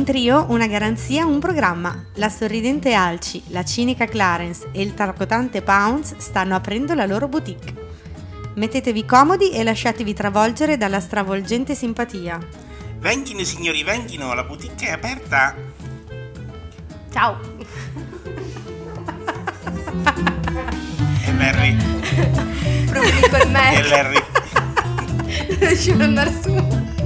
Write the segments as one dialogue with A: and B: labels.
A: Un trio, una garanzia, un programma. La sorridente Alci, la cinica Clarence e il tarcotante Pounce stanno aprendo la loro boutique. Mettetevi comodi e lasciatevi travolgere dalla stravolgente simpatia.
B: Venghino signori, venghino, la boutique è aperta.
C: Ciao.
B: E Larry,
C: col
B: e
C: me.
B: Larry.
C: Non riuscivo ad andare su.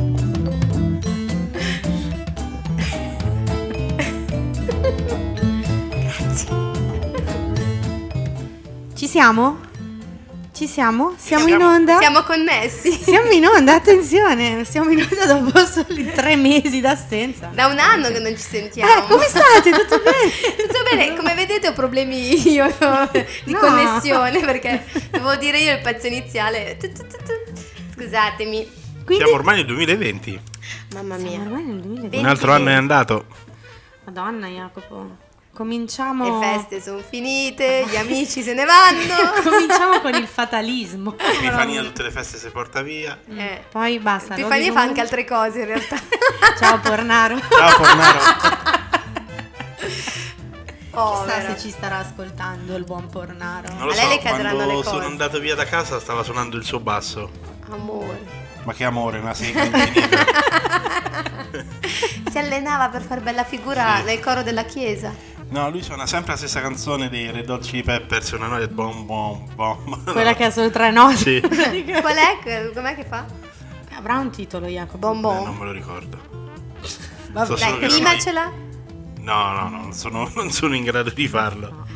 A: Siamo? Ci siamo? Siamo in onda?
C: Siamo connessi.
A: Siamo in onda, attenzione! Siamo in onda dopo soli tre mesi d'assenza.
C: Da un anno che non ci sentiamo.
A: Eh, come state? Tutto bene?
C: Tutto bene, come vedete ho problemi io di
A: No.
C: connessione perché devo dire io il pezzo iniziale. Scusatemi.
A: Quindi...
B: Siamo ormai nel 2020.
C: Mamma
A: Siamo
C: mia.
A: ormai nel 2020.
B: Un altro anno è andato.
A: Madonna Jacopo. Cominciamo...
C: Le feste sono finite, gli amici se ne vanno.
A: Cominciamo con il fatalismo.
B: Epifania tutte le feste si porta via.
C: Eh.
A: Poi basta.
C: Epifania fa anche altre cose in realtà.
A: Ciao Pornaro.
B: Ciao Fornaro.
C: Oh,
A: Chissà
C: Povera.
A: se ci starà ascoltando il buon Pornaro.
B: Non lo
C: A lei
B: so,
C: le cadranno
B: quando
C: le cose.
B: sono andato via da casa stava suonando il suo basso.
C: Amore.
B: Ma che amore, una sega infinita.
C: Si allenava per far bella figura
B: Sì.
C: nel coro della chiesa.
B: No, lui suona sempre la stessa canzone dei Red Hot Chili Peppers, una noia bom bom bom.
A: Quella che ha solo tre note.
B: Sì.
C: Qual è? Com'è che fa?
A: Avrà un titolo Jacopo.
C: Bom
B: Eh,
C: bom.
B: non me lo ricordo.
A: Vabbè.
B: So
C: Dai,
B: che
C: rimacela.
B: No, no, no, non sono, non sono in grado di farlo.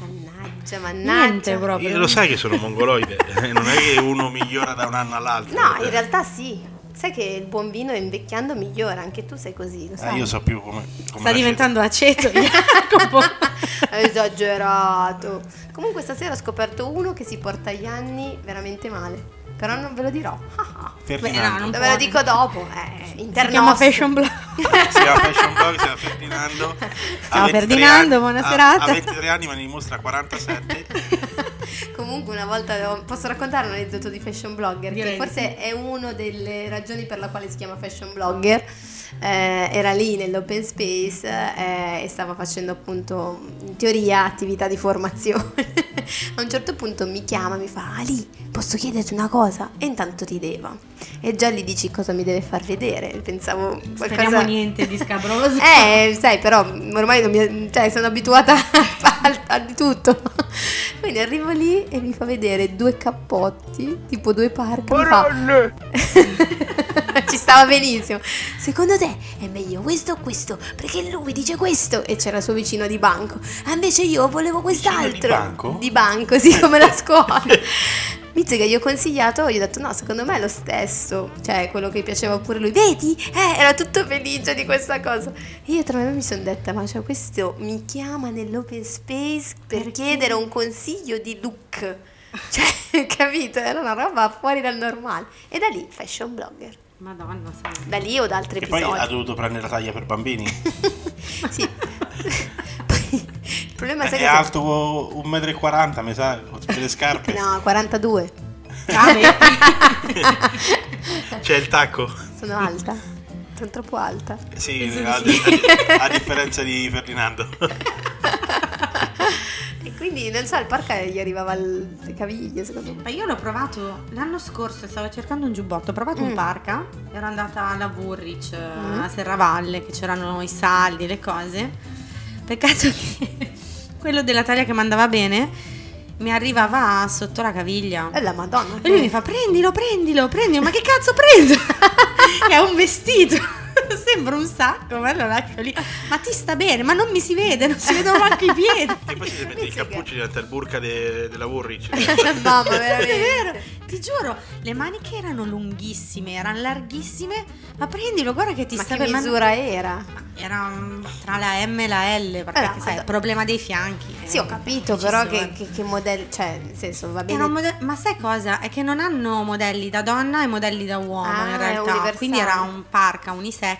C: Mannaggia, mannaggia.
A: Niente proprio.
B: Io lo sai che sono mongoloide, eh, non è che uno migliora da un anno all'altro.
C: No,
B: Eh,
C: in realtà sì. Sai che il buon vino invecchiando migliora, anche tu sei così, lo
B: eh,
C: sai.
B: io so più come... come
A: Sta diventando aceto Jacopo.
C: Esagerato. Comunque stasera ho scoperto uno che si porta gli anni veramente male. Però non ve lo dirò.
A: Beh, no,
B: Ferdinando.
A: non
C: Ve lo dico dopo. Eh,
A: Si chiama Fashion Blog.
B: Si chiama Fashion Blog, si chiama Ferdinando.
A: Ciao,
B: Ha 23
A: Ferdinando,
B: anni-
A: buona
B: ha-
A: serata.
B: Ha 23 anni ma ne dimostra 47.
C: Comunque una volta posso raccontare un aneddoto di fashion blogger
A: Direi
C: che forse è una delle ragioni per la quale si chiama fashion blogger. Eh, era lì nell'open space eh, e stava facendo appunto in teoria attività di formazione. A un certo punto mi chiama, mi fa Ali, posso chiederti una cosa? E intanto rideva. E già gli dici cosa mi deve far vedere. Pensavo
A: Speriamo
C: qualcosa...
A: niente di scabroso.
C: Eh, sai, però ormai non mi- cioè, sono abituata a, a di tutto. Quindi arrivo lì e mi fa vedere due cappotti, tipo due mi fa- Ci stava benissimo. Secondo te è meglio questo o questo? Perché lui dice questo e c'era il suo vicino di banco. Ah, invece io volevo quest'altro.
B: Vicino di banco?
C: Di banco, sì, come la scuola. Mizze che gli ho consigliato, gli ho detto no, secondo me è lo stesso, cioè quello che piaceva pure lui, vedi? Eh, era tutto felice di questa cosa. E io tra me mi sono detta, ma cioè, questo mi chiama nell'open space per
A: Perché?
C: chiedere un consiglio di look. Cioè, capito? Era una roba fuori dal normale. E da lì fashion blogger.
A: Madonna, sai.
C: Da lì o da altri
B: E poi ha dovuto prendere la taglia per bambini.
C: Sì. Poi, il problema sai
B: È
C: che
B: alto 1,40 m, mi sa, con tutte le scarpe.
C: No, 42.
A: Ah.
B: C'è il tacco.
C: Sono alta. Sono troppo alta.
B: Sì, a,
A: sì.
B: a- a differenza di Ferdinando.
C: E quindi, non so, il parca gli arrivava alle caviglie, secondo me.
A: Ma io l'ho provato l'anno scorso, stavo cercando un giubbotto, ho provato un
C: Mm.
A: parka, ero andata alla Woolrich eh,
C: Mm.
A: a Serravalle, che c'erano i saldi, le cose. Peccato che quello della taglia che mi andava bene mi arrivava sotto la caviglia.
C: E la madonna.
A: E lui mi fa prendilo, prendilo, prendilo, ma che cazzo prendo? è un vestito. Sembra un sacco, ma lo lascio lì. Ma ti sta bene, ma non mi si vede, non si vedono manco i piedi.
B: E poi si mette
C: che-
B: cappuccio diventa il burka de- della Woolrich.
C: Mamma,
A: È vero,
C: veramente.
A: ti giuro, le maniche erano lunghissime, erano larghissime, ma prendilo, guarda che ti
C: Ma
A: sta
C: che
A: bene.
C: misura era?
A: Era mm, tra la M e la L, perché
C: Eh,
A: sai,
C: ad-
A: il problema dei fianchi.
C: Sì, ho
A: eh,
C: capito, però che, che, che modello, cioè, nel senso, va bene.
A: Era un mode- ma sai cosa? È che non hanno modelli da donna e modelli da uomo
C: Ah,
A: in
C: è
A: realtà.
C: universale.
A: Quindi era un parka unisex.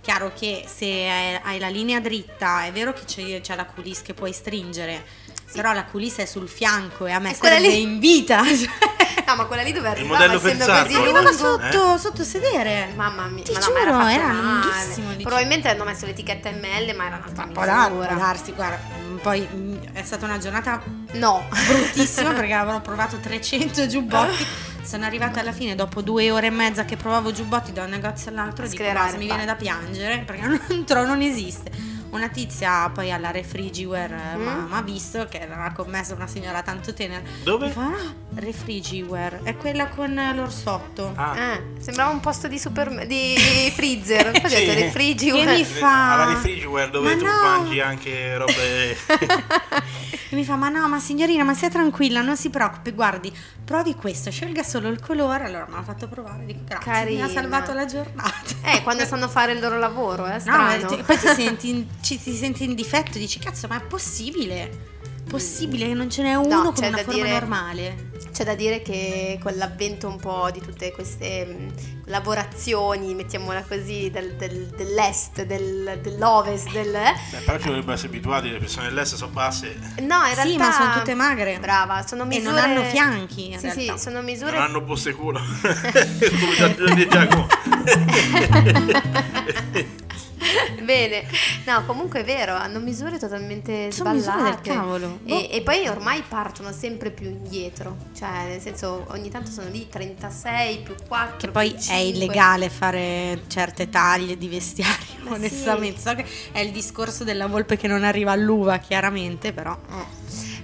A: Chiaro che se hai- la linea dritta, è vero che c'è, c'è la coulisse che puoi stringere. Però la coulisse è sul fianco e a me
C: quella
A: sarebbe
C: lì-
A: in vita.
C: No, ma quella lì dove
B: Il
C: arrivava
B: modello
C: essendo
B: Fezzardo.
C: così
B: Arrivava
C: lungo.
A: sotto, sotto sedere.
C: Mamma mia,
A: Ti
C: ma
A: giuro,
C: no, ma era,
A: era lunghissimo.
C: Probabilmente hanno messo l'etichetta ML, ma era un'altra
A: dar-
C: misura.
A: può darsi, guarda, mm, poi mm, è stata una giornata
C: No.
A: bruttissima perché avevo provato 300 giubbotti. Sono arrivata alla fine dopo due ore e mezza che provavo giubbotti da un negozio all'altro. Dico,
C: Sclerare,
A: basta, mi viene da piangere perché non, non esiste. Una tizia poi alla Refrigiware eh,
C: Mm.
A: ma- m'ha visto che era una commessa una signora tanto tenera.
B: Dove?
A: Mi fa, ah, Refrigiware, è quella con l'orsotto.
B: Ah.
C: Eh, sembrava un posto di super di freezer. Ho
B: Sì.
C: detto refrigio.
A: Che mi fa?
B: Alla Refrigiware dove
A: Ma
B: tu
A: no.
B: mangi anche robe.
A: E mi fa, ma no, ma signorina, ma sia tranquilla, non si preoccupi, guardi, provi questo, scelga solo il colore. Allora me l'ha fatto provare, dico grazie,
C: Carina.
A: mi ha salvato la giornata.
C: Eh, quando sanno fare il loro lavoro, eh,
A: No,
C: strano.
A: ti- poi ti senti, in, ci- ti senti in difetto, dici cazzo, ma è possibile? Possibile che non ce n'è uno con
C: c'è
A: una forma
C: dire-
A: normale?
C: C'è da dire che con l'avvento un po' di tutte queste mh, lavorazioni, mettiamola così, del- del- dell'est, del- dell'ovest, del... eh,
B: Beh, però ci dovrebbero essere abituati, le persone dell'est sono basse.
C: No, in realtà...
A: Sì, ma sono tutte magre.
C: Brava, sono
A: E
C: misure...
A: non hanno fianchi, in
C: Sì, sì,
A: realtà.
C: sono misure...
B: Non hanno buste culo. Come già già- Giacomo.
C: Bene, no, comunque è vero, hanno misure totalmente
A: Sono misure
C: sballate.
A: cavolo. Boh.
C: E, e poi ormai partono sempre più indietro, cioè nel senso ogni tanto sono lì 36 più 4.
A: Che poi è
C: 5.
A: illegale fare certe taglie di vestiario,
C: Ma sì.
A: onestamente. So che è il discorso della volpe che non arriva all'uva, chiaramente, però.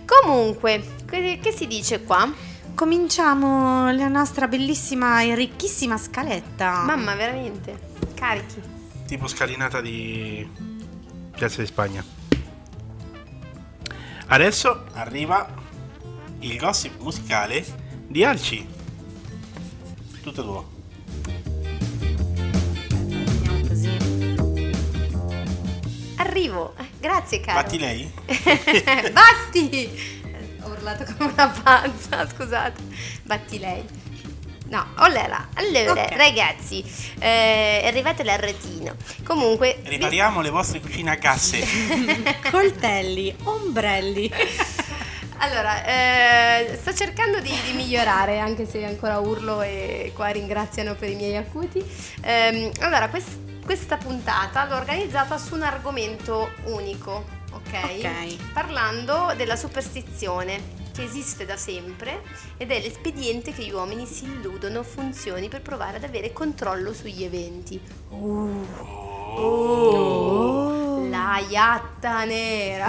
C: Comunque, che, che si dice qua?
A: Cominciamo la nostra bellissima e ricchissima scaletta.
C: Mamma, veramente, carichi.
B: Tipo scalinata di Piazza di Spagna. Adesso arriva il gossip musicale di Alci. Tutto tuo.
C: Arrivo, grazie caro.
B: Batti lei?
C: Batti! Ho urlato come una pazza, scusate. Batti lei. No, olera. Allora,
A: Ok.
C: ragazzi, eh, è arrivato l'arretino. Comunque, vi-
B: Ripariamo le vostre cucine a casse.
A: Coltelli, ombrelli.
C: Allora, eh, sto cercando di, di migliorare, anche se ancora urlo e qua ringraziano per i miei acuti. Ehm, allora, quest- questa puntata l'ho organizzata su un argomento unico, ok?
A: Ok.
C: Parlando della superstizione che esiste da sempre ed è l'espediente che gli uomini si illudono funzioni per provare ad avere controllo sugli eventi.
A: Oh.
C: La iatta nera.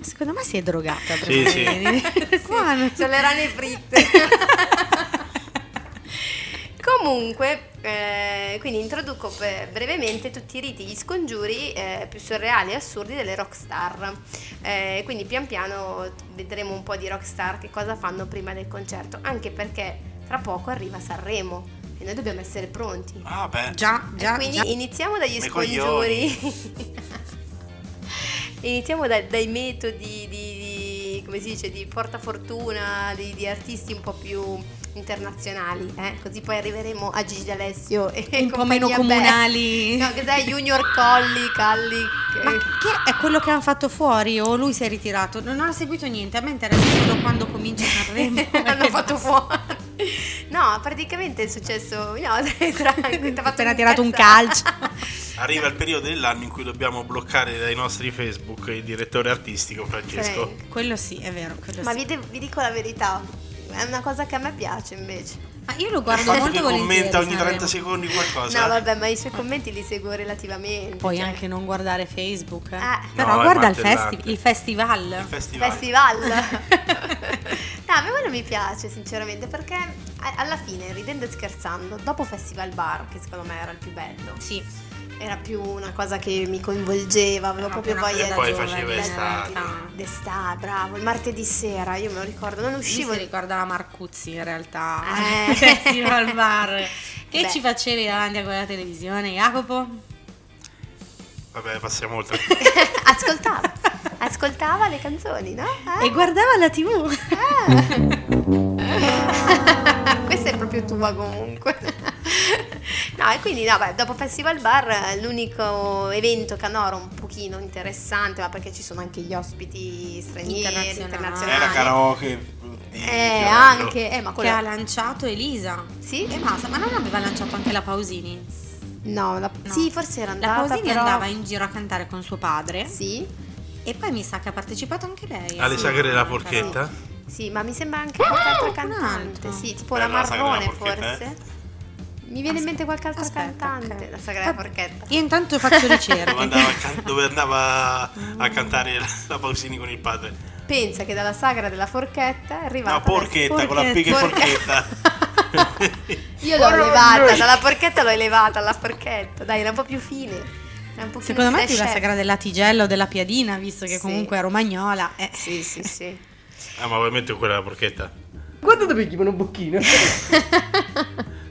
A: Secondo me si è drogata.
B: Sì, sì.
A: sì. Qua non-
C: Sono le rane fritte. Comunque, eh, quindi introduco brevemente tutti i riti, gli scongiuri eh, più surreali e assurdi delle rockstar. Eh, quindi pian piano vedremo un po' di rockstar che cosa fanno prima del concerto, anche perché tra poco arriva Sanremo e noi dobbiamo essere pronti.
B: Ah, beh.
A: Già, già,
C: E quindi
A: già.
C: iniziamo dagli
B: Me
C: scongiuri. iniziamo da- dai metodi di, di- come si dice, di portafortuna, di, di artisti un po' più internazionali, eh? così poi arriveremo a Gigi D'Alessio e
A: Un po' meno comunali.
C: bella. No, cos'è? Junior Colli, Calli.
A: Ma che è quello che hanno fatto fuori o lui si è ritirato? Non ho seguito niente, a me interessa solo quando comincia Sanremo.
C: L'hanno fatto fuori. No, praticamente è successo. No, dai, tranquillo, ti ha
A: Appena tirato un
C: calcio.
B: Arriva il periodo dell'anno in cui dobbiamo bloccare dai nostri Facebook il direttore artistico Francesco.
C: Frank.
A: Quello sì, è vero.
C: Ma
A: sì.
C: vi, de- vi dico la verità, è una cosa che a me piace invece.
A: Ma io lo guardo molto volentieri.
B: commenta ogni
A: Sanremo.
B: 30 secondi qualcosa.
C: No, vabbè, ma i suoi commenti li seguo relativamente.
A: Puoi
C: cioè,
A: anche non guardare Facebook. eh.
C: Eh.
A: Però
B: No, è
A: guarda il, festi- il festival.
B: Il festival.
C: Festival. no, a me quello mi piace sinceramente perché alla fine, ridendo e scherzando, dopo Festival Bar, che secondo me era il più bello,
A: Sì.
C: Era più una cosa che mi coinvolgeva, avevo
A: Era
C: proprio voglia
B: E poi faceva estate.
C: d'estate, bravo, il martedì sera, io me lo ricordo, non
A: Mi
C: uscivo
A: si ricorda la Marcuzzi in realtà.
C: Eh.
A: al bar. Che
C: Beh.
A: ci facevi davanti a quella televisione, Jacopo?
B: Vabbè, passiamo oltre.
C: ascoltava, ascoltava le canzoni, no? Eh?
A: E guardava la tv.
C: Questa è proprio tua comunque. No, e quindi no, beh, dopo Festival Bar eh, l'unico evento canoro un pochino interessante, ma perché ci sono anche gli ospiti stranieri,
A: Internazionali.
C: internazionali.
B: Era karaoke di
C: Eh,
B: Fiorello.
C: anche, eh, ma
A: Che
C: quella...
A: ha lanciato Elisa.
C: Sì?
A: E basta, ma non aveva lanciato anche la Pausini?
C: No, la-
A: No.
C: sì, forse era
A: La
C: andata,
A: Pausini
C: però...
A: andava in giro a cantare con suo padre
C: Sì,
A: e poi mi sa che ha partecipato anche lei.
B: Alle
A: Sì.
B: sagre della porchetta?
C: sì, ma mi sembra anche qualche altra
A: qualcun
C: cantante.
A: altro.
C: Sì, tipo
B: Beh,
C: la
B: la
C: Marrone forse. Mi viene in mente qualche altra
A: Aspetta,
C: cantante. La sagra della
A: Va-
C: porchetta.
A: Io intanto faccio
B: Dove
A: ricerche.
B: andava, a can- dove andava a cantare la, la Pausini con il padre?
C: Pensa che dalla sagra della forchetta è arrivata...
B: No, porchetta, con la P che
C: Porchetta.
B: porchetta.
C: Io l'ho elevata, dalla porchetta l'ho elevata alla forchetta. Dai, era un po' più fine. Era un po'
A: Secondo me è
C: più
A: la sagra della tigella o della piadina, visto che
C: Sì.
A: comunque è romagnola. eh.
C: Sì, sì, sì.
B: Ah, ma ovviamente quella della porchetta.
D: Guarda dove gli un bocchino.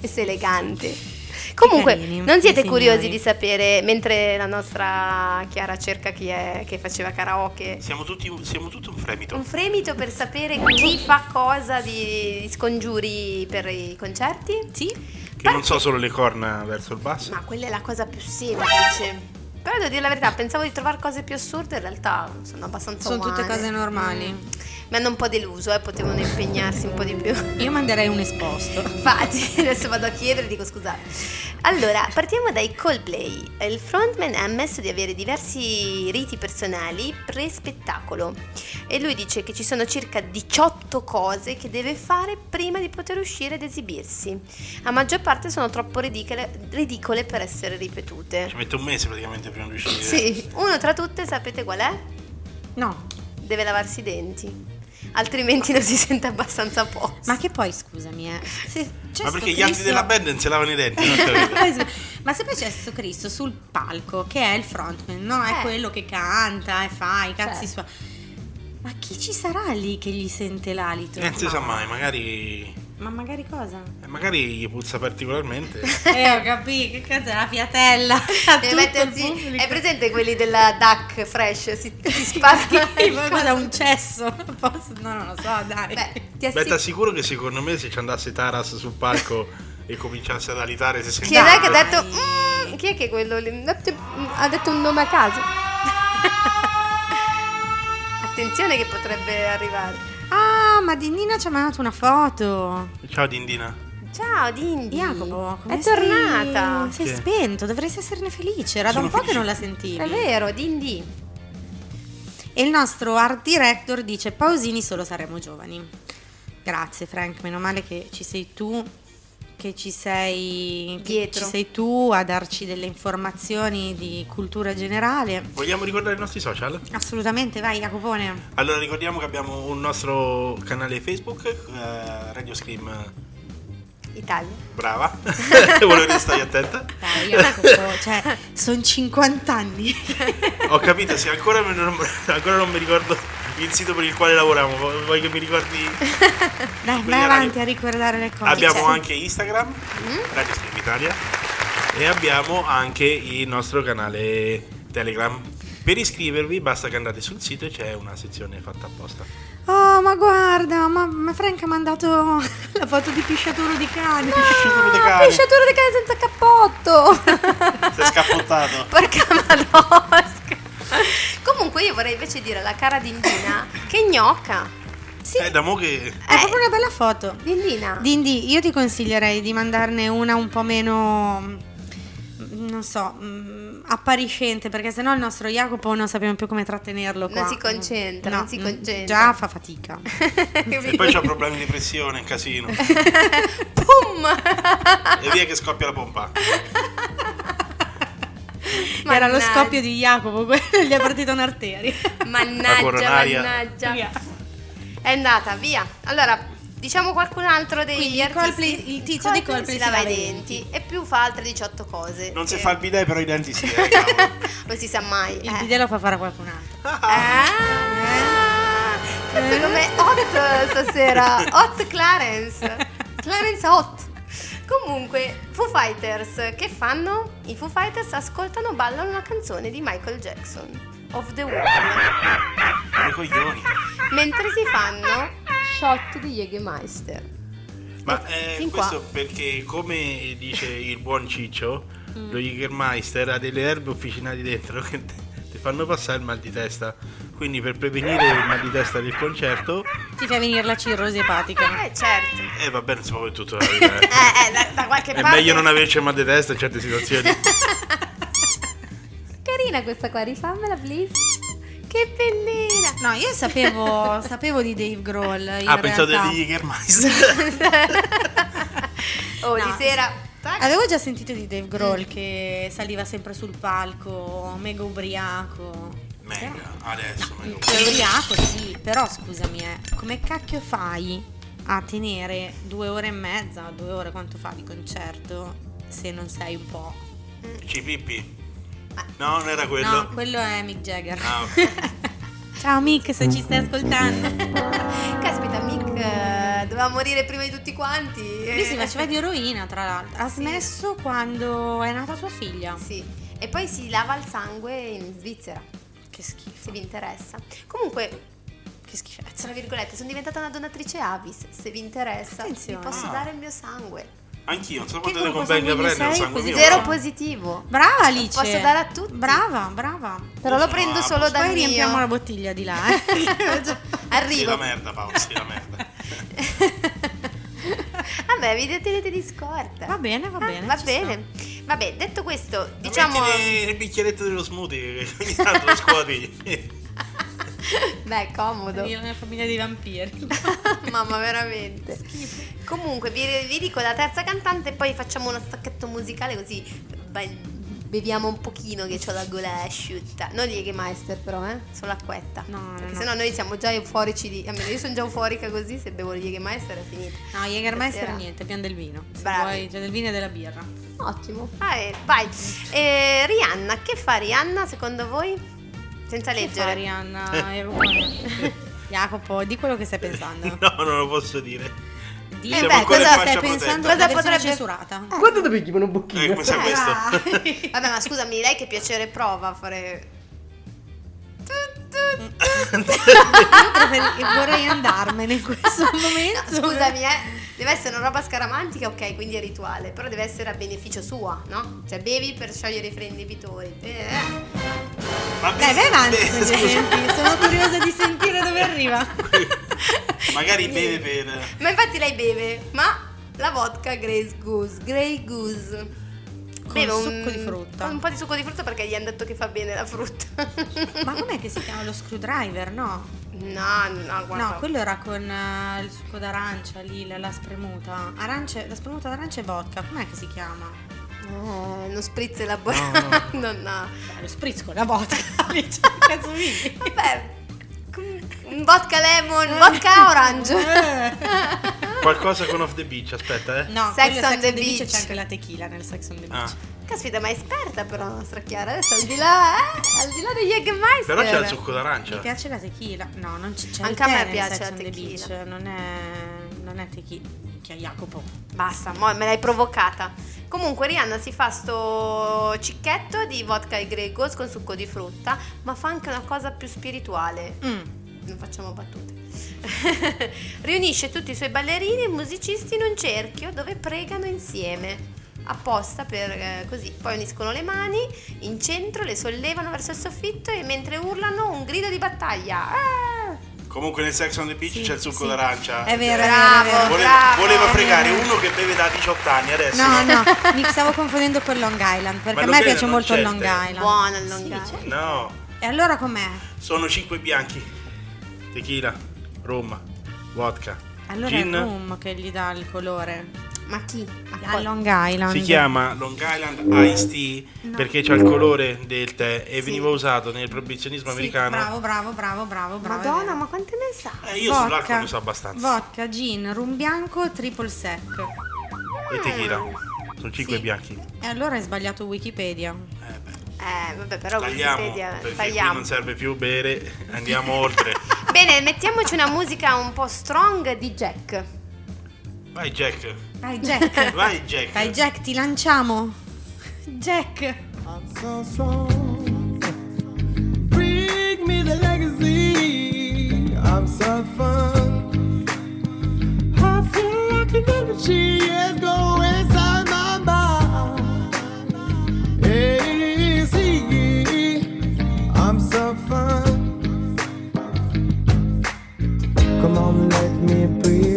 C: e sei elegante. Comunque,
A: carini,
C: non siete curiosi di sapere, mentre la nostra Chiara cerca chi è che faceva karaoke,
B: Siamo tutti, siamo tutti un fremito.
C: un fremito per sapere chi fa cosa di scongiuri per i concerti?
A: Sì?
B: Che non so solo le corna verso il basso.
C: Ma quella è la cosa più semplice. Però devo dire la verità, pensavo di trovare cose più assurde, in realtà sono abbastanza
A: Sono tutte
C: umane.
A: cose normali.
C: Mm. Mi hanno un po' deluso, eh, potevano impegnarsi un po' di più.
A: Io manderei un esposto.
C: Infatti, adesso vado a chiedere e dico scusate. Allora, partiamo dai Coldplay. Il frontman ha ammesso di avere diversi riti personali pre-spettacolo e lui dice che ci sono circa 18 cose che deve fare prima di poter uscire ed esibirsi. A maggior parte sono troppo ridicole, ridicole per essere ripetute.
B: Ci mette un mese praticamente prima di uscire.
C: Sì, uno tra tutte sapete qual è?
A: No.
C: Deve lavarsi i denti. Altrimenti non si sente abbastanza a posto.
A: Ma che poi, scusami, eh. Se c'è
B: Ma perché gli altri
A: Cristo-
B: della band non si lavano i denti? non capito?
A: Ma se poi c'è sto Cristo sul palco, che è il frontman, no? È
C: Eh.
A: quello che canta e fa i cazzi
C: Certo.
A: suoi. Ma chi ci sarà lì che gli sente l'alito?
B: Eh, non si sa mai, magari.
A: Ma magari cosa?
B: eh, Magari gli puzza particolarmente.
A: Eh, ho capito, che cazzo è la fiatella? A
C: Deve
A: tutto
C: mettersi-. È presente quelli della Duck Fresh? Si, si spasca
A: Poi cosa un cesso? Posso- No, non lo so, dai.
C: Beh, ti
B: Beh,
C: assicuro.
B: t'assicuro che secondo me se ci andasse Taras sul palco e cominciasse ad alitare si
C: Chi
B: sente.
C: è che ha detto? "Mm", chi è che è quello lì? Ha detto un nome a caso. Attenzione che potrebbe arrivare.
A: Ah, ma Dindina ci ha mandato una foto.
B: Ciao Dindina.
C: Ciao Dindi.
A: Jacopo, come
C: è
A: sei-
C: tornata.
A: Sei
B: Sì.
A: spento, dovresti esserne felice. Era
B: Sono
A: da un po' che
B: felice.
A: non la sentivi.
C: È vero, Dindi.
A: E il nostro art director dice Pausini solo saremo giovani. Grazie Frank, meno male che ci sei tu, che ci sei che
C: Dietro.
A: ci sei tu a darci delle informazioni di cultura generale.
B: Vogliamo ricordare i nostri social?
A: Assolutamente, vai Jacopone.
B: Allora ricordiamo che abbiamo un nostro canale Facebook, eh, Radio Scream
C: Italia.
B: Brava. Volevo stai attenta.
A: Dai, io Jacopo, cioè, sono 50 anni.
B: Ho capito, se ancora, non, ancora non mi ricordo il sito per il quale lavoriamo, vuoi che mi ricordi?
A: Dai, vai
B: radio-
A: avanti a ricordare le cose.
B: Abbiamo anche Instagram, Radio Scream Italia, e abbiamo anche il nostro canale Telegram. Per iscrivervi basta che andate sul sito e c'è una sezione fatta apposta.
A: Oh, ma guarda, ma, ma Frank ha mandato la foto di pisciaturo di cane.
B: Pisciatore di
C: Ah,
B: cane.
C: di cane senza cappotto.
B: Si è scappottato.
C: Porca madosca. Comunque io vorrei invece dire alla cara Dindina che gnocca.
A: Sì,
B: Eh, da mo che...
A: è proprio una bella foto.
C: Dindina.
A: Dindi, io ti consiglierei di mandarne una un po' meno, mm, non so, mm, appariscente, perché sennò il nostro Jacopo non sappiamo più come trattenerlo qua.
C: Non si concentra, non si concentra.
A: Già fa fatica.
B: E poi c'ho problemi di pressione, casino.
C: Pum!
B: E via che scoppia la pompa.
A: Era lo scoppio di Jacopo, gli è partita un'arteria.
C: Mannaggia, mannaggia.
A: Via.
C: È andata, via. Allora, diciamo qualcun altro dei
A: Quindi
C: artisti.
A: Coldplay- il tizio di Coldplay
C: si lava i denti e più fa altre 18 cose.
B: Non si
C: che-
B: fa il bidet, però i denti sì, eh, cavolo.
C: Non si sa mai.
A: Il
C: eh.
A: bidet lo fa fare a qualcun altro.
C: Ah, cazzo come hot stasera. Hot Clarence. Clarence hot. Comunque, Foo Fighters, che fanno? I Foo Fighters ascoltano, ballano una canzone di Michael Jackson, Of the World,
B: I coglioni.
C: mentre si fanno shot di Jägermeister.
B: Ma
C: Eh,
B: eh, questo
C: qua.
B: perché, come dice il buon Ciccio,
C: Mm.
B: lo Jägermeister ha delle erbe officinali dentro che ti fanno passare il mal di testa. Quindi per prevenire il mal di testa del concerto,
A: Ti fa venire la cirrosi epatica.
C: Eh, certo.
B: eh va bene, si può per tutto la vita. eh.
C: Eh, eh, da, da qualche
B: È
C: parte.
B: meglio non averci il mal di testa in certe situazioni.
C: Carina questa qua, rifammela, please. Che bellina.
A: No, io sapevo, sapevo di Dave Grohl. In
B: ah, pensavo
A: realtà.
B: di Jägermeister.
C: Oh,
A: No,
C: di sera.
A: Avevo già sentito di Dave Grohl che saliva sempre sul palco, mega ubriaco.
B: Mega, adesso mega.
A: Cioè, ubriaco sì, però scusami, eh, come cacchio fai a tenere due ore e mezza, due ore quanto fa di concerto se non sei un po'...
B: Cipippi. No, non era quello.
A: No, quello è Mick Jagger.
B: Ah, ok.
A: Ciao Mick, se ci stai ascoltando.
C: Caspita, Mick eh, doveva morire prima di tutti quanti.
A: Lui si faceva di eroina, tra l'altro. Ha smesso quando è nata sua figlia.
C: Sì. E poi si lava il sangue in Svizzera,
A: Che schifo,
C: se vi interessa. Comunque,
A: che schifezza.
C: tra virgolette, sono diventata una donatrice Avis. Se vi interessa, vi
A: Attenzione.
C: posso
B: Ah.
C: dare il mio sangue.
B: Anch'io, non so quanto ne convenga prendere il
A: sei?
B: sangue mio.
C: Zero positivo.
A: Brava Alice.
C: Posso dare a tutti?
A: Brava, brava.
C: Però lo
B: Ah,
C: prendo solo
B: posso-
C: dal
A: Poi riempiamo la
C: mio.
A: bottiglia di là, eh.
B: Sì,
C: Arrivo.
B: la merda, Paolo, sì, la merda.
C: Vabbè, vi tenete di scorta.
A: Va bene, va
C: Ah,
A: bene,
C: va
A: ci
C: bene. Vabbè, detto questo, diciamo.
B: Metti il bicchieretto dello smoothie, che ogni tanto lo scuoti.
C: Beh, comodo.
A: Io nella famiglia dei vampiri.
C: Mamma, veramente. Comunque, vi, vi dico la terza cantante e poi facciamo uno stacchetto musicale così be- beviamo un pochino che ho la gola asciutta. Non Jägermeister però, eh? Solo l'acquetta.
A: No, no,
C: Perché
A: no.
C: sennò noi siamo già euforici di... Almeno io sono già euforica così, se bevo il Jägermeister è finita.
A: No, Jägermeister
C: Stasera.
A: niente, pian del vino. Se
C: Bravi.
A: vuoi, c'è del vino e della birra.
C: Ottimo. Vai, vai. Eh, Rihanna, che fa Rihanna secondo voi? Senza
A: Che fa
C: leggere.
A: Arianna Erone? Jacopo, di quello che stai pensando.
B: No, non lo posso dire.
A: Di
C: Eh beh, cosa
A: stai pensando
C: Cosa potrebbe-
A: censurata?
D: Quanto devi chiamare un
B: Eh,
D: bocchino?
B: sa
C: Dai.
B: questo?
C: Vabbè, ma scusami, lei che piacere prova a fare...
A: Io vorrei andarmene in questo
C: No,
A: momento.
C: scusami, eh. Deve essere una roba scaramantica, ok, quindi è rituale, però deve essere a beneficio sua, no? Cioè bevi per sciogliere i freni inibitori. Eh,
B: Ma
A: Dai, vai avanti con gli esempi, sono curiosa di sentire dove arriva.
B: Magari beve per...
C: Ma infatti lei beve, ma la vodka Grey Goose, Grey Goose.
A: Con succo di frutta.
C: Un po' di succo di frutta perché gli hanno detto che fa bene la frutta.
A: Ma com'è che si chiama lo screwdriver, no?
C: No, no, guarda.
A: No, quello era con eh, il succo d'arancia lì, la, la spremuta. Arancia, la spremuta d'arancia e vodka, com'è che si chiama?
C: Eh, uno spritz elaborato. No, no.
A: Beh, lo spritz con la vodka. Lì c'è cazzo di.
C: Vabbè, un vodka lemon, vodka orange.
B: Qualcosa con Off the Beach, aspetta, eh.
A: No,
C: Sex
A: quello è
C: on the
A: Beach.
C: Beach.
A: c'è anche la tequila nel Sex on the Beach.
B: Ah.
C: Caspita, ma è esperta però la nostra Chiara. Adesso al di là, eh, al di là degli Jägermeister.
B: Però c'è il succo
A: Mi
B: d'arancia.
A: piace la tequila. No, non c'è, c'è
C: Anche a me piace
A: Sex
C: la
A: on the
C: tequila.
A: Beach, non è, non è tequila. Che Jacopo.
C: Basta, mo me l'hai provocata. Comunque Rihanna si fa sto cicchetto di vodka e Grey Goose con succo di frutta, ma fa anche una cosa più spirituale.
A: Mm.
C: Non facciamo battute. Riunisce tutti i suoi ballerini e musicisti in un cerchio dove pregano insieme. Apposta per eh, così. Poi uniscono le mani in centro, le sollevano verso il soffitto e mentre urlano un grido di battaglia. Ah!
B: Comunque nel Sex on the Beach
A: Sì,
B: c'è il succo
A: sì.
B: d'arancia.
A: È vero,
C: Bravo.
A: vero, è vero.
B: Vole-
C: bravo.
B: voleva fregare uno che beve da 18 anni adesso.
A: No, no, mi stavo confondendo con Long Island perché
B: Ma
A: a me piace molto il Long. Island.
C: Buono il Long
A: Sì,
C: Island.
A: c'è.
B: No,
A: E allora com'è?
B: sono 5 bianchi. Tequila, rum, vodka,
A: Allora
B: gin.
A: è il rum che gli dà il colore.
C: Ma chi? A
A: A
C: qual-
A: Long Island.
B: Si chiama Long Island Iced Tea
A: No.
B: perché c'ha il colore del tè e
C: Sì.
B: veniva usato nel proibizionismo
A: Sì,
B: americano.
A: bravo, bravo, bravo, bravo,
C: Madonna, ma quante ne sa?
B: Eh, io sull'alcol ne so abbastanza.
A: Vodka, gin, rum bianco, triple sec.
B: E tequila. Sono 5
A: Sì.
B: bianchi.
A: E allora hai sbagliato Wikipedia.
B: Eh, beh.
C: Eh, vabbè, però
B: Tagliamo
C: Wikipedia tagliamo.
B: non serve più bere, andiamo oltre.
C: Bene, mettiamoci una musica un po' strong di Jack.
B: Vai Jack,
A: Vai Jack.
B: vai Jack.
A: Vai Jack, ti lanciamo. Jack.
E: I'm so strong. Bring me the legacy. I'm so fun. I feel like an energy is going inside my mind. See, I'm so fun. come on, let me breathe.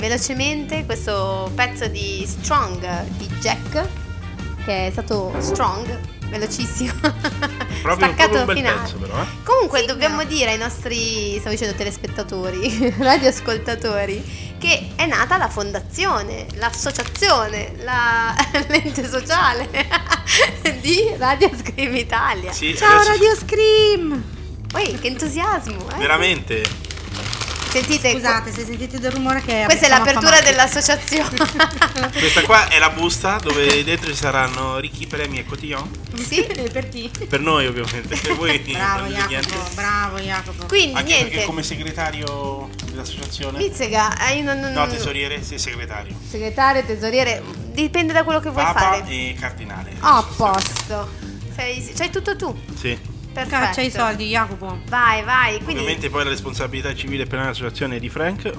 C: Velocemente. Questo pezzo di Strong di Jack, che è stato strong, velocissimo.
B: Proprio,
C: Staccato
B: proprio un bel
C: finale.
B: pezzo, però. eh.
C: Comunque
A: Sì,
C: dobbiamo
A: però.
C: dire ai nostri, stavo dicendo telespettatori, radioascoltatori, che è nata la fondazione, l'associazione, la, l'ente sociale di Radio Scream Italia.
B: Sì,
A: Ciao
B: adesso-
A: Radio Scream!
C: Poi che entusiasmo, eh?
B: Veramente.
C: Sentite,
A: Scusate se sentite del rumore che
C: questa è l'apertura
A: affamati.
C: dell'associazione.
B: Questa qua è la busta dove dentro ci saranno ricchi premi e cotillon.
C: sì?
A: per te.
B: Per noi ovviamente, per voi
A: Bravo
B: non
A: Jacopo,
B: niente.
A: bravo Jacopo.
C: Quindi
B: Anche
C: niente.
B: perché come segretario dell'associazione.
C: Pizzega, hai un, un-
B: No, tesoriere, sì, segretario.
C: segretario, tesoriere, dipende da quello che vuoi
B: Papa
C: fare.
B: e cardinale.
C: Oh, a posto. Sei, c'hai tutto tu. Perfetto.
A: Caccia i soldi Jacopo.
C: Vai, vai. Quindi
B: Ovviamente poi la responsabilità civile penale dell'associazione è di Frank.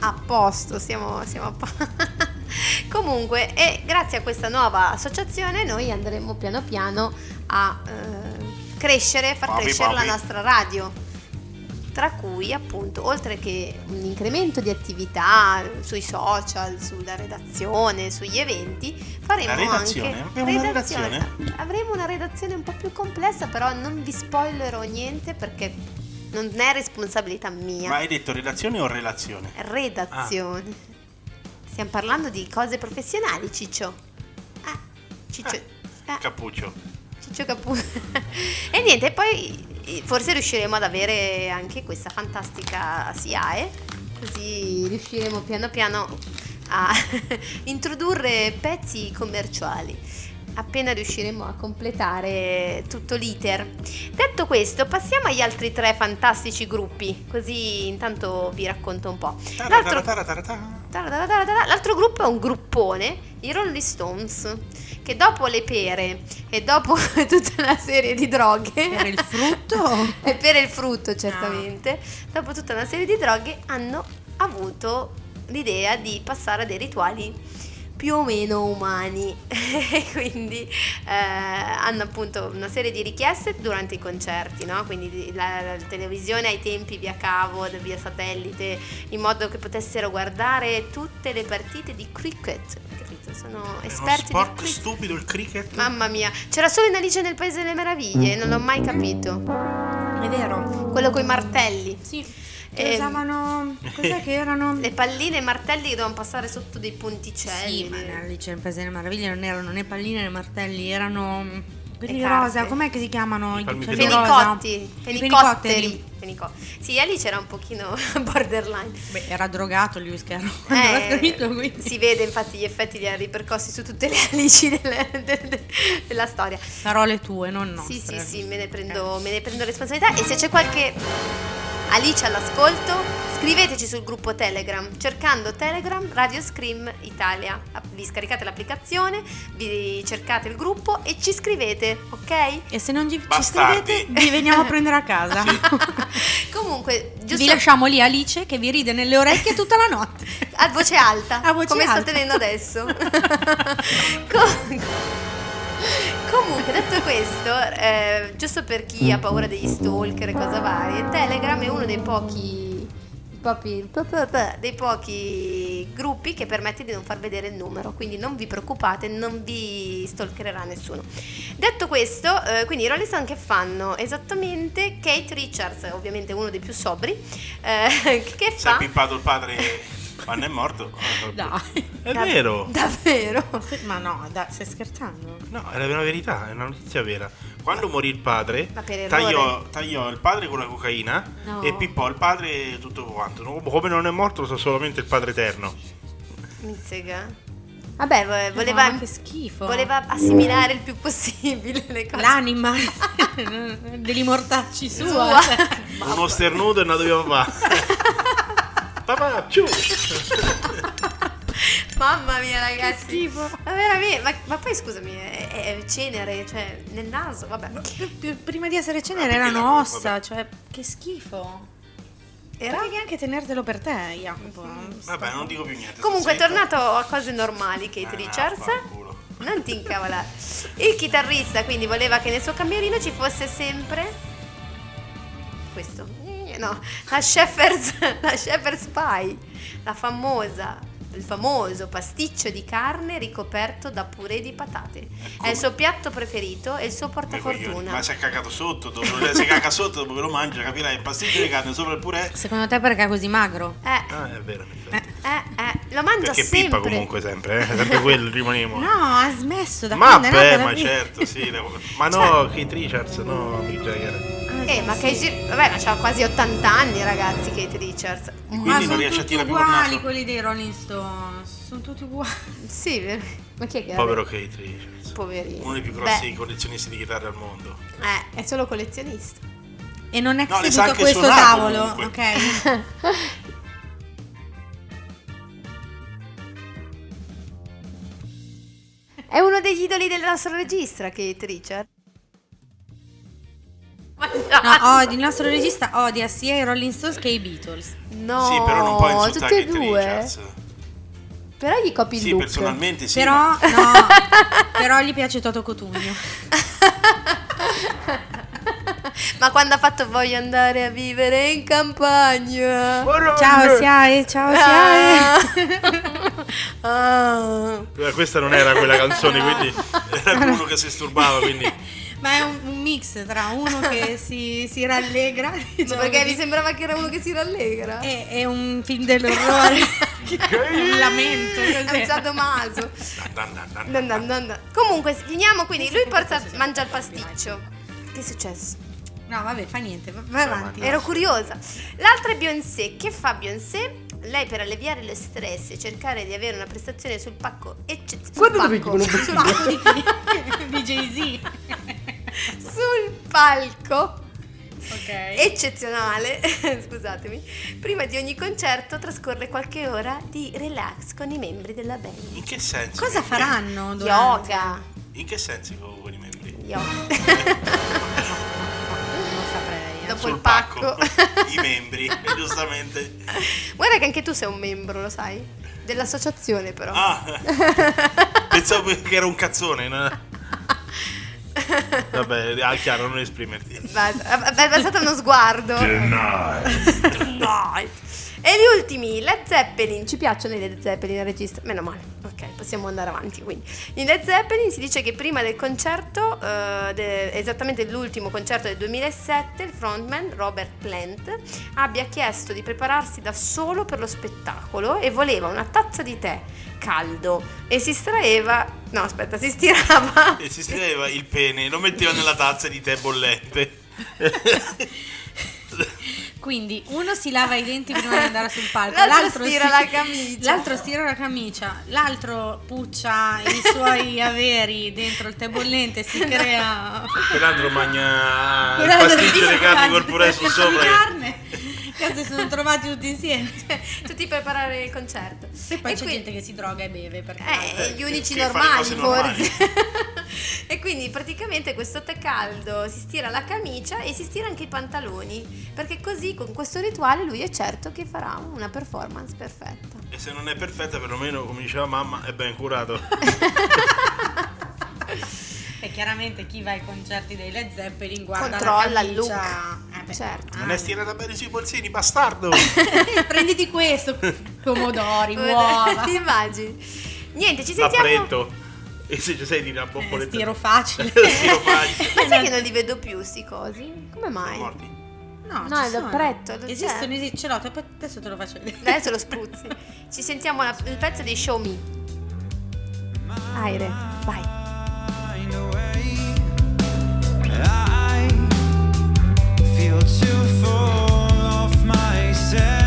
C: a posto, siamo, siamo a posto. Comunque, e grazie a questa nuova associazione noi andremo piano piano a eh, crescere, far
B: Papi,
C: crescere la
B: papi.
C: nostra radio. Tra cui appunto, oltre che un incremento di attività sui social, sulla redazione, sugli eventi, faremo
B: La redazione?
C: anche
B: Abbiamo una redazione?
C: Avremo una redazione un po' più complessa, però non vi spoilerò niente perché non è responsabilità mia
B: Ma hai detto relazione o relazione?
C: redazione.
B: Ah.
C: Stiamo parlando di cose professionali, Ciccio. Ah, Ciccio. eh,
B: Cappuccio.
C: Ciccio Capu. e niente, poi eh, forse riusciremo ad avere anche questa fantastica SIAE, così riusciremo piano piano a introdurre pezzi commerciali. Appena riusciremo a completare tutto l'iter. Detto questo, passiamo agli altri tre fantastici gruppi, così intanto vi racconto un po'. L'altro. L'altro gruppo è un gruppone, i Rolling Stones, che dopo le pere e dopo tutta una serie di droghe...
A: Per il frutto?
C: e per il frutto, certamente. Dopo tutta una serie di droghe hanno avuto l'idea di passare a dei rituali più o meno umani e quindi eh, hanno appunto una serie di richieste durante i concerti, no? quindi la, la televisione ai tempi via cavo, via satellite, in modo che potessero guardare tutte le partite di cricket. Capito? Sono esperti di
B: sport
C: cricket.
B: stupido il cricket.
C: Mamma mia, c'era solo in Alice nel Paese delle Meraviglie, non l'ho mai capito.
A: È vero.
C: Quello con i martelli.
A: Sì. Che
C: Ehm,
A: usavano... Cos'è che erano?
C: Le palline e i martelli che dovevano passare sotto dei ponticelli.
A: Sì, ma nell'Alice nel Paese delle Meraviglie non erano né palline né martelli, erano quelli rosa, com'è che si chiamano?
B: I
A: I
B: palmi
A: quelli
B: rosa.
A: rosa?
C: Fenicotti,
A: I
C: fenicotteri.
A: fenicotteri.
C: Fenico- Sì, Alice era un pochino borderline.
A: Beh, era drogato Lewis Carroll
C: Eh,
A: scritto,
C: si vede infatti gli effetti li ha ripercossi su tutte le Alici delle- de- de- della storia.
A: Parole tue, non nostre.
C: Sì, sì, sì, me ne, prendo, me ne prendo responsabilità e se c'è qualche Alice all'ascolto, scriveteci sul gruppo Telegram, cercando Telegram Radio Scream Italia. Vi scaricate l'applicazione, vi cercate il gruppo e ci scrivete, ok?
A: E se non ci, ci
B: Bastardi.
A: scrivete, vi veniamo a prendere a casa.
C: Comunque, giusto
A: Vi lasciamo lì Alice che vi ride nelle orecchie tutta la notte.
C: a voce alta,
A: A voce
C: come sto
A: alta.
C: tenendo adesso. Com- Comunque, detto questo, eh, giusto per chi ha paura degli stalker e cose varie, Telegram è uno dei pochi, pochi- dei pochi gruppi che permette di non far vedere il numero, quindi non vi preoccupate, non vi stalkererà nessuno. Detto questo, eh, quindi i Rolling Stone che fanno? Esattamente Kate Richards, ovviamente uno dei più sobri, eh, che
B: Si è
C: fa...
B: pippato il padre quando è morto.
A: Dai.
B: È
C: Da-
B: vero.
C: Davvero?
A: Ma no, dai, stai scherzando?
B: No, è la verità, è una notizia vera. Quando morì il padre,
C: Ma per errore?
B: tagliò, tagliò il padre con la cocaina
C: No.
B: e pippò il padre tutto quanto. No, Come non è morto, lo sa solamente il padre eterno.
C: Mizzega. Vabbè, vo-
A: No,
C: voleva,
A: ma che schifo.
C: voleva assimilare il più possibile le cose.
A: L'anima degli mortacci sua.
C: Sua.
B: Uno sternuto e andato via papà. Papà, ciu!
C: Mamma mia, ragazzi.
A: schifo.
C: Ma veramente, ma, ma poi scusami, è, è cenere, cioè nel naso, vabbè.
A: Prima di essere cenere
B: Ah, perché
A: erano ossa, cioè che schifo.
C: Era?
A: Potevi anche tenertelo per te, Jacopo.
B: Vabbè, non dico più niente.
C: Comunque è
B: sto
C: tornato a cose normali Kate.
B: Eh,
C: Richards.
B: vaffanculo.
C: Non ti incavolare. Il chitarrista quindi voleva che nel suo camerino ci fosse sempre questo. Eh, No, la Shepherd's, la Shepherd's Pie, la famosa il famoso pasticcio di carne ricoperto da purè di patate. È il suo piatto preferito e il suo portafortuna.
B: Ma si è cagato sotto, dopo, se caga sotto dopo che lo mangia, capirai, il pasticcio di carne sopra il purè.
A: Secondo te perché è così magro?
C: Eh,
B: Ah, è vero, effetti.
C: eh, eh, lo mangia
B: Perché
C: sempre.
B: pippa comunque sempre, eh? Sempre quello rimaniamo.
A: No, ha smesso da
B: ma
A: quando è nata
B: beh, ma certo, sì. devo- Ma no, Kate Richards, no, Mick Jagger.
C: Eh, ma che gir- vabbè, ma c'ha quasi 80 anni, ragazzi, Kate Richards.
B: Quindi
A: ma
B: non
A: sono
B: riesce a
A: tutti
B: tirare più il
A: uguali
B: naso.
A: quelli dei Rolling Stones. Sono tutti uguali.
C: Sì, vero. ma chi è che
B: Povero Kate Richards.
C: Poverino.
B: Uno dei più grossi
C: Beh,
B: collezionisti di chitarre al mondo.
C: eh, è solo collezionista.
A: E non è
B: No, le
A: seduto
B: sa
A: a
B: anche
A: questo
B: suonare
A: tavolo,
B: comunque.
A: ok?
C: È uno degli idoli del nostro regista, Kate Richards.
A: No, odi- il nostro regista odia sia i Rolling Stones che i Beatles.
C: No,
B: sì, però non puoi insultare
C: tutti e
B: Kate
C: due.
B: Richards.
C: Però gli copi il
B: Sì,
C: look.
B: personalmente sì.
A: Però,
B: ma-
A: no, però gli piace Toto Cotugno.
C: Ma quando ha fatto voglio andare a vivere in campagna.
A: Ciao, Siae, ciao, Siae.
C: Ah.
B: Eh, Questa non era quella canzone, quindi era uno che si sturbava, quindi...
A: Ma è un mix tra uno che si, si rallegra diciamo
C: perché
A: così,
C: mi sembrava che era uno che si rallegra.
A: e, e un film dell'orrore. un lamento.
C: È un sadomaso. Comunque, finiamo quindi. Lui porta, mangia il pasticcio. Che è successo?
A: No, vabbè, fa niente, va- vai avanti.
C: Ero curiosa. L'altra è Beyoncé. Che fa Beyoncé? Lei per alleviare lo stress e cercare di avere una prestazione sul pacco eccezionale.
D: Guarda dove chiamano
C: sul,
D: bocchino.
C: palco,
A: di Jay-Z.
C: Sul palco
A: Ok.
C: eccezionale, scusatemi, prima di ogni concerto trascorre qualche ora di relax con i membri della band.
B: In che senso?
A: Cosa faranno? durante?
C: Yoga.
B: In che senso con i membri?
C: Yoga.
A: Non saprei. eh.
C: Dopo
B: Sul
C: il pacco.
B: I membri, giustamente.
C: Guarda che anche tu sei un membro, lo sai? Dell'associazione però.
B: Ah, pensavo che era un cazzone. no? Vabbè, ah, chiaro, non esprimerti.
C: Basta, è bastato uno sguardo. Denied. E gli ultimi, Led Zeppelin, ci piacciono i Led Zeppelin al regista? Meno male, ok, possiamo andare avanti. Quindi, in Led Zeppelin si dice che prima del concerto, eh, de- esattamente l'ultimo concerto del 2007, il frontman Robert Plant abbia chiesto di prepararsi da solo per lo spettacolo e voleva una tazza di tè caldo e si estraeva, no aspetta, si stirava
B: E si scriveva il pene, lo metteva nella tazza di tè bollente.
A: Quindi uno si lava i denti prima di andare sul palco,
C: L'altro
A: l'altro,
C: stira
A: si-
C: la camicia.
A: l'altro stira la camicia, l'altro puccia i suoi averi dentro il tè bollente, si crea
B: Quell'altro mangia il pasticcio di carne col purè
A: di
B: su sopra. che-
A: carne. Cazzo, si sono trovati tutti insieme.
C: tutti per preparare il concerto.
A: E poi
C: E
A: c'è
C: quindi-
A: gente che si droga e beve perché
C: Eh, gli unici normali. forse. e quindi praticamente questo tè caldo si stira la camicia e si stira anche i pantaloni, perché così con questo rituale lui è certo che farà una performance perfetta.
B: E se non è perfetta, perlomeno, come diceva mamma, è ben curato.
A: Chiaramente chi va ai concerti dei Led Zeppelin guarda
C: Controlla
A: la
C: il look.
A: Eh beh,
C: Certo.
B: Non è stirata bene sui polsini, bastardo!
A: Prenditi questo, pomodori, uova.
C: Ti immagini? Niente, ci sentiamo.
B: L'appretto. E se ci sei di una
A: Eh,
B: bomboletta.
A: stiro facile.
B: Stiro facile.
C: Ma sai che non li vedo più sti cosi? Come mai?
B: Morti.
A: No,
C: No, è
A: sono.
C: l'appretto, lo
A: Esistono, esistono, ce l'ho, te- adesso te lo faccio vedere.
C: Adesso lo spruzzi. Ci sentiamo la- il pezzo di Show Me. Aire, vai.
F: Find a way. I feel too full of myself.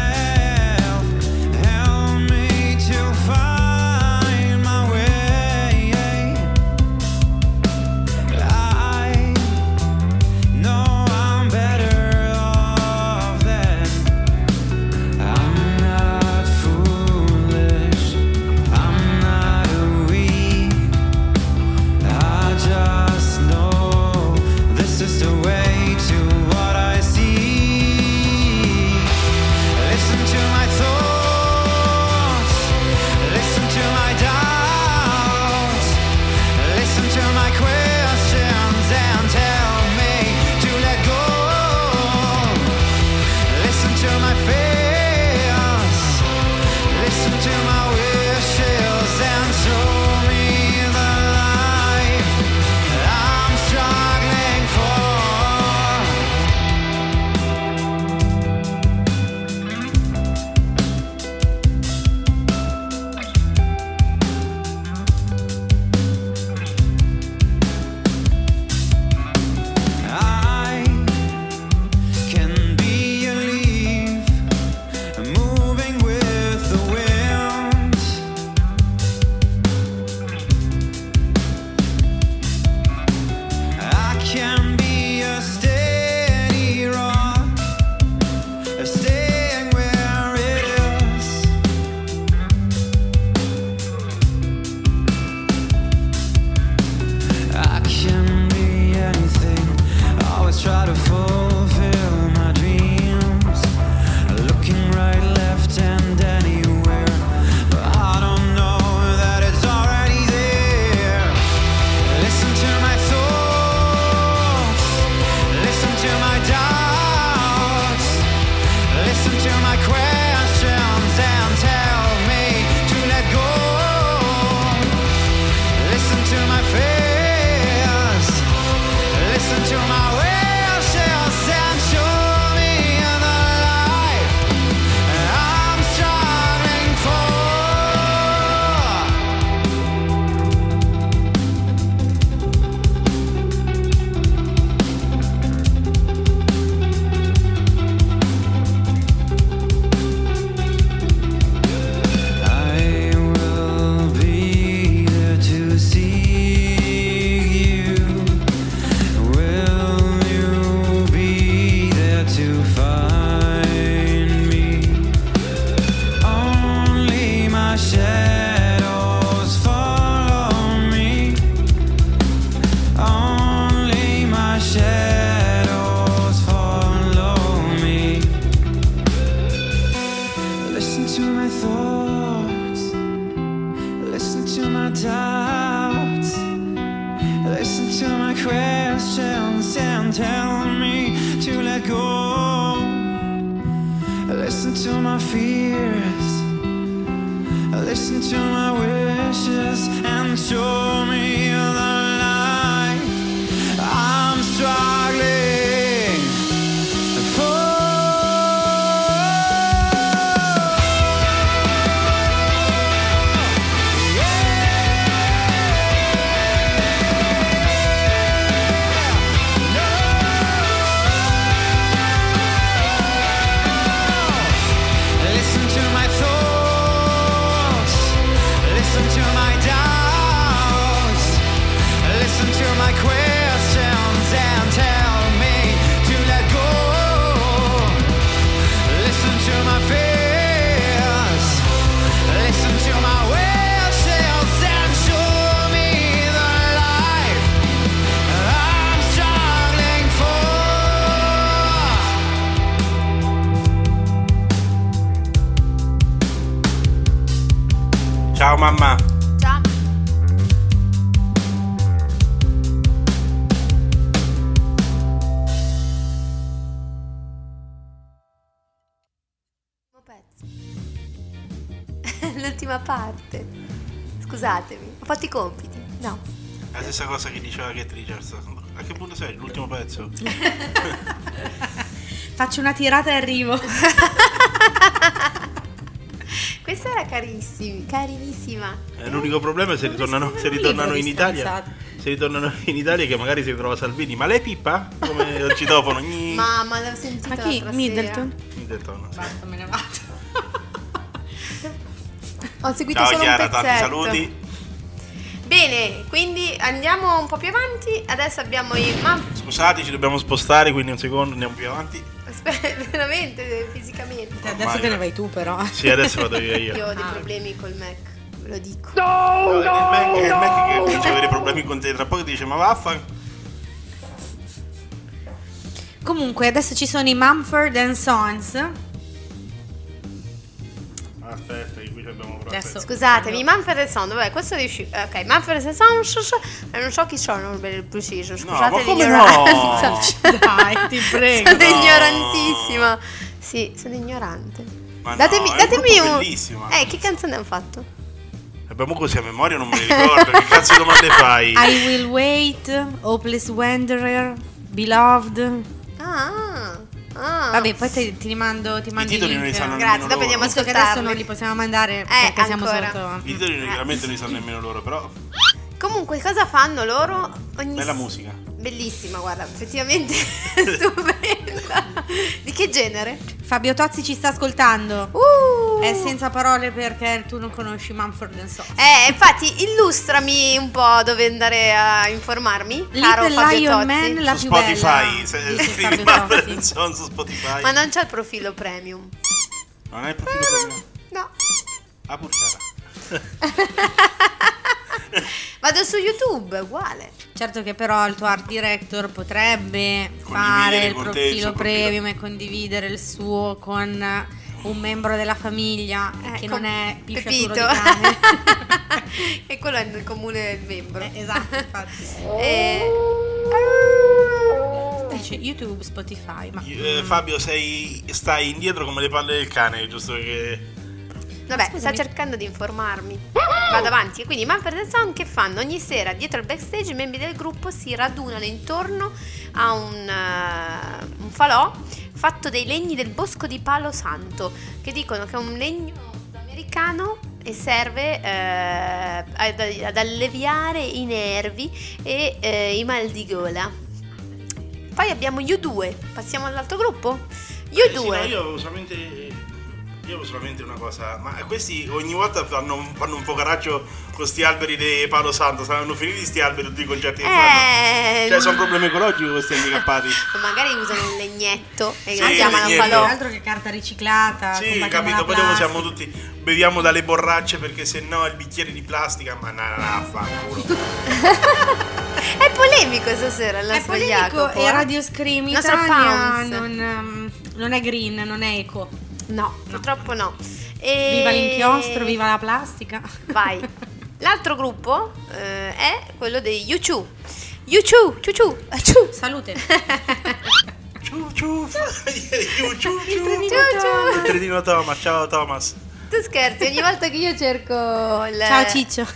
C: Compiti. No.
B: La stessa cosa che diceva Kate Richards. A che punto sei? L'ultimo pezzo?
A: Faccio una tirata e arrivo.
C: Questa era carissima, carinissima.
B: Eh, l'unico problema è se ritornano, se ritornano in Italia. Se ritornano in Italia che magari si trova Salvini. Ma lei pippa? Come il citofono? Gni.
C: Mamma, l'ho sentita
A: Ma chi? Middleton?
B: Middleton, sì.
A: Basta, me ne vado.
C: sera. Ho seguito
B: Ciao
C: solo
B: Chiara,
C: un
B: tanti
C: pezzetto.
B: saluti.
C: Bene, quindi andiamo un po' più avanti. Adesso abbiamo i ma
B: Scusate, ci dobbiamo spostare, quindi un secondo andiamo più avanti.
C: aspetta, veramente fisicamente.
A: Adesso
B: Ormai-
A: te ne vai tu però.
B: Sì, adesso vado via io.
C: Io ho dei
A: Ah.
C: problemi col Mac, ve lo dico.
B: No, è il Mac, è il Mac che comincia ad avere problemi con te. Tra poco ti dice, ma vaffan.
A: Comunque, adesso ci sono i Mumford and Sons.
B: Aspetta, abbiamo aspetta.
C: Scusatemi, Manfred Son, dov'è? Questo riusci... Ok, Manfred Son, eh, non so chi sono per il preciso, scusate
B: ma come
C: l'ignoranza.
A: Dai, ti prego.
C: sono
B: No.
C: ignorantissima. Sì, sono ignorante.
B: Ma no,
C: datemi
B: è un
C: datemi un...
B: bellissimo.
C: Eh, che canzone hanno fatto?
B: Abbiamo così a memoria, non me le ricordo. che cazzo di domande fai?
A: I Will Wait, Hopeless Wanderer, Beloved.
C: Ah, ah.
A: Vabbè, poi te- ti rimando, ti mando
B: titoli
A: i
B: non li sanno
C: Grazie,
B: nemmeno
C: dopo andiamo a.
A: Visto che adesso non li possiamo mandare
C: Eh,
A: perché siamo
C: ancora.
A: sotto.
B: I titoli veramente non li sanno nemmeno loro, però
C: Comunque, cosa fanno loro? Ogni
B: bella musica.
C: Bellissima, guarda, effettivamente stupenda. Di che genere?
A: Fabio Tozzi ci sta ascoltando.
C: Uh.
A: È senza parole perché tu non conosci Mumford and Sons.
C: Eh, infatti, illustrami un po' dove andare a informarmi, caro
A: Little
C: Fabio
A: Lion
C: Tozzi.
A: Man, la
B: su
A: più
B: Spotify,
A: bella.
B: se,
A: dice
B: scrivi
A: Fabio
B: Manfred
A: Tozzi.
B: Son su Spotify.
C: Ma non c'è il profilo premium.
B: Non è il profilo premium?
C: No.
B: Ah, puttana.
C: Vado su YouTube, uguale.
A: Certo che però il tuo art director potrebbe fare il profilo premium e condividere il suo con un membro della famiglia
C: Eh,
A: che
C: com-
A: non è pisciaturo
C: Pepito.
A: di cane.
C: e quello è il comune membro.
A: Eh, esatto, infatti.
C: Eh,
A: Dice YouTube, Spotify, ma
B: Eh, Fabio, sei, stai indietro come le palle del cane, giusto che...
C: Vabbè,
A: Scusami.
C: sta cercando di informarmi. Vado avanti. E quindi Manfred Son che fanno? Ogni sera dietro al backstage i membri del gruppo si radunano intorno a un, eh, un falò fatto dei legni del bosco di Palo Santo, che dicono che è un legno americano e serve eh, ad, ad alleviare i nervi e eh, i mal di gola. Poi abbiamo U2, passiamo all'altro gruppo?
B: Eh, sì,
C: U2.
B: no, io solamente... Io solamente una cosa, ma questi ogni volta fanno, fanno un focaraccio con sti alberi di Palo Santo, saranno finiti sti alberi tutti i concerti che fanno.
C: Eh,
B: Cioè, sono problemi ecologici questi handicappati.
C: magari usano un legnetto e
B: Sì,
C: lo chiamano falò.
A: altro che carta riciclata.
B: Sì, capito,
A: la
B: poi dopo siamo tutti... Beviamo dalle borracce perché se no il bicchiere di plastica, ma no, no, no, fanculo.
C: È polemico stasera il
A: È polemico
C: Jacopo.
A: e
C: eh?
A: Radio Scream
C: Nostro
A: Italia non, ehm, non è green, non è eco.
C: No, purtroppo no. E...
A: Viva l'inchiostro, viva la plastica.
C: Vai. L'altro gruppo eh, è quello dei Yuchu. Yuchu, ciu ciu,
A: Salute.
B: Ciu, ciu, ciu, ciu, ciu.
C: ciu ciu.
B: Il trenino Thomas, ciao Thomas.
C: Tu scherzi, ogni volta che io cerco il...
A: Ciao Ciccio.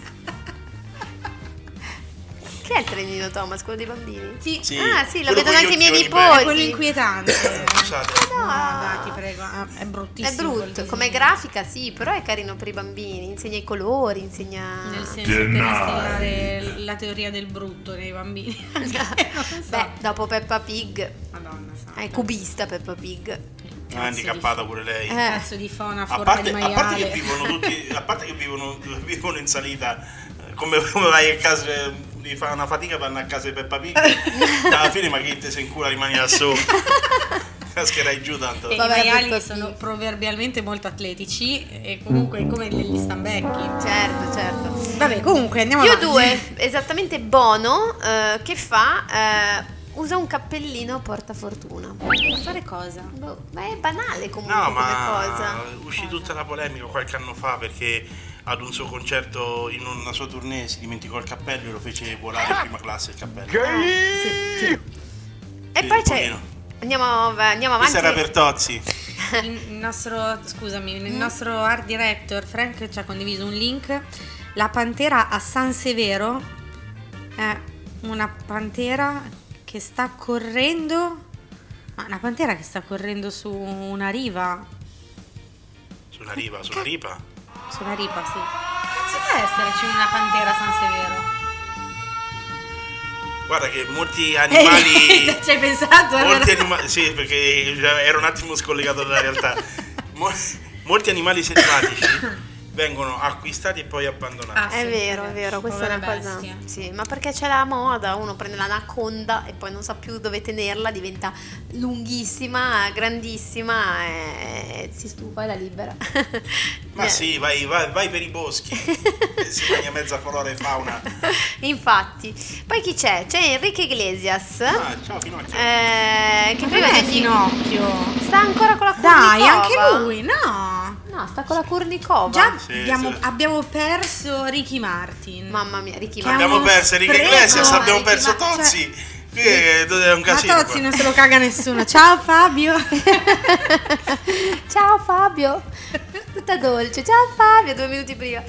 C: Che è il trenino Thomas, quello dei bambini?
A: Sì.
B: Sì,
C: Ah sì, lo
B: quello
C: vedono anche i miei
B: occhioni
A: È
C: nipoti.
A: quello inquietante.
B: Scusate.
A: No, dai, ti prego, ah, è
C: È
A: bruttissimo. quel
C: brutto, come grafica sì, però è carino per i bambini, insegna i colori, insegna...
A: Nel senso per instillare la teoria del brutto nei bambini. non so.
C: Beh, dopo Peppa Pig,
A: Madonna santa.
C: è cubista Peppa Pig.
B: È handicappata pure lei.
C: Eh.
A: Cazzo di fauna
B: A parte,
A: di
B: a parte che
A: maiale.
B: vivono tutti, a parte che vivono, vivono in salita, eh, come, come vai a casa, di fare una fatica vanno a casa di Peppa Pig, alla fine ma che te sei in culo rimani da solo. Cascherai giù tanto.
A: E
C: Vabbè,
A: I maiali sono proverbialmente molto atletici e comunque come degli stambecchi.
C: Certo, certo.
A: Vabbè, comunque andiamo
C: Io
A: avanti.
C: due, esattamente Bono, eh, che fa... eh, usa un cappellino portafortuna.
A: Per fare cosa?
C: Boh, ma è banale comunque
B: No,
C: come
B: ma
C: cosa.
B: uscì tutta la polemica qualche anno fa perché ad un suo concerto in una sua tournée si dimenticò il cappello e lo fece volare in prima classe il cappello.
C: Ah, sì, sì. E
B: Sì,
C: poi c'è... Andiamo, andiamo avanti.
B: Questo era per Tozzi.
A: Il nostro, scusami, il nostro art director Frank ci ha condiviso un link. La pantera a San Severo è una pantera che sta correndo. Ma una pantera che sta correndo su una riva.
B: Sulla riva, sulla riva.
A: Su una riva, sì. Che cazzo fa esserci una pantera a San Severo?
B: Guarda che molti animali...
A: Ci hai pensato?
B: molti animali... Sì, perché ero un attimo scollegato dalla realtà. Mo- molti animali selvatici vengono acquistati e poi abbandonati.
A: Ah,
C: È
A: sì,
C: vero,
A: sì.
C: è vero, questa è una cosa. Sì, ma perché c'è la moda, uno prende l'anaconda e poi non sa più dove tenerla, diventa lunghissima, grandissima e si stufa e la libera.
B: Ma
C: Eh,
B: sì, vai, vai, vai per i boschi. e si mangia mezza flora e fauna.
C: Infatti. Poi chi c'è? C'è Enrique Iglesias.
B: Ah, ciao Pinocchio.
C: eh, che prima
A: è Finocchio.
C: Sta ancora con la.
A: Dai, anche lui, no.
C: No, sta con la cornicova.
A: Già
B: Sì,
A: abbiamo,
B: sì.
A: abbiamo perso Ricky Martin.
C: Mamma mia, Ricky Martin.
B: abbiamo perso
A: spreco,
B: Iglesias, abbiamo
C: Ricky
B: perso
C: Ma-
B: Tozzi. Qui è, è un
A: Ma
B: casino.
A: Tozzi
B: qua.
A: non se lo caga nessuno. Ciao Fabio.
C: Ciao Fabio, tutta dolce. Ciao Fabio, due minuti prima.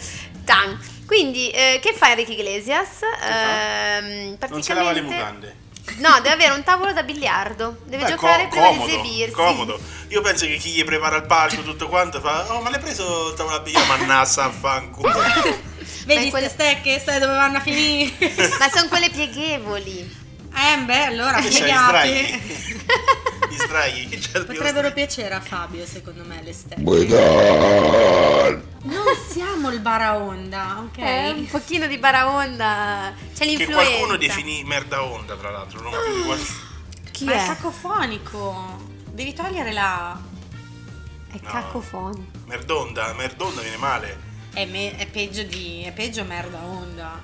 C: Tan. Quindi, eh, che fa Enrique Iglesias? Ehm,
B: Non se lava le
C: praticamente-
B: mutande.
C: No, deve avere un tavolo da biliardo. Deve
B: Beh,
C: giocare
B: co-
C: prima
B: comodo,
C: di esibirsi.
B: comodo. Io penso che chi gli prepara il palco tutto quanto fa Oh ma l'hai preso il tavolo da bigliare? Mannassa a fanculo
A: Vedi
C: quelle-
A: queste stecche, sai dove vanno a finire?
C: Ma sono quelle pieghevoli.
A: Eh beh, allora piegate.
B: Che c'è il
A: Potrebbero piacere a Fabio, secondo me, le stecche. Non siamo il baraonda, ok?
C: Eh, un pochino di baraonda. C'è
B: Che
C: l'influenza.
B: qualcuno definì merda onda tra l'altro non più qual-
C: Chi
A: Ma è
C: è?
A: cacofonico. Devi togliere la...
C: È
B: No.
C: cacofonico.
B: Merdonda, merdonda viene male
A: È, me- è peggio di... è peggio merda onda.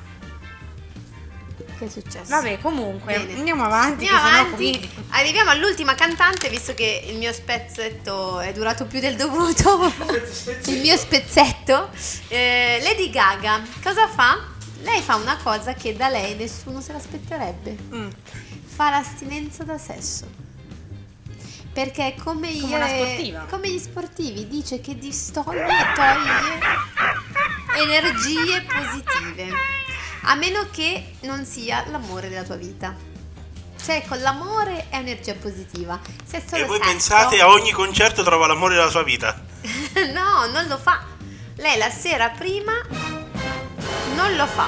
C: Che è successo?
A: Vabbè, comunque,
C: Bene.
A: andiamo avanti.
C: Andiamo avanti.
A: qui-
C: Arriviamo all'ultima cantante, visto che il mio spezzetto è durato più del dovuto. il mio spezzetto. Eh, Lady Gaga, cosa fa? Lei fa una cosa che da lei nessuno se l'aspetterebbe.
A: Mm.
C: Fa l'astinenza da sesso. Perché come,
A: Come
C: io
A: una
C: e-
A: sportiva.
C: come gli sportivi, dice che distoglie toglie energie positive. A meno che non sia l'amore della tua vita. Cioè, con l'amore è energia positiva. Se
B: E voi
C: sesso-
B: pensate a ogni concerto trova l'amore della sua vita
C: no, non lo fa. Lei la sera prima non lo fa.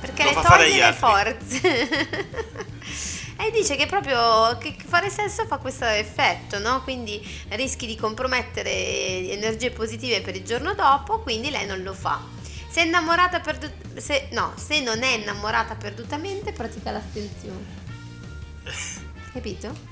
C: Perché
B: Lo
C: le
B: fa
C: toglie le
B: altri.
C: forze. e dice che proprio che fare sesso fa questo effetto, no? Quindi rischi di compromettere energie positive per il giorno dopo, quindi lei non lo fa. Se è innamorata perdut- se, no, se non è innamorata perdutamente, pratica l'astensione. Capito?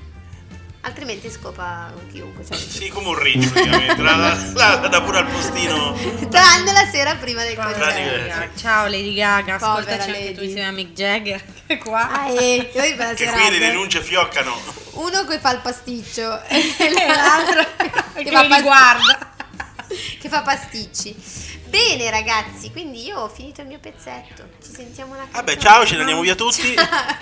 C: Altrimenti scopa con chiunque. Cioè,
B: Sì come un riccio praticamente la, la, la- la dà pure al postino
C: Tranne la sera prima del concerto.
A: Lady. Ciao Lady Gaga,
C: Povera
A: ascoltaci anche tu
C: Lady.
A: insieme a Mick Jagger. Qua.
C: Ah, eh,
B: Che qui le denunce fioccano
C: Uno che fa il pasticcio
A: E l'altro
C: che,
A: che
C: fa
A: li
C: pas-
A: guarda.
C: che fa pasticci. Bene ragazzi, quindi io ho finito il mio pezzetto. Ci sentiamo una
B: Vabbè,
C: canzone,
B: ciao, ce ne andiamo via tutti.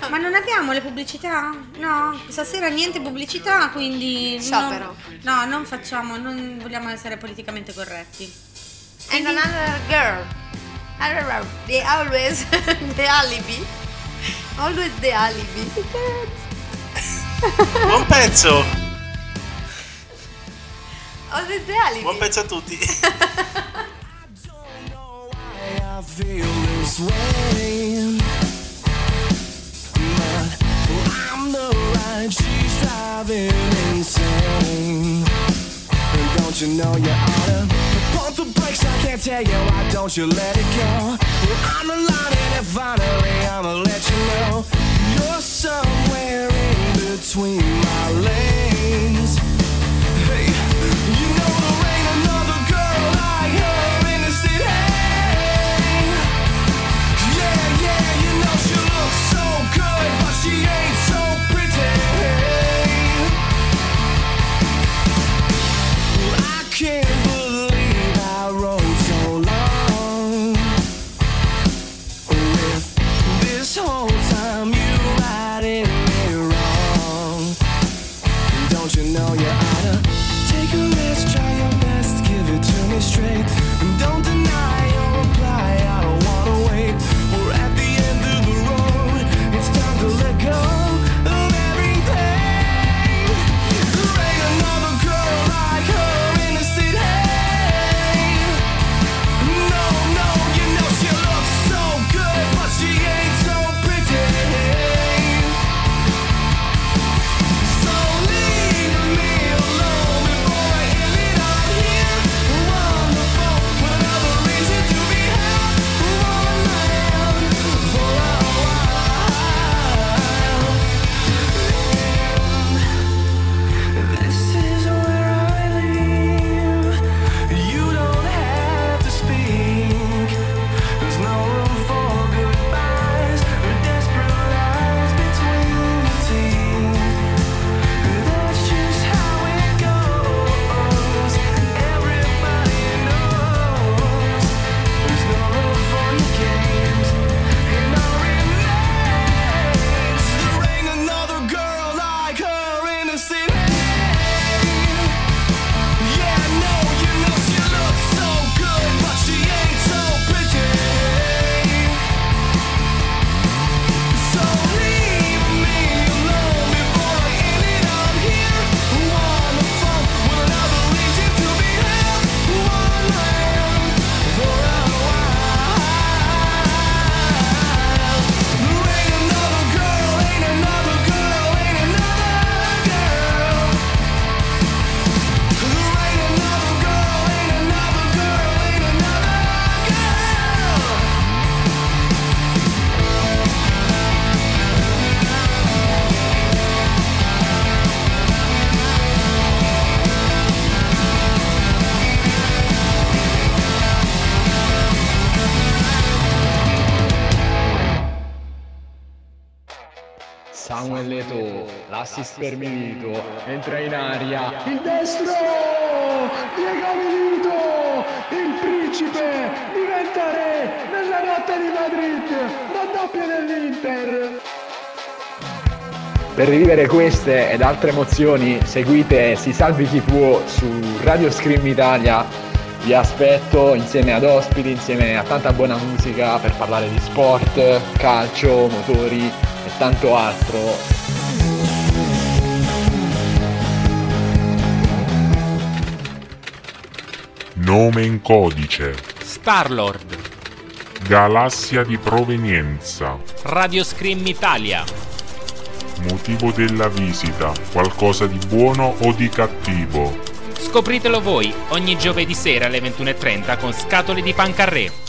A: Ma non abbiamo le pubblicità? No, stasera niente pubblicità, quindi...
C: Sciopero.
A: No, no, non facciamo, non vogliamo essere politicamente corretti.
C: And another girl. Another- The always the alibi. Always the alibi.
B: Buon pezzo.
C: Always the alibi.
B: Buon pezzo a tutti.
G: I feel this way. But I'm the she's driving insane. And don't you know you oughta pump the brakes? I can't tell you why don't you let it go? I'm the line and finally I'ma let you know you're somewhere in between my lanes. king
H: Samuel Leto, l'assist per Milito, entra in aria,
D: Il destro! Diego Milito! Il principe diventa re nella notte di Madrid! Raddoppio dell'Inter!
H: Per rivivere queste ed altre emozioni seguite Si Salvi Chi Può su Radio Scream Italia. Vi aspetto insieme ad ospiti, insieme a tanta buona musica per parlare di sport, calcio, motori tanto altro.
I: Nome in codice.
J: Starlord,
I: Galassia di provenienza.
J: Radio Scream Italia,
I: Motivo della visita. Qualcosa di buono o di cattivo.
J: scopritelo voi ogni giovedì sera alle 21.30 con Scatole di Pancarré.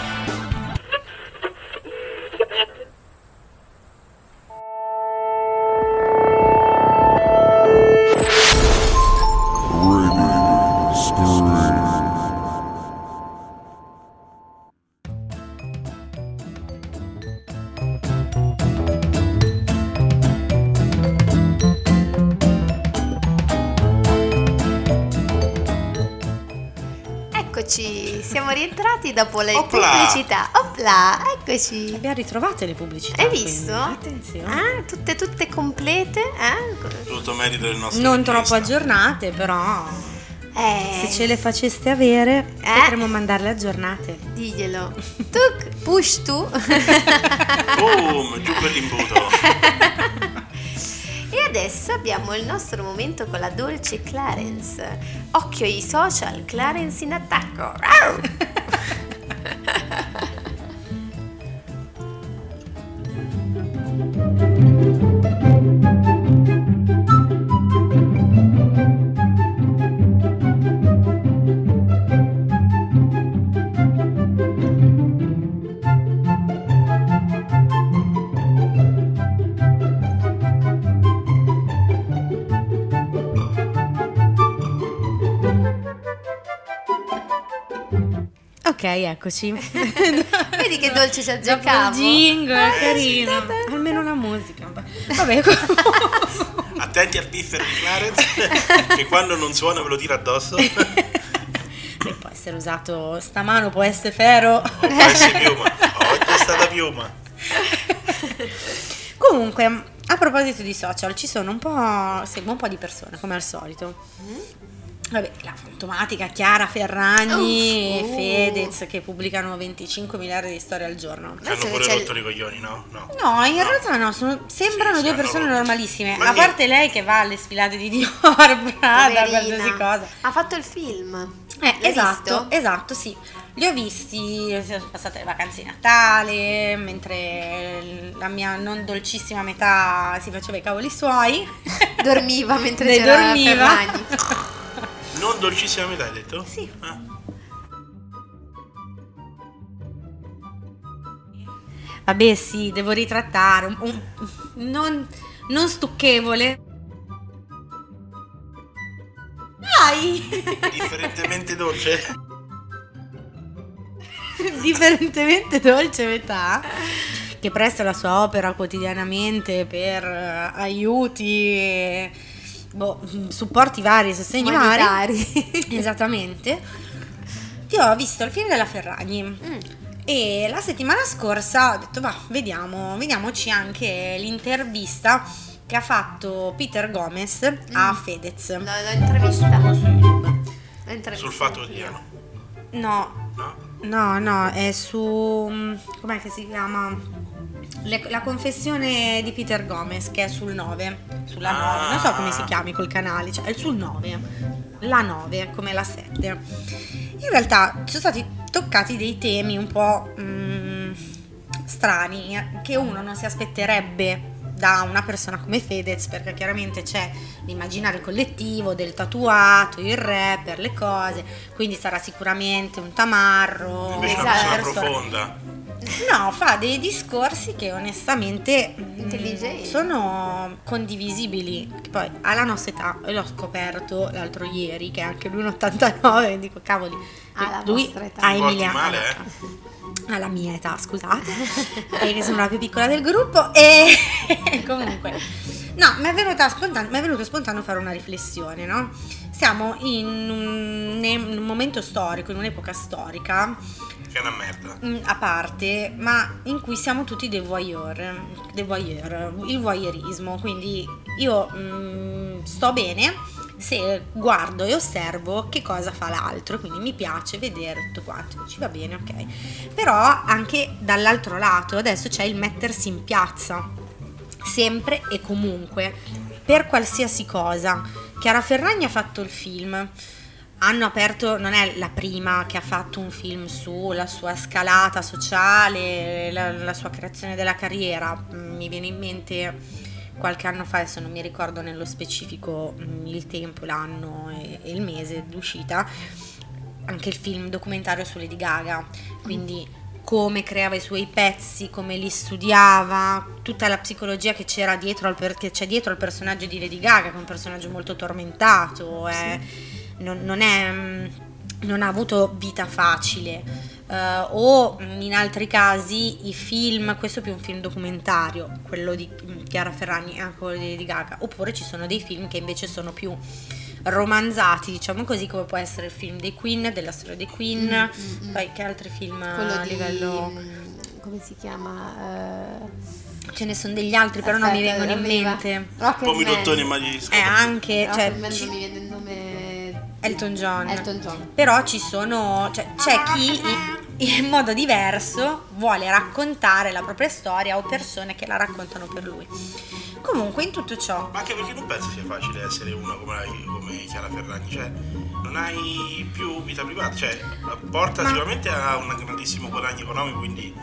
C: Rientrati dopo le
B: Opla!
C: pubblicità. Opla, eccoci.
A: Abbiamo ritrovate le pubblicità.
C: Hai
A: quindi,
C: visto?
A: Attenzione.
C: Ah, tutte, tutte complete? eh?
B: Tutto merito del nostro
A: Non
B: regista.
A: troppo aggiornate, però
C: Eh,
A: se ce le faceste avere potremmo mandarle aggiornate.
C: diglielo. Tu, push tu.
B: Boom, giù quell'imbuto.
C: E adesso abbiamo il nostro momento con la dolce Clarence. Occhio ai social, Clarence in attacco. Thank
A: you. Eccoci.
C: Vedi che dolce ci
A: Dopo il jingle,
C: Eh,
A: carino.
C: sì, vabbè.
A: Almeno la musica. Vabbè,
B: Attenti al piffer di Clarence, che quando non suona ve lo tira addosso.
A: e può essere usato stamano, può essere ferro.
B: O può essere piuma. Oggi è stata piuma.
A: Comunque, a proposito di social, ci sono un po'. seguo un po' di persone, come al solito. Vabbè, la fantomatica Chiara Ferragni e
C: uh.
A: Fedez che pubblicano 25 miliardi di storie al giorno.
B: Che hanno pure rotto i coglioni, no? No.
A: No, in realtà no, sono- sembrano
B: Sì,
A: due persone
B: hanno-
A: normalissime.
B: Ma
A: A parte lei che va alle sfilate di Dior, Prada, qualsiasi cosa.
C: Ha fatto il film.
A: Eh,
C: L'hai
A: esatto,
C: visto?
A: esatto, sì. Li ho visti, sono passate le vacanze di Natale, mentre la mia non dolcissima metà si faceva i cavoli suoi.
C: Dormiva mentre
A: Ne
C: c'era
A: dormiva.
C: Ferragni.
B: Non dolcissima metà, hai detto?
A: Sì.
B: Ah.
A: Vabbè, sì, devo ritrattare. un- un- non, non stucchevole. Dai!
B: Differentemente dolce?
A: differentemente dolce metà che presta la sua opera quotidianamente per eh, aiuti e, boh, mm, supporti vari sostegni vari esattamente io ho visto il film della Ferragni
C: Mm.
A: e la settimana scorsa ho detto va vediamo vediamoci anche l'intervista che ha fatto Peter Gomez a Fedez
C: L'ho, l'ho intervista.
A: su YouTube
B: Sul fatto quotidiano.
A: no
B: No?
A: No, no, è su. mm, com'è che si chiama? Le- la confessione di Peter Gomez, che è sul 9. Sulla
B: Ah.
A: 9. Non so come si chiami quel canale, cioè è sul 9. La 9, come la 7. In realtà ci sono stati toccati dei temi un po' mm, strani che uno non si aspetterebbe da una persona come Fedez perché chiaramente c'è l'immaginario collettivo del tatuato, il rapper, le cose, quindi sarà sicuramente un tamarro.
B: Invece
C: Esatto.
B: una persona
A: persona-
B: profonda.
A: No, fa dei discorsi che onestamente mm,
C: Intelligenti.
A: sono condivisibili. Poi alla nostra età, e l'ho scoperto l'altro ieri, che è anche lui un 89, e dico cavoli,
C: Alla
A: lui ha
B: Ti porti
A: Emilia
B: male, eh?
A: Alla mia età, scusate, perché sono la più piccola del gruppo e comunque no, mi è, venuta spontan- mi è venuto spontaneo fare una riflessione, no? Siamo in un, in un momento storico, in un'epoca storica
B: Che è una merda.
A: mm, a parte, ma in cui siamo tutti dei voyeur, dei voyeur, il voyeurismo, quindi io mm, sto bene se guardo e osservo che cosa fa l'altro, quindi mi piace vedere tutto quanto, ci va bene, ok. Però anche dall'altro lato adesso c'è il mettersi in piazza, sempre e comunque, per qualsiasi cosa. Chiara Ferragni ha fatto il film. Hanno aperto, non è la prima che ha fatto un film sulla sua scalata sociale, la, la sua creazione della carriera. Mm, Mi viene in mente qualche anno fa, adesso non mi ricordo nello specifico mm, il tempo, l'anno e, e il mese d'uscita, anche il film documentario su Lady Gaga, quindi come creava i suoi pezzi, come li studiava, tutta la psicologia che c'era dietro che c'è dietro al personaggio di Lady Gaga, che è un personaggio molto tormentato, è- non, non è, mm, non ha avuto vita facile. Eh, o mm, in altri casi i film, questo è più un film documentario, quello di mm, Chiara Ferragni e anche quello di Lady Gaga, oppure ci sono dei film che invece sono più romanzati, diciamo così, come può essere il film dei Queen, della storia dei Queen,
C: Mm, mm, mm.
A: poi che altri film
C: Quello
A: a
C: di
A: livello...
C: mm, come si chiama? Eh,
A: Ce ne sono degli altri, però non mi
C: Aspetta,
A: vengono in
C: arriva.
A: mente.
B: Pomidottoni, ma gli
A: Eh, anche, cioè,
C: Rocketman
A: ci-
C: non mi viene il nome
A: Elton John.
C: Elton John.
A: Però ci sono, cioè, c'è chi in, in modo diverso vuole raccontare la propria storia o persone che la raccontano per lui. Comunque, in tutto ciò,
B: Ma anche perché non penso sia facile essere una come, come Chiara Ferragni, cioè non hai più vita privata, cioè porta sicuramente a un grandissimo guadagno economico, quindi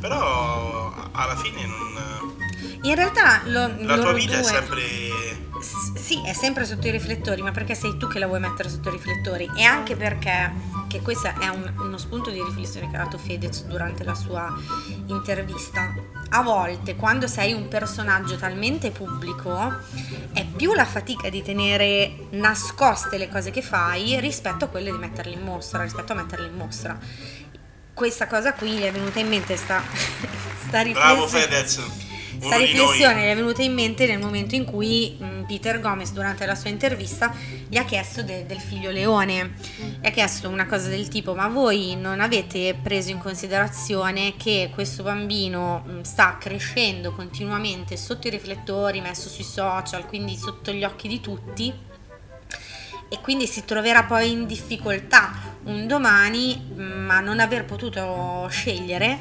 B: però alla fine non,
A: in realtà lo,
B: la tua vita è
A: due-
B: sempre
A: S- Sì, è sempre sotto i riflettori, ma perché sei tu che la vuoi mettere sotto i riflettori e anche perché, che questo è un- uno spunto di riflessione che ha dato Fedez durante la sua intervista, a volte quando sei un personaggio talmente pubblico è più la fatica di tenere nascoste le cose che fai rispetto a quelle di metterle in mostra, rispetto a metterle in mostra. Questa cosa qui gli è venuta in mente sta, sta
B: bravo
A: riflessione.
B: Fedez,
A: Questa riflessione
B: noi.
A: è venuta in mente nel momento in cui mh, Peter Gomez, durante la sua intervista, gli ha chiesto de- del figlio leone. Gli ha chiesto una cosa del tipo: Ma voi non avete preso in considerazione che questo bambino mh, sta crescendo continuamente sotto i riflettori, messo sui social, quindi sotto gli occhi di tutti? E quindi si troverà poi in difficoltà un domani, ma non aver potuto scegliere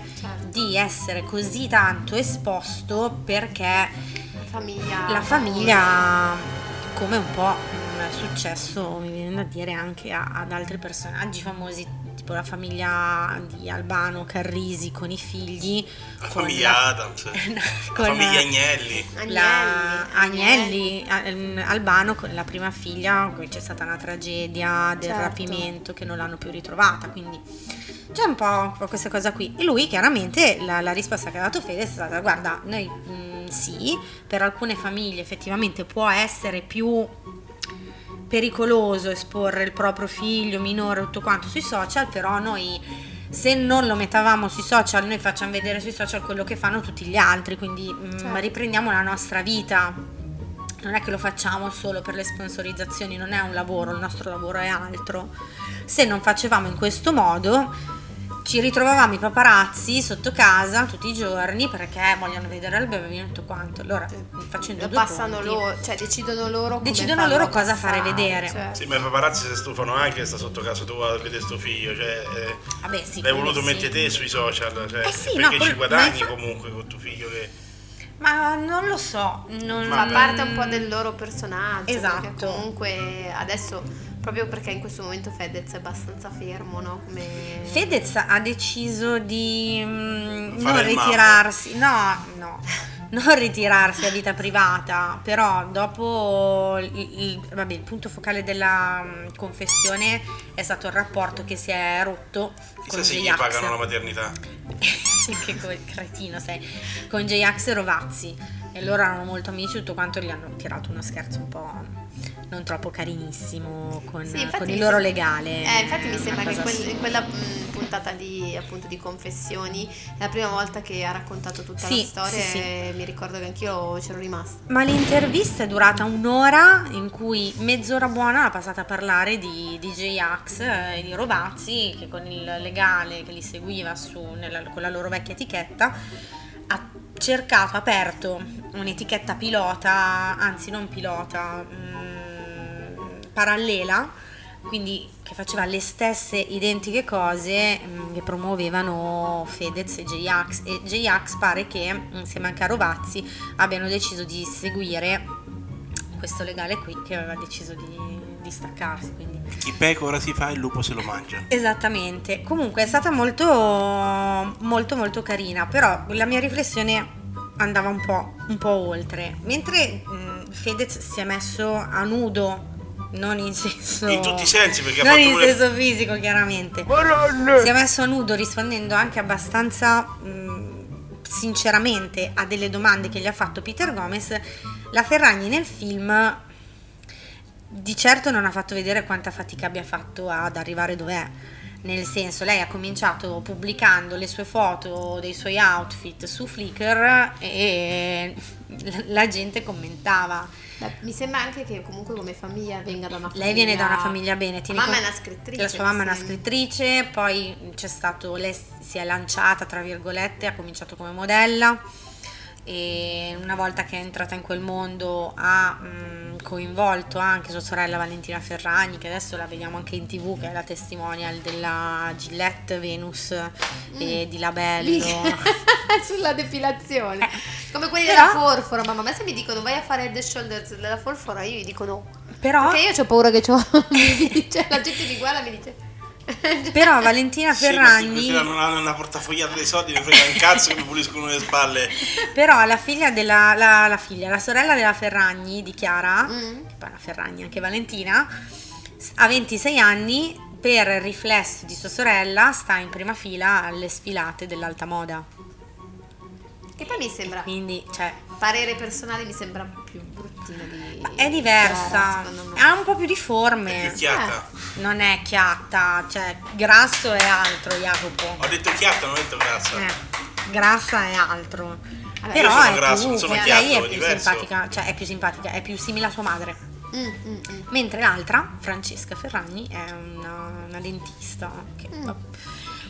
A: di essere così tanto esposto perché
C: famiglia.
A: la famiglia, come un po' è successo, mi viene da dire, anche ad altri personaggi famosi, tipo la famiglia di Albano Carrisi con i figli.
B: La
A: con
B: famiglia Adams, la
A: con
B: famiglia Agnelli.
A: la Agnelli Al- Albano con la prima figlia poi c'è stata una tragedia del
C: Certo.
A: rapimento che non l'hanno più ritrovata quindi c'è un po', un po' questa cosa qui e lui chiaramente la, la risposta che ha dato Fede è stata guarda noi mm, sì per alcune famiglie effettivamente può essere più pericoloso esporre il proprio figlio minore tutto quanto sui social però noi se non lo mettavamo sui social noi facciamo vedere sui social quello che fanno tutti gli altri quindi mm,
C: Certo.
A: riprendiamo la nostra vita non è che lo facciamo solo per le sponsorizzazioni non è un lavoro il nostro lavoro è altro se non facevamo in questo modo ci ritrovavamo i paparazzi sotto casa tutti i giorni perché vogliono vedere il bambino e tutto quanto allora facendo
C: Lo
A: due
C: passano
A: conti,
C: loro, cioè decidono loro come
A: Decidono loro cosa
C: passare,
A: fare vedere.
C: cioè.
B: Sì, ma i paparazzi si stufano anche che sta sotto casa tua a vedere sto figlio, cioè eh,
A: Vabbè, sì,
B: l'hai voluto
A: sì.
B: mettere te sui social, cioè,
A: Eh sì,
B: perché
A: no,
B: ci guadagni
A: infa-
B: comunque con tuo figlio che
A: ma non lo so non...
C: Fa parte un po' del loro personaggio.
A: Esatto.
C: Comunque adesso, proprio perché in questo momento Fedez è abbastanza fermo, no? Come...
A: Fedez ha deciso di mm,
B: Fare
A: non ritirarsi, no, no, non ritirarsi a vita privata, però dopo il, il- vabbè, il punto focale della mm, confessione è stato il rapporto che si è rotto
B: chissà
A: con
B: se gli
A: J-Ax.
B: pagano la maternità.
A: che cretino sei, con J-Ax e Rovazzi e loro erano molto amici, tutto quanto gli hanno tirato uno scherzo un po' non troppo carinissimo con,
C: Sì,
A: con il loro legale.
C: Eh, infatti mi sembra che quel- in quella mh, puntata di, appunto, di confessioni è la prima volta che ha raccontato tutta
A: Sì,
C: la storia
A: sì, sì.
C: e mi ricordo che anch'io c'ero rimasta.
A: Ma l'intervista è durata un'ora in cui mezz'ora buona l'ha passata a parlare di, di J-Ax e di Rovazzi che con il legale che li seguiva su, nella- con la loro vecchia etichetta ha cercato, ha aperto un'etichetta pilota, anzi non pilota, mm, parallela, quindi che faceva le stesse identiche cose mm, che promuovevano Fedez e J-Ax e J-Ax pare che mm, insieme anche a Rovazzi abbiano deciso di seguire questo legale qui che aveva deciso di, di staccarsi quindi
B: Chi pecora si fa, il lupo se lo mangia.
A: Esattamente, comunque è stata molto molto molto carina, però la mia riflessione andava un po', un po' oltre. Mentre mh, Fedez si è messo a nudo, non in senso...
B: In tutti i sensi, perché ha
A: non
B: fatto
A: in
B: pure-
A: senso fisico chiaramente. Si è messo a nudo rispondendo anche abbastanza mh, sinceramente a delle domande che gli ha fatto Peter Gomez. La Ferragni nel film di certo non ha fatto vedere quanta fatica abbia fatto ad arrivare dov'è. Nel senso, lei ha cominciato pubblicando le sue foto dei suoi outfit su Flickr e la gente commentava.
C: Mi sembra anche che comunque come famiglia venga da una famiglia.
A: Lei viene da una famiglia bene.
C: La
A: tieni
C: mamma è
A: conto-
C: una scrittrice.
A: La sua mamma è una scrittrice, poi c'è stato, lei si è lanciata, tra virgolette, ha cominciato come modella e una volta che è entrata in quel mondo ha mm, coinvolto anche sua sorella Valentina Ferragni, che adesso la vediamo anche in tv, che è la testimonial della Gillette Venus e di Labello.
C: Sulla depilazione. Come quelli
A: Però-
C: della forfora, mamma. A me se mi dicono vai a fare and shoulders della forfora, io gli dico no.
A: Però,
C: Perché io ho paura che c'ho. cioè, la gente mi guarda e mi dice.
A: però Valentina
B: Sì,
A: Ferragni...
B: questi non hanno una portafogliata dei soldi, mi frega un cazzo che mi puliscono le spalle.
A: Però la figlia della la, la figlia, la sorella della Ferragni di Chiara,
C: Mm.
A: che poi è una Ferragni anche Valentina, ha 26 anni, per riflesso di sua sorella sta in prima fila alle sfilate dell'alta moda.
C: Che poi mi sembra.
A: Quindi, cioè,
C: Parere personale mi sembra più bruttino di.
A: è diversa,
C: Chiara, secondo me.
A: ha un po' più di forme.
B: Più chiatta.
A: Non è chiatta, cioè grasso è altro, Jacopo.
B: Ho detto chiatta, non ho detto grassa.
A: Eh, grassa è altro.
C: Vabbè,
A: Però
B: io sono
A: è
B: grasso,
A: più,
B: sono
A: lei
B: chiatto,
A: è
B: è
A: più
B: diverso.
A: simpatica, cioè è più simpatica, è più simile a sua madre.
C: Mm, mm, mm.
A: Mentre l'altra, Francesca Ferragni, è una, una dentista. che-
C: Mm.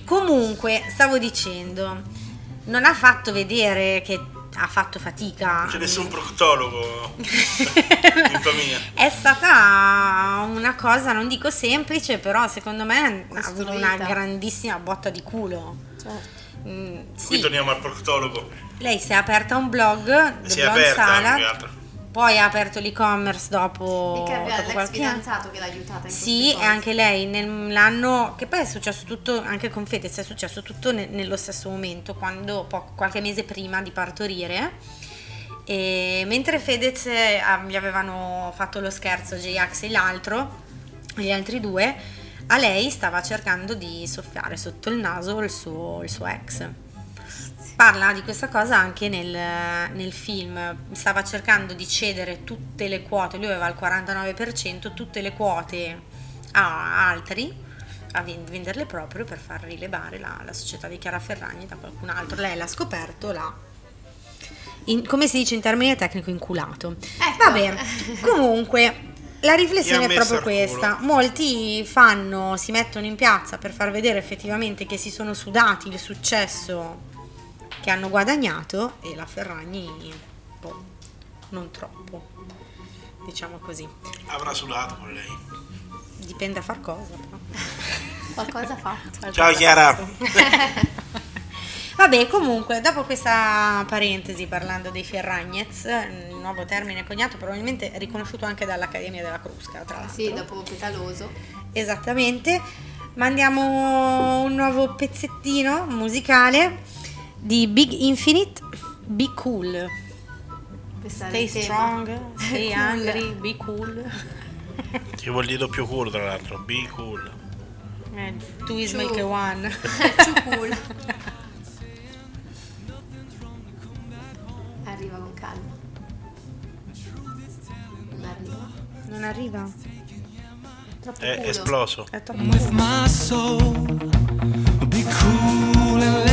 A: Comunque, stavo dicendo, non ha fatto vedere che ha fatto fatica.
B: Non c'è nessun proctologo in famiglia.
A: È stata una cosa, non dico semplice, però secondo me ha avuto una grandissima botta di culo.
C: Certo.
A: Mm,
B: Qui
A: sì,
B: torniamo al proctologo.
A: lei si è aperta un blog, The
B: Si è aperta
A: Salad. Poi ha aperto l'e-commerce dopo,
C: Mica aveva
A: dopo
C: l'ex
A: qualche
C: fidanzato che l'ha aiutata
A: Sì, e anche lei nell'anno che poi è successo tutto, anche con Fedez è successo tutto ne- nello stesso momento, quando po- qualche mese prima di partorire. E mentre Fedez ah, gli avevano fatto lo scherzo J-Ax e l'altro, gli altri due, a lei stava cercando di soffiare sotto il naso il suo, il suo ex. Parla di questa cosa anche nel, nel film, stava cercando di cedere tutte le quote, lui aveva il 49%, tutte le quote a altri, a ven- venderle proprio per far rilevare la, la società di Chiara Ferragni da qualcun altro. Lei l'ha scoperto, l'ha, in- come si dice in termine tecnico, inculato.
C: Ecco.
A: Vabbè, comunque la riflessione è proprio questa. Molti fanno, si mettono in piazza per far vedere effettivamente che si sono sudati il successo che hanno guadagnato e la Ferragni boh, non troppo. Diciamo così.
B: Avrà sudato pure lei.
A: Dipende a far cosa. però.
C: Qualcosa ha fatto.
A: Qualcosa
B: Ciao Chiara.
A: fatto. Vabbè, comunque, dopo questa parentesi parlando dei Ferragnez, nuovo termine coniato, probabilmente riconosciuto anche dall'Accademia della Crusca, tra l'altro.
C: Sì, dopo Petaloso.
A: Esattamente. Mandiamo un nuovo pezzettino musicale di Big Infinite, Be Cool. Stay strong, stay
C: Cool.
A: hungry, be cool.
B: Ti vuol dire doppio culo, tra l'altro. Be cool.
A: Eh, two is
C: Two.
A: make a one.
C: Too cool. Arriva con calma. Non arriva.
A: Non arriva.
C: Troppo
B: È
C: culo.
B: esploso.
A: È troppo
G: with my soul. Be cool and let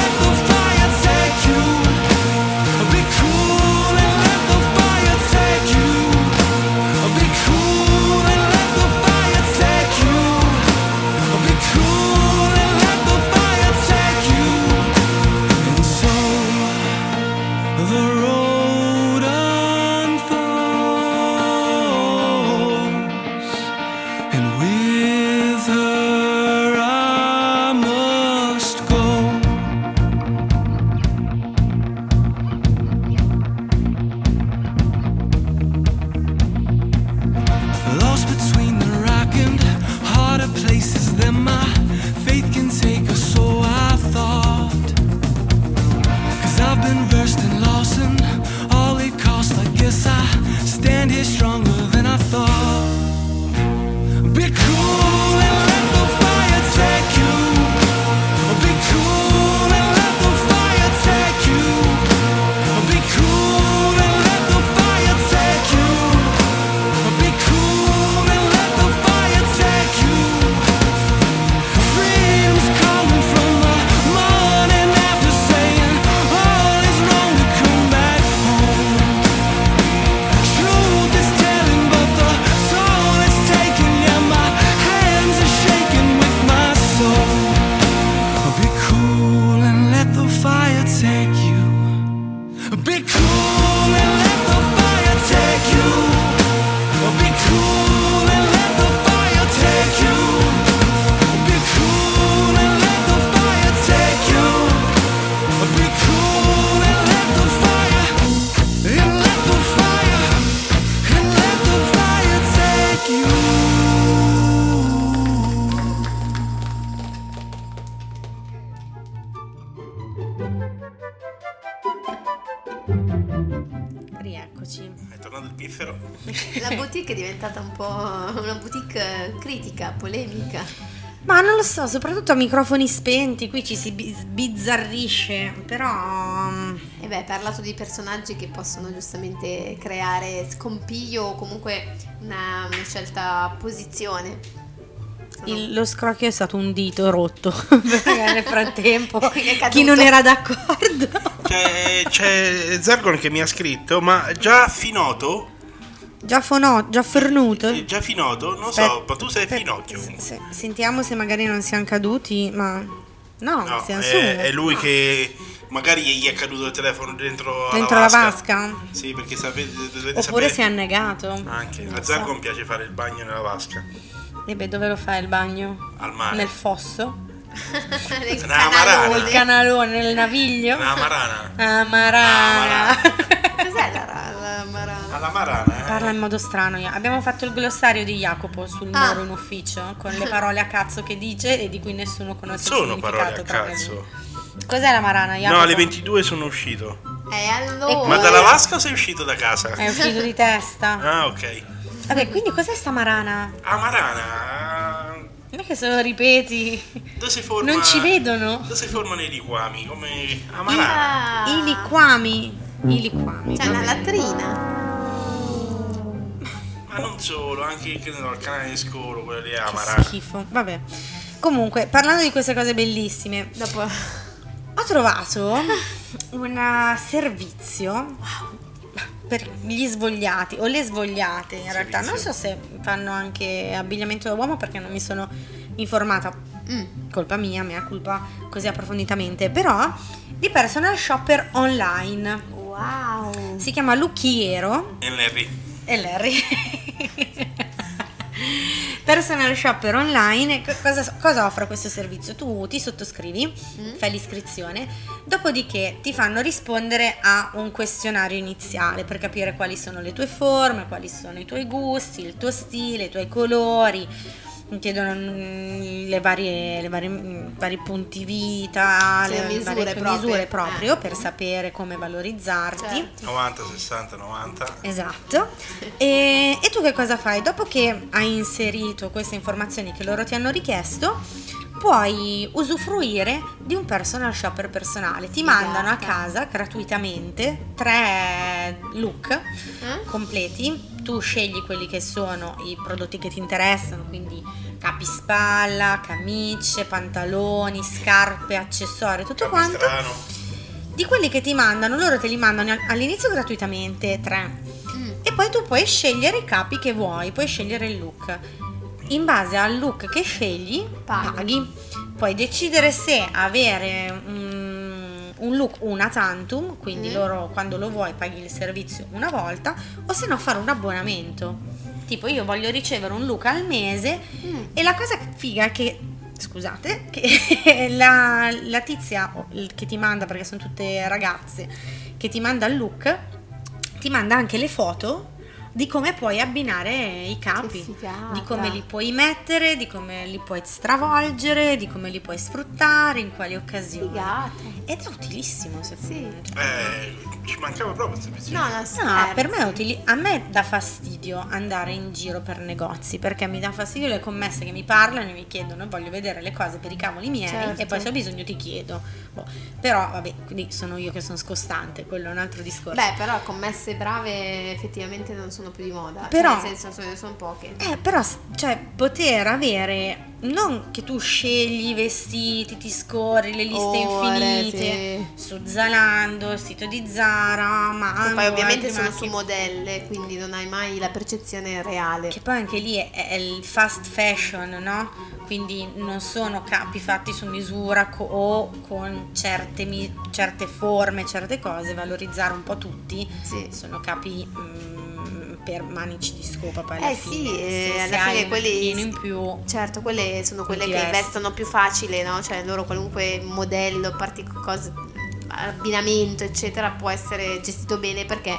G: so,
A: soprattutto a microfoni spenti, qui ci si bi- sbizzarrisce, però... mm,
C: E beh, hai parlato di personaggi che possono giustamente creare scompiglio o comunque una, una scelta posizione.
A: Il- lo scrocchio è stato un dito rotto, perché nel frattempo chi non era d'accordo...
B: C'è, c'è Zergon che mi ha scritto, ma già Finoto,
A: Già, fono- già fornuto?
B: eh, già Finoto, non
A: Aspetta,
B: so, ma tu sei
A: aspetta,
B: Finocchio.
A: se- se- sentiamo se magari non siamo caduti, ma... No,
B: No,
A: siamo
B: è,
A: su.
B: è lui che magari gli è caduto il telefono dentro,
A: Dentro la vasca?
B: Sì, perché sapete,
A: Oppure
B: sapere-
A: si è annegato.
B: Anche,
A: Non
B: a
A: so.
B: Zargon piace fare il bagno nella vasca,
A: E beh, dove lo fai il bagno?
B: al mare.
A: Nel fosso?
C: Nel
B: Una marana.
A: Nel canalone, nel naviglio?
B: Una marana.
A: Amarana.
C: Cos'è la, la marana?
B: Alla marana, eh.
A: Parla in modo strano. Abbiamo fatto il glossario di Jacopo sul
C: Ah.
A: muro in ufficio con le parole a cazzo che dice e di cui nessuno conosce il
B: Sono
A: significato.
B: parole a cazzo.
A: Cos'è la marana, Jacopo?
B: No, alle 22 sono uscito.
C: E allora...
B: Ma dalla vasca o sei uscito da casa?
A: È uscito di testa.
B: Ah, ok.
A: Vabbè, quindi cos'è sta marana?
B: A Marana,
A: Non è che se lo ripeti.
B: dove si forma...
A: Non ci vedono.
B: Dove si formano i liquami? Come a Marana.
C: Ah,
A: I liquami. I liquami.
C: C'è una
A: vabbè.
C: latrina.
B: Ma non solo, anche so, il canale di scolo, quello lì a
A: Che schifo. Vabbè. Comunque, parlando di queste cose bellissime,
C: Dopo...
A: ho trovato un servizio per gli svogliati o le svogliate in realtà. Non so se fanno anche abbigliamento da uomo perché non mi sono informata.
C: Mm.
A: Colpa mia, mea colpa così approfonditamente. Però di personal shopper online.
C: Wow.
A: Si chiama Lucchiero
B: E Larry.
A: e Larry. Personal shopper online, co- cosa, cosa offre questo servizio? Tu ti sottoscrivi, fai l'iscrizione, dopodiché ti fanno rispondere a un questionario iniziale per capire quali sono le tue forme, quali sono i tuoi gusti, il tuo stile, i tuoi colori. Mi chiedono mm, le varie, le varie, mm, vari punti vita,
C: Sì,
A: le
C: misure
A: varie
C: proprie.
A: misure proprio
C: Eh.
A: per sapere come valorizzarti.
C: Certo.
B: 90, 60, 90.
A: Esatto. E, e tu che cosa fai? Dopo che hai inserito queste informazioni che loro ti hanno richiesto, puoi usufruire di un personal shopper personale. Ti mandano a casa gratuitamente tre look
C: Mm?
A: completi. Tu scegli quelli che sono i prodotti che ti interessano, quindi capispalla, camicie, pantaloni, scarpe, accessori, tutto quanto.
B: Strano.
A: Di quelli che ti mandano, loro te li mandano all'inizio gratuitamente, tre. E poi tu puoi scegliere i capi che vuoi, puoi scegliere il look. In base al look che scegli, paghi. Puoi decidere se avere un, un look una tantum, quindi
C: Mm.
A: loro quando lo vuoi paghi il servizio una volta, o se no fare un abbonamento. Tipo io voglio ricevere un look al mese
C: Mm.
A: e la cosa figa è che, scusate, che la, la tizia che ti manda, perché sono tutte ragazze, che ti manda il look, ti manda anche le foto di come puoi abbinare i capi,
C: figata.
A: di come li puoi mettere, di come li puoi stravolgere, di come li puoi sfruttare, in quali occasioni. Ed è utilissimo secondo me.
B: Eh, ci mancava proprio il servizio.
C: No, no,
A: per me è utili- a me dà fastidio andare in giro per negozi perché mi dà fastidio le commesse che mi parlano e mi chiedono voglio vedere le cose per i cavoli miei
C: Certo.
A: e poi se ho bisogno ti chiedo. Boh, Però vabbè, quindi sono io che sono scostante, quello è un altro discorso.
C: Beh, però commesse brave effettivamente non sono più di moda.
A: Però-
C: cioè, nel senso, sono, sono poche.
A: Eh, però, cioè, poter avere, non che tu scegli i vestiti, ti scorri le liste
C: Ore,
A: infinite su Zalando, il sito di Zara, ma
C: poi ovviamente sono su modelle, quindi non hai mai la percezione reale.
A: Che poi anche lì è, è il fast fashion, no? Quindi non sono capi fatti su misura co- o con certe, mi- certe forme, certe cose, valorizzare un po' tutti. Sono capi mm, per manici di scopa poi alla
C: Eh
A: fine.
C: sì,
A: Se-
C: eh,
A: se
C: alla fine
A: un
C: quelli
A: in più.
C: Certo, quelle sono quelle che
A: vesti.
C: vestono più facile, no? Cioè loro qualunque modello, partic- abbinamento, eccetera, può essere gestito bene perché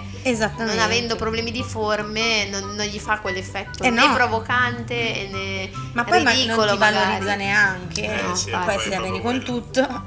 C: non avendo problemi di forme non, non gli fa quell'effetto
A: Eh
C: né
A: no.
C: provocante né
A: Ma poi ma-
C: ridicolo
A: non ti
C: magari.
A: valorizza neanche,
C: Eh,
A: no?
C: sì,
A: se
C: proprio
A: vieni con tutto.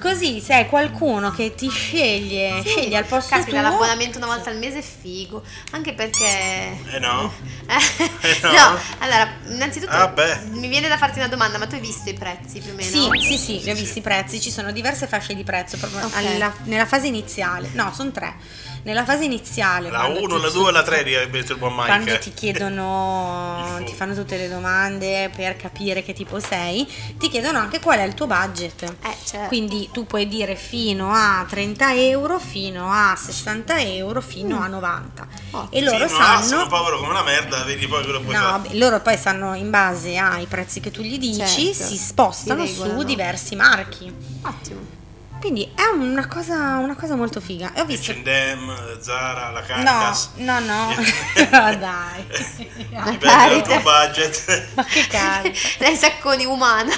A: Così se hai qualcuno che ti sceglie,
C: Sì,
A: sceglie al posto
C: Caspita,
A: tuo.
C: l'abbonamento una volta al mese è figo, anche perché
B: Eh no.
C: Eh,
B: no.
C: no, allora, innanzitutto
B: Ah,
C: mi viene da farti una domanda, ma tu hai visto i prezzi più o meno?
A: Sì, sì, sì, li ho visti i prezzi, ci sono diverse fasce di prezzo proprio
C: Ok.
A: alla- nella fase iniziale. No, sono tre. Nella fase iniziale,
B: La
A: quando
B: 1,
A: ti-
B: la 2 e la 3 direbbe il buon Mike.
A: quando ti chiedono, ti fanno tutte le domande per capire che tipo sei, ti chiedono anche qual è il tuo budget.
C: Eh, certo.
A: Quindi tu puoi dire fino a 30 euro, fino a 60 euro, fino a 90. E loro
B: Fino a, sono
A: sanno
B: povero come una merda, vedi poi quello puoi
A: No,
B: fare.
A: vabbè, loro poi sanno in base ai prezzi che tu gli dici,
C: Certo,
A: si spostano
C: si
A: su diversi marchi.
C: Ottimo.
A: Quindi è una cosa, una cosa molto figa. E ho visto.
B: H&M, Zara, la
A: No,
B: Caritas.
A: no, no. No, dai.
B: Dipende dal tuo budget.
A: Ma che cazzo.
C: Dai sacconi umana.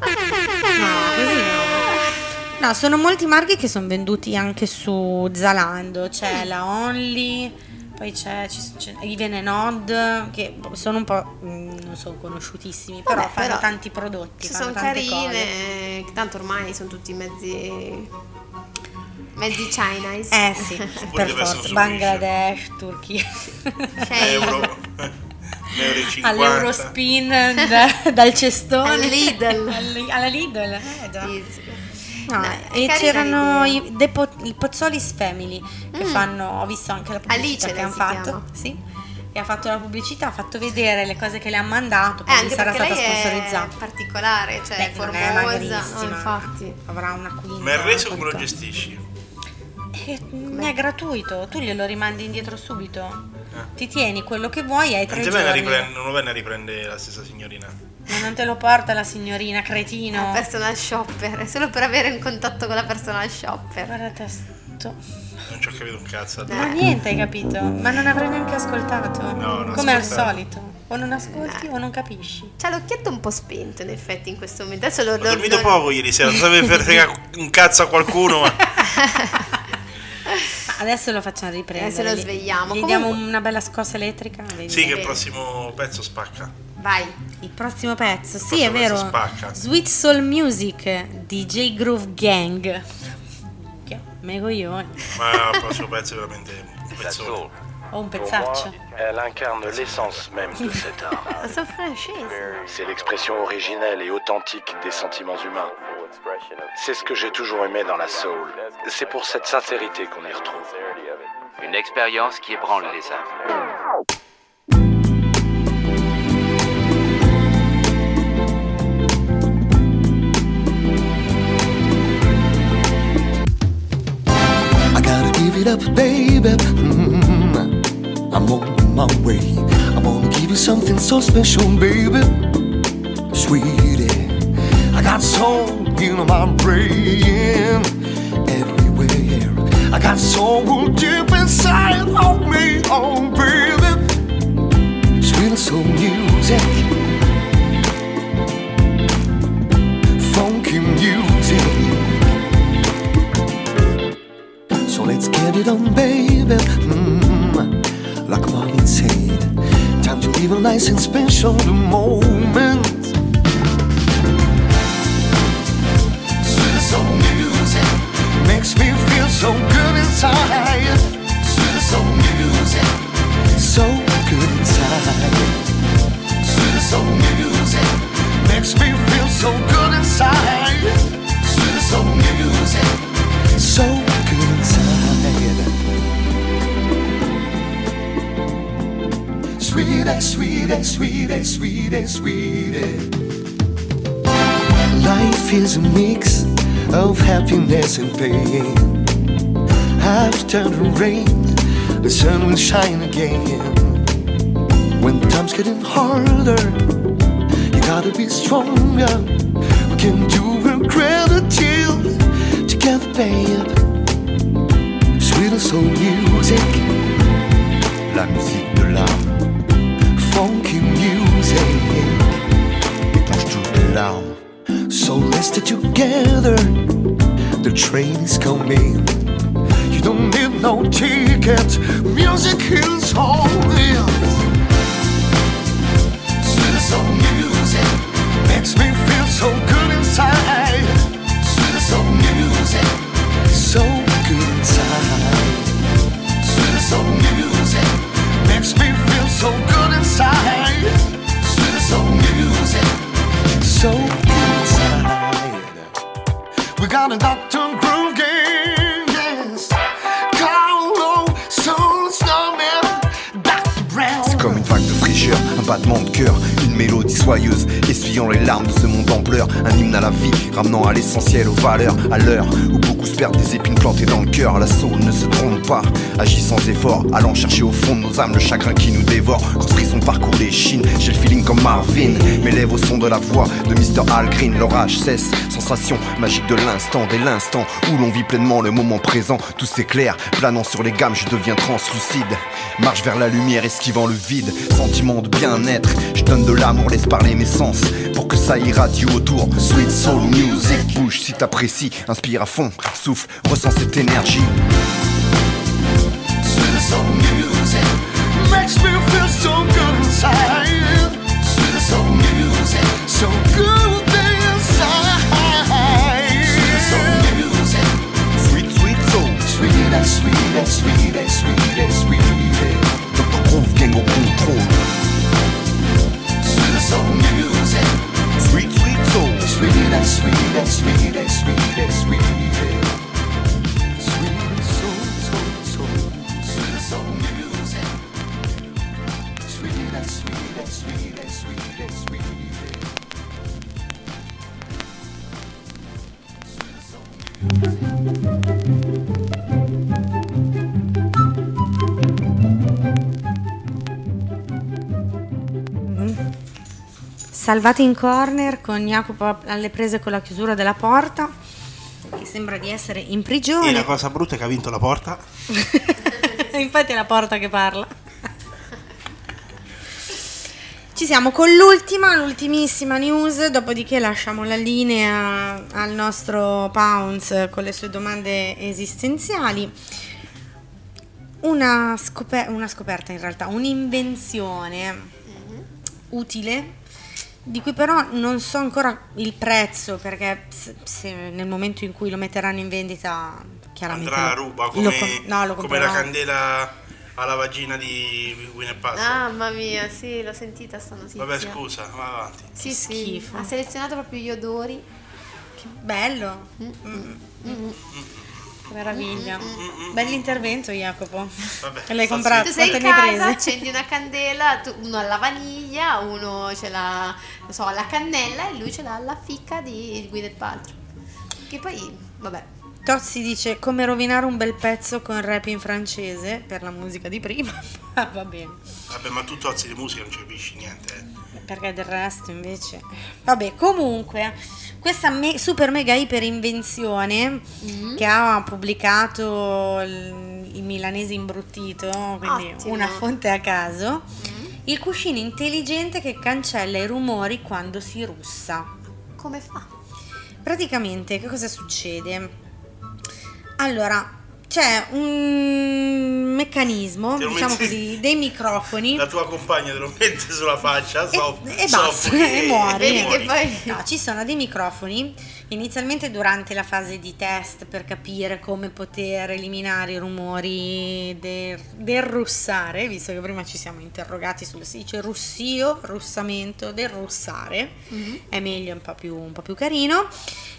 A: No, così no. No, sono molti marchi che sono venduti anche su Zalando. C'è
C: Mm.
A: la Only, poi c'è, c'è i Venenod, che sono un po'. mm, non sono conosciutissimi, però
C: Vabbè,
A: fanno
C: però
A: tanti prodotti.
C: Ci
A: fanno
C: sono
A: tante
C: carine,
A: cose.
C: eh, tanto ormai sono tutti mezzi mezzi Chinese.
A: Eh sì, per forza. Bangladesh, Turchia.
B: Euro. Euro e 50.
A: All'Eurospin da- dal cestone.
C: Al Lidl.
A: Al- alla Lidl, eh già. No,
C: No,
A: e
C: carina
A: c'erano i, po- il Pozzolis Family che
C: Mm.
A: fanno, ho visto anche la pubblicità
C: Alice
A: che hanno fatto,
C: chiama.
A: sì, che ha fatto la pubblicità, ha fatto vedere le cose che le hanno mandato,
C: Eh,
A: poi
C: anche
A: sarà
C: perché
A: stata
C: lei è
A: sponsorizzata.
C: particolare, cioè
A: Beh, non è
C: formosa,
A: magrissima.
C: infatti.
A: Avrà una quinta.
B: Ma il reso come lo gestisci?
A: Eh, è gratuito, tu glielo rimandi indietro subito.
B: Eh.
A: Ti tieni quello che vuoi ai
B: Non,
A: tre
B: ti viene a
A: giorni.
B: non lo viene a riprendere la stessa signorina.
A: Ma non te lo porta la signorina, cretino.
C: Personal shopper, è solo per avere un contatto con la personal shopper.
A: Guarda te sto.
B: Non ci ho capito un cazzo.
A: Ma niente, hai capito? Ma non avrei neanche ascoltato.
B: No, non
A: Come al
B: ascoltato.
A: solito. O non ascolti o non capisci.
C: C'ha l'occhietto un po' spento in effetti in questo momento. Adesso lo,
B: Ho dormito
C: lo-
B: poco ieri sera, non sapevo per fregare un cazzo a qualcuno, ma
A: Adesso lo facciamo riprendere.
C: Adesso lo
A: Gli-
C: svegliamo.
A: Gli
C: Comunque-
A: diamo una bella scossa elettrica. vedi?
B: sì che il prossimo pezzo spacca.
C: Vai.
A: Il prossimo pezzo, sì,
B: prossimo
A: è vero.
B: spacca?
A: Sweet Soul Music, DJ Groove Gang. Me coglioni.
B: Ma il prossimo pezzo è veramente un pezzo.
A: Ho un pezzaccio.
K: Elle incarne l'essence même de cet art. C'est l'expression originelle et authentique des sentiments humains. C'est ce que j'ai toujours aimé dans la soul. C'est pour cette sincérité qu'on y retrouve.
L: Une expérience qui ébranle les âmes.
M: Baby, baby. Mm, I'm on my way. I wanna give you something so special, baby. Sweetie, I got soul in my brain everywhere. I got soul deep inside of me, oh baby. Sweet soul music, So let's get it on, baby. Mm, like Marvin said, time to live a nice and special moment. Sweet soul music makes me feel so good inside. Sweet soul music, so good inside. Sweet soul music makes me feel so good inside. Sweet soul music, so good inside. Sweetie, sweetie, sweetie, sweetie, sweetie. Life is a mix of happiness and pain. After the rain, the sun will shine again. When time's getting harder, you gotta be stronger. We can do a together, babe. Sweet soul music, la musique de l'âme. Funky music, éponge toutes les larmes. So let's stay together. The train is coming. You don't need no ticket. Music is all. Sweet soul music makes me feel so good inside. Sweet soul music,
N: C'est comme une vague de fraîcheur, un battement de cœur, une mélodie soyeuse, essuyant les larmes de ce monde en pleurs, un hymne à la vie, ramenant à l'essentiel, aux valeurs, à l'heure où beaucoup se perdent des épines plantées dans le cœur. La soul ne se trompe pas, agit sans effort, allant chercher au fond de nos âmes le chagrin qui nous dévore. Construit son parcours des chines, j'ai le feeling comme Marvin, mes lèvres au son de la voix de Mr. Al Green. L'orage cesse, sensation magique de l'instant, dès l'instant où l'on vit pleinement le moment présent. Tout s'éclaire, planant sur les gammes, je deviens translucide. Marche vers la lumière, esquivant le vide, sentiment de bien-être. Je donne de l'amour, laisse parler mes sens pour que ça irradie autour. Sweet soul music, bouge si t'apprécies, inspire à fond, souffle, ressens cette énergie.
M: Makes me feel so good inside. So good inside. Sweet
N: sweet soul,
M: sweet and sweet and sweet and sweet and sweet. Sweet soul music,
N: sweet sweet soul,
M: sweet and sweet and sweet and sweet and. Sweet
A: Salvati in corner con Jacopo alle prese con la chiusura della porta, che sembra di essere in
B: E
A: prigione.
B: la cosa brutta è che ha vinto la porta.
A: Infatti è la porta che parla. Ci siamo con l'ultima, l'ultimissima news, dopodiché lasciamo la linea al nostro Pounce con le sue domande esistenziali. Una, scoper- una scoperta in realtà, un'invenzione utile di cui però non so ancora il prezzo perché nel momento in cui lo metteranno in vendita chiaramente
B: Andrà a ruba
A: lo
B: come,
A: com- no, lo
B: come la candela alla vagina di Winnie Paltrow.
C: Ah, Mamma mia, sì, l'ho sentita sta notizia.
B: Vabbè, scusa, va avanti.
C: Sì, sì,
A: Schifo.
C: ha selezionato proprio gli odori.
A: Che bello. Mm. Che meraviglia. Bell'intervento Jacopo.
B: Vabbè,
A: L'hai comprato?
C: Tu sei in
A: Quante ne hai
C: casa,
A: prese?
C: accendi una candela, tu- uno alla vaniglia, uno ce l'ha, non so, alla cannella e lui ce l'ha alla ficca di Gwyneth Paltrow. Che poi, vabbè,
A: Tozzi dice come rovinare un bel pezzo con rap in francese per la musica di prima. Ah, Va bene.
B: Vabbè, ma tu tozzi di musica non ci capisci niente. eh.
A: Perché del resto invece. Vabbè, comunque, questa me- super mega iper invenzione
C: Mm.
A: che ha pubblicato il, il milanese imbruttito, quindi
C: Ottimo.
A: una fonte a caso.
C: Mm.
A: Il cuscino intelligente che cancella i rumori quando si russa.
C: Come fa?
A: Praticamente, che cosa succede? Allora, c'è un meccanismo, diciamo così, dei microfoni.
B: La tua compagna te lo mette sulla faccia, soff-
A: e
B: soffochi
A: basta, e muori.
B: e muori.
A: No, ci sono dei microfoni inizialmente durante la fase di test per capire come poter eliminare i rumori del, del russare, visto che prima ci siamo interrogati sul si dice russio, russamento, del russare, è meglio, è un po' più, un po' più carino.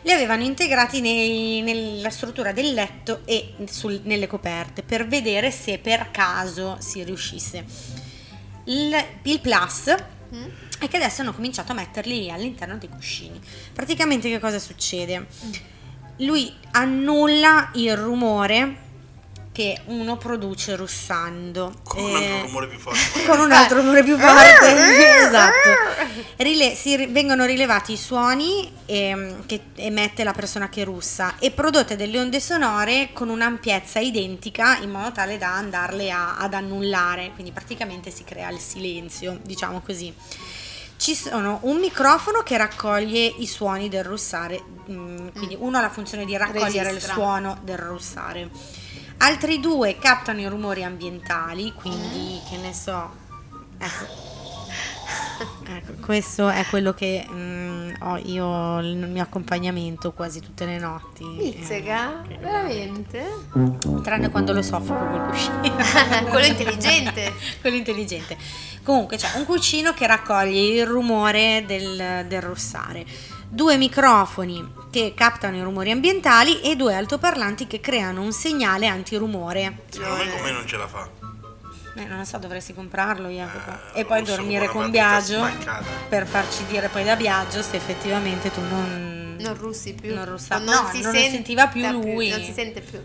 A: Li avevano integrati nei- nella struttura del letto e sul- nelle coperte per vedere se per caso si riuscisse. Il, il plus è che adesso hanno cominciato a metterli all'interno dei cuscini. Praticamente che cosa succede? Lui annulla il rumore che uno produce russando.
B: Con un
A: Eh,
B: altro rumore più forte.
A: con un altro rumore più forte, esatto. Rile- si vengono rilevati i suoni ehm, che emette la persona che russa e prodotte delle onde sonore con un'ampiezza identica in modo tale da andarle a- ad annullare, quindi praticamente si crea il silenzio, diciamo così. Ci sono un microfono che raccoglie i suoni del russare, mm, quindi uno ha la funzione di raccogliere
C: Registra.
A: il suono del russare. Altri due captano i rumori ambientali, quindi che ne so. Ecco. Ecco, questo è quello che mm, ho io nel mio accompagnamento quasi tutte le notti.
C: Pizzica?
A: Eh,
C: Veramente?
A: Tranne quando lo soffoco col cuscino.
C: Quello intelligente.
A: Quello intelligente. Comunque c'è un cuscino che raccoglie il rumore del, del russare, due microfoni che captano i rumori ambientali e due altoparlanti che creano un segnale antirumore.
B: Secondo me con me non ce la fa.
A: Eh, non lo so, dovresti comprarlo Jacopo.
B: Eh,
A: e poi dormire con Biagio
B: smancata.
A: per farci dire poi da Biagio se effettivamente tu non...
C: Non russi più.
A: Non russa-
C: O
A: no,
C: si
A: non lo
C: senta
A: sentiva più lui.
C: Non si sente più.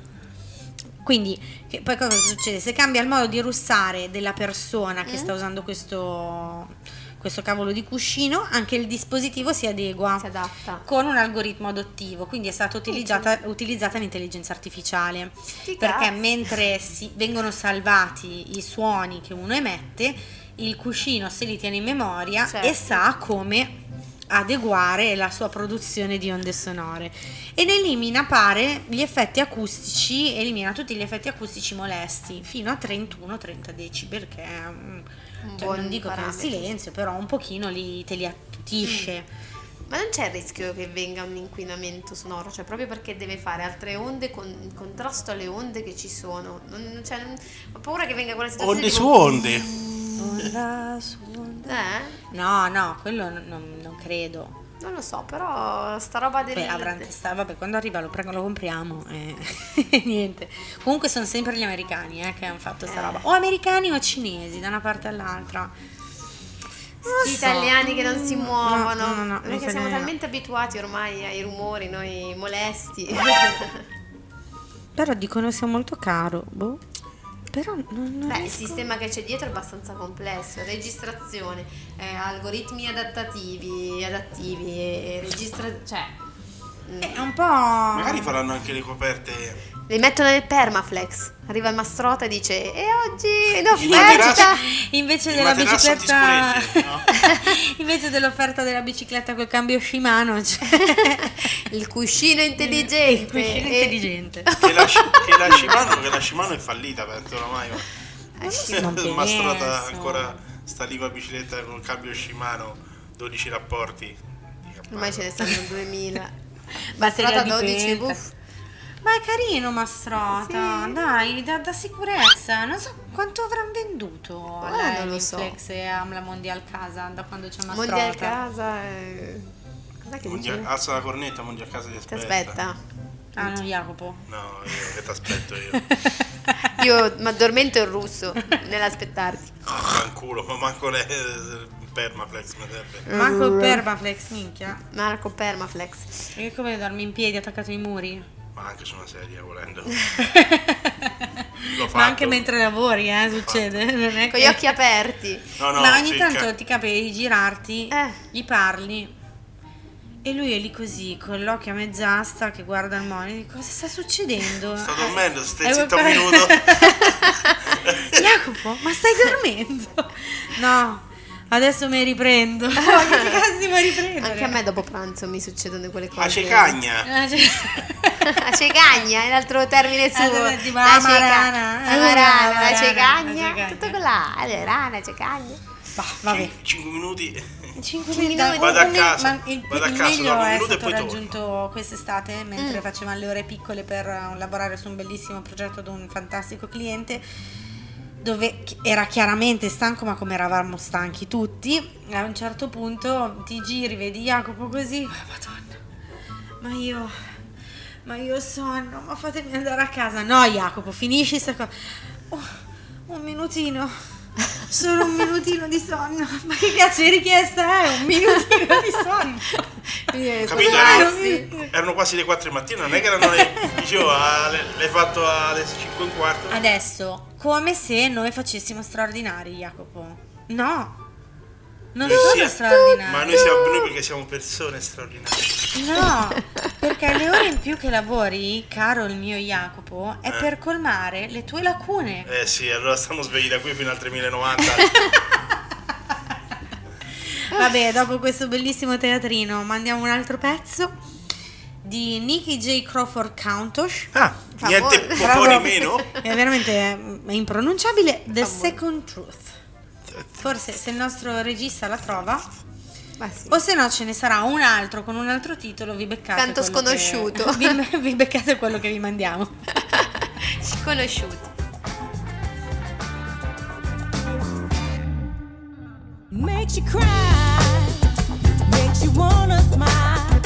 A: Quindi, poi cosa succede? Se cambia il modo di russare della persona che
C: Mm.
A: sta usando questo, questo cavolo di cuscino, anche il dispositivo si adegua
C: Si adatta.
A: con un algoritmo adottivo, quindi è stata utilizzata, utilizzata l'intelligenza artificiale.
C: Sti
A: Perché mentre si vengono salvati i suoni che uno emette, il cuscino se li tiene in memoria
C: Certo.
A: e sa come adeguare la sua produzione di onde sonore e ne elimina pare gli effetti acustici elimina tutti gli effetti acustici molesti fino a 31-30 decibel che è un-
C: Un
A: cioè, non dico che è
C: parametro.
A: silenzio però un pochino li, te li attutisce
C: Ma non c'è il rischio che venga un inquinamento sonoro, cioè proprio perché deve fare altre onde con in contrasto alle onde che ci sono. Non, cioè, non- ho paura che venga quella situazione.
B: Onde
C: tipo-
B: su onde.
A: Onda su onda.
C: Eh?
A: no no quello non, non- credo
C: Non lo so, però sta roba del...
A: Beh, avranno testato, vabbè, quando arriva lo, prego, lo compriamo e niente. Comunque sono sempre gli americani eh, che hanno fatto sta
C: Eh.
A: roba. O americani o cinesi, da una parte all'altra.
C: Gli
A: so.
C: italiani che non si muovono.
A: No, no, no,
C: perché siamo talmente abituati ormai ai rumori, noi molesti.
A: Però dicono sia molto caro. Boh. Però non, non
C: Beh, il
A: riesco-
C: sistema che c'è dietro è abbastanza complesso, registrazione, eh, algoritmi adattativi, adattivi, e registra... cioè... mm,
A: È un po'.
B: Magari faranno anche le coperte.
C: Li mettono nel permaflex. Arriva il mastrota e dice E oggi in offerta
A: Invece della bicicletta.
B: no?
A: Invece dell'offerta della bicicletta col cambio Shimano c'è
C: il cuscino intelligente.
A: il cuscino
C: e-
A: intelligente.
B: Che la, che la Shimano, che la Shimano è fallita, penso oramai.
A: Non
B: Il mastrota
A: penso.
B: ancora sta lì con la bicicletta con il cambio Shimano, 12 rapporti.
C: Ormai ce ne stanno 2000.
A: Batteria
C: Mastrota
A: di
C: 12,
A: penta. Ma è carino Mastrota, dai, da, da sicurezza. Non so quanto avranno venduto
C: Eh,
A: alla
C: non lo so.
A: E alla Mondial Casa da quando c'è Mastrota.
C: Mondial casa. eh, Cos'è che
B: Mondia-
C: dice?
B: alza la cornetta, mondia a casa ti
C: Ti
B: aspetta.
C: aspetta.
A: Ah, no, Jacopo.
B: No, io che ti aspetto io.
C: Io mi addormento in russo nell'aspettarti.
B: Ah, fanculo, ma manco le il permaflex mi serve.
A: Manco il Permaflex, minchia.
C: Marco Permaflex.
A: E come dormi in piedi attaccato ai muri?
B: Ma anche su una sedia volendo.
A: Ma anche mentre lavori, eh, succede. Non è
C: Con
A: che-
C: gli occhi aperti.
B: No, no,
A: Ma ogni
B: sì,
A: tanto
B: ca-
A: ti capita di girarti, gli parli e lui è lì così, con l'occhio a mezz'asta che guarda il monitor. Cosa sta succedendo?
B: Sto dormendo, stai
A: Eh,
B: zitto un minuto.
A: Jacopo, ma stai dormendo? No, adesso mi riprendo. Ma che cazzo mi riprendo?
C: Anche a me dopo pranzo mi succedono quelle cose.
B: A cecagna.
C: A cecagna è l'altro termine suo.
A: Eh, tipo
C: La
A: amarana,
C: amarana, la cecagna,
A: la
C: tutto quella. Allora, rana, cecagna.
A: Vabbè.
B: 5 minuti.
A: 5
C: minuti.
B: Vado a casa,
A: ma il,
B: vado a
A: il
B: casa,
A: meglio è stato
B: torno.
A: raggiunto quest'estate mentre
C: Mm.
A: facevamo le ore piccole per eh, lavorare su un bellissimo progetto ad un fantastico cliente dove era chiaramente stanco ma come eravamo stanchi tutti a un certo punto ti giri vedi Jacopo così. "Ah, madonna. Ma io ma io ho sonno ma fatemi andare a casa. No Jacopo finisci sta cosa "Oh, un minutino solo un minutino di sonno ma che cazzo di richiesta è un minutino di sonno
B: Capito? Erano, erano quasi le 4 di mattina, non è che erano le. Dicevo, le- l'hai fatto alle 5 e un quarto.
A: Adesso, come se noi facessimo straordinari, Jacopo. No, non
B: Noi
A: sono
B: sia-
A: straordinari.
B: Ma noi siamo noi perché siamo persone straordinarie.
A: No, perché le ore in più che lavori, caro il mio Jacopo, è
B: Eh.
A: per colmare le tue lacune.
B: Eh sì, allora stiamo svegli da qui fino al 3090.
A: Vabbè, dopo questo bellissimo teatrino, mandiamo un altro pezzo di Nicky J. Crawford Countach.
B: Ah, niente po'
A: Bravo.
B: di meno.
A: È veramente mm, impronunciabile. The Second Truth. Forse se il nostro regista la trova. O se no ce ne sarà un altro con un altro titolo, vi beccate
C: Tanto
A: quello che-
C: sconosciuto.
A: vi, vi beccate quello che vi mandiamo.
C: Sconosciuti.
O: Makes you cry, makes you wanna smile,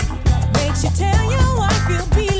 O: makes you tell your wife you'll be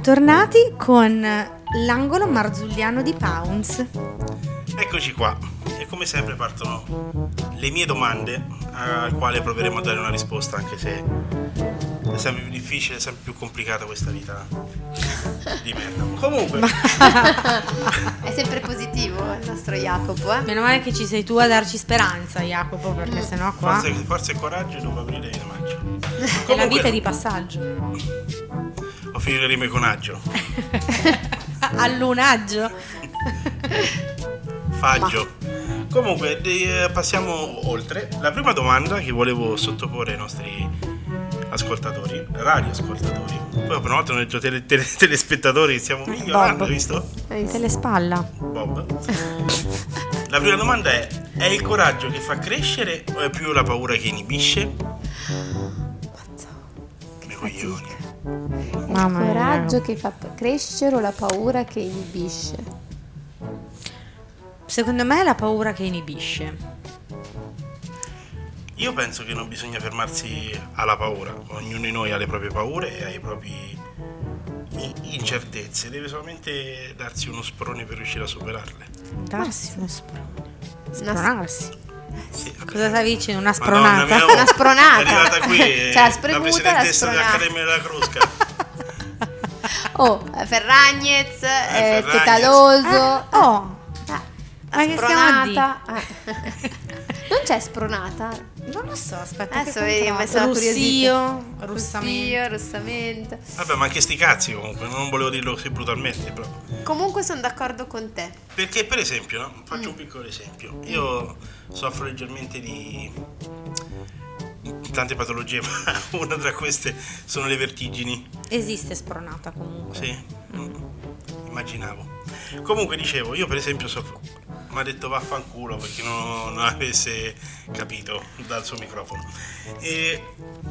A: tornati con l'angolo marzulliano di Pounds.
B: Eccoci qua. E come sempre partono le mie domande, al quale proveremo a dare una risposta, anche se è sempre più difficile, è sempre più complicata questa vita di merda. Comunque,
C: È sempre positivo il nostro Jacopo, eh?
A: Meno male che ci sei tu a darci speranza, Jacopo, perché sennò qua
B: forza, forza e coraggio dopo aprire le mance.
A: è la vita è di passaggio.
B: Ho finito le rime con aggio.
A: Allunaggio.
B: Faggio. Comunque, de- passiamo oltre. La prima domanda che volevo sottoporre ai nostri ascoltatori, radioascoltatori. Poi per una volta detto tele- tele- telespettatori, stiamo migliorando,
A: Bob.
B: visto?
A: Te le spalla.
B: Bob. La prima domanda è: è il coraggio che fa crescere o è più la paura che inibisce? Come coglioni.
A: Mamma
C: il
A: mia.
C: coraggio che fa crescere o la paura che inibisce?
A: Secondo me è la paura che inibisce.
B: Io penso che non bisogna fermarsi alla paura, ognuno di noi ha le proprie paure e ha i propri incertezze, deve solamente darsi uno sprone per riuscire a superarle.
A: Darsi uno sprone. Spronarsi.
B: Sì.
A: Cosa stavi dicendo? Una
B: Madonna
A: spronata?
B: mia, oh,
C: Una spronata.
B: È arrivata qui
C: Cioè, la
B: la presidentessa dell'Accademia della Crusca.
C: Oh, eh, Ferragnez, eh,
B: Ferragnez.
C: Petaloso.
A: Eh, oh.
C: La
A: Ma che
C: spronata. Eh. non c'è spronata?
A: Non lo so, aspetta.
C: Adesso
A: che
C: vedi, ho
A: controllo.
C: messo la
A: Russio, russamento.
C: Russamento.
B: Vabbè, ma anche sti cazzi comunque, non volevo dirlo così brutalmente, però.
C: Comunque sono d'accordo con te.
B: Perché per esempio, no? faccio
C: Mm.
B: un piccolo esempio, io soffro leggermente di tante patologie, ma una tra queste sono le vertigini.
A: Esiste spronata comunque.
B: Sì, mm, immaginavo. Comunque dicevo, io per esempio soffro. Mi ha detto vaffanculo perché non, non avesse capito dal suo microfono. E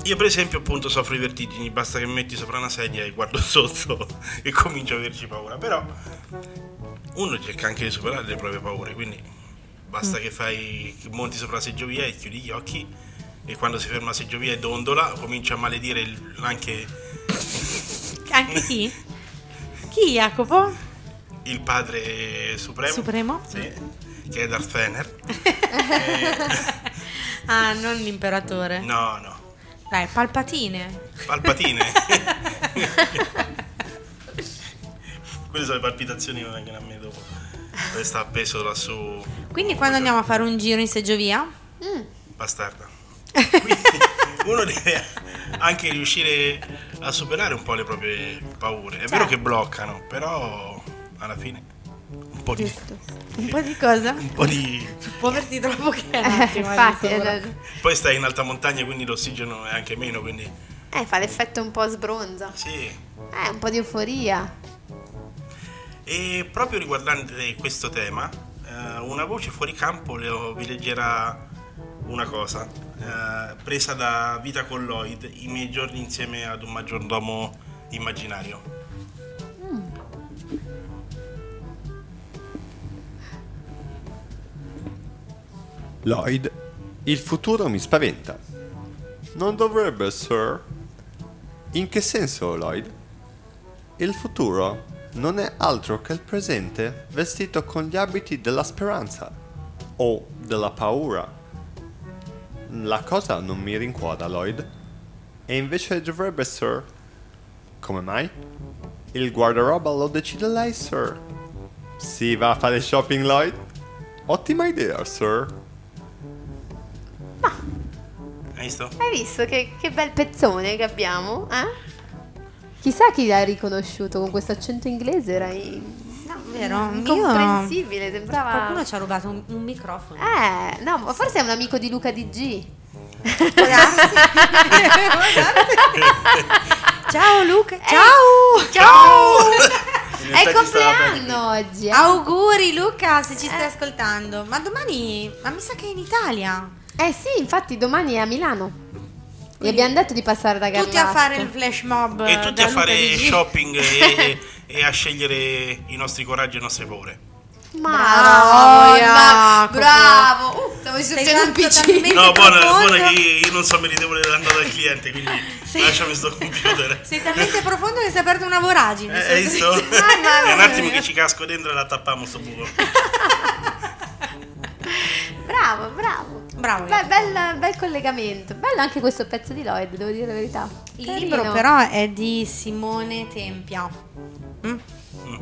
B: io per esempio appunto soffro di vertigini, basta che mi metti sopra una sedia e guardo sotto e comincio a averci paura. Però uno cerca anche di superare le proprie paure, quindi basta che fai che monti sopra la seggiovia e chiudi gli occhi e quando si ferma la seggiovia e dondola comincia a maledire il- anche
A: Anche chi? Chi, Jacopo?
B: il padre supremo,
A: Supremo?
B: Sì, che è Darth Fener.
A: Ah, non l'imperatore.
B: No, no,
A: Dai, palpatine.
B: palpatine. Quelle sono le palpitazioni che vengono a me dopo. Sta appeso lassù,
A: Quindi quando andiamo a fare un giro in seggiovia?
B: bastarda. Quindi uno deve anche riuscire a superare un po' le proprie paure. È vero che bloccano, però alla fine un po' di,
A: Un po' di cosa?
B: un po' di
A: Muoverti troppo che è un
C: Eh,
A: attimo,
C: infatti, eh,
B: Poi stai in alta montagna, quindi l'ossigeno è anche meno, quindi
C: eh, fa l'effetto un po' sbronza.
B: sì.
C: Eh, un po' di euforia.
B: E proprio riguardante questo tema, eh, una voce fuori campo vi leggerà una cosa, eh, presa da Vita con Lloyd, i miei giorni insieme ad un maggiordomo immaginario.
P: Lloyd, il futuro mi spaventa. Non dovrebbe, sir. In che senso, Lloyd? Il futuro non è altro che il presente vestito con gli abiti della speranza o della paura. La cosa non mi rincuora, Lloyd. E invece dovrebbe, sir. Come mai? Il guardaroba lo decide lei, sir. Si va a fare shopping, Lloyd? Ottima idea, sir.
B: Hai visto?
C: Hai visto che, che bel pezzone che abbiamo? Eh? Chissà chi l'ha riconosciuto con questo accento inglese, era in-
A: vero?
C: incomprensibile, sembrava...
A: Qualcuno ci ha rubato un, un microfono.
C: Eh, no, ma forse è un amico di Luca DG.
A: Ciao Luca,
C: Eh,
A: ciao!
C: Ciao!
B: In
C: È compleanno oggi. eh.
A: Auguri Luca se ci stai ascoltando. Ma domani, ma mi sa che è in Italia.
C: Eh sì, infatti domani è a Milano. Gli abbiamo detto di passare da Garlasco.
A: Tutti a fare il flash mob.
B: E tutti a fare shopping e, e a scegliere i nostri coraggi e le nostre paure.
C: Madonna,
A: Jacopo.
C: bravo. Uh, stavo
A: Sei
C: dicendo un PC.
B: No, buona, buona che io non so meritevole dell'andata del cliente, quindi lasciami sto computer.
A: Sei talmente profondo che si è aperto una voragine.
B: Eh, hai visto?
A: Mamma
B: È un attimo che ci casco dentro e la tappiamo sto buco.
C: Bravo, bravo.
A: Bravo.
C: Beh, bel, bel collegamento. Bello anche questo pezzo di Lloyd, devo dire la verità.
A: Il
C: Carino.
A: libro però è di Simone Tempia. Mm?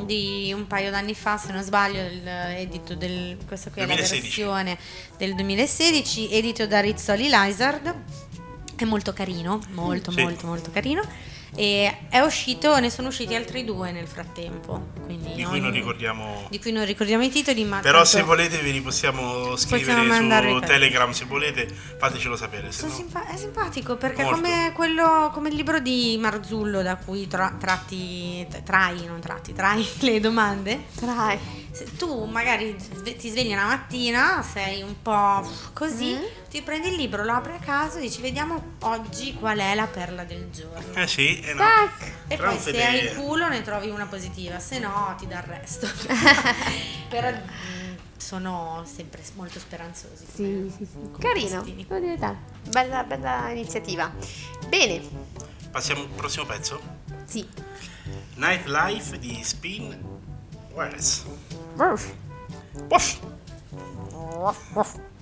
A: Di un paio d'anni fa, se non sbaglio, edito del, questa qui è la
B: 2016.
A: versione del 2016, edito da Rizzoli Lizard. È molto carino, molto
B: Sì.
A: molto molto carino. E è uscito, ne sono usciti altri due nel frattempo. Quindi
B: Di cui non ricordiamo.
A: di cui non ricordiamo i titoli, ma
B: Però
A: tanto
B: se volete ve li possiamo scrivere
A: mandare
B: su Telegram se volete, fatecelo sapere. No.
A: simpa- è simpatico perché come quello come il libro di Marzullo da cui tra- tratti trai non tratti trai le domande
C: trai
A: tu magari ti svegli una mattina sei un po' così
C: Mm.
A: ti prendi il libro lo apri a caso e dici vediamo oggi qual è la perla del giorno
B: Eh sì, e no.
A: Tac! e
B: Però
A: poi se
B: fede-
A: hai il culo ne trovi una positiva se no ti dà il resto però mm, sono sempre molto speranzosi
C: Sì, sì, sì. Carino. Bella, bella iniziativa. Bene,
B: Passiamo al prossimo pezzo.
C: sì.
B: Nightlife di Spin Wires.
C: Ruff.
B: Puff.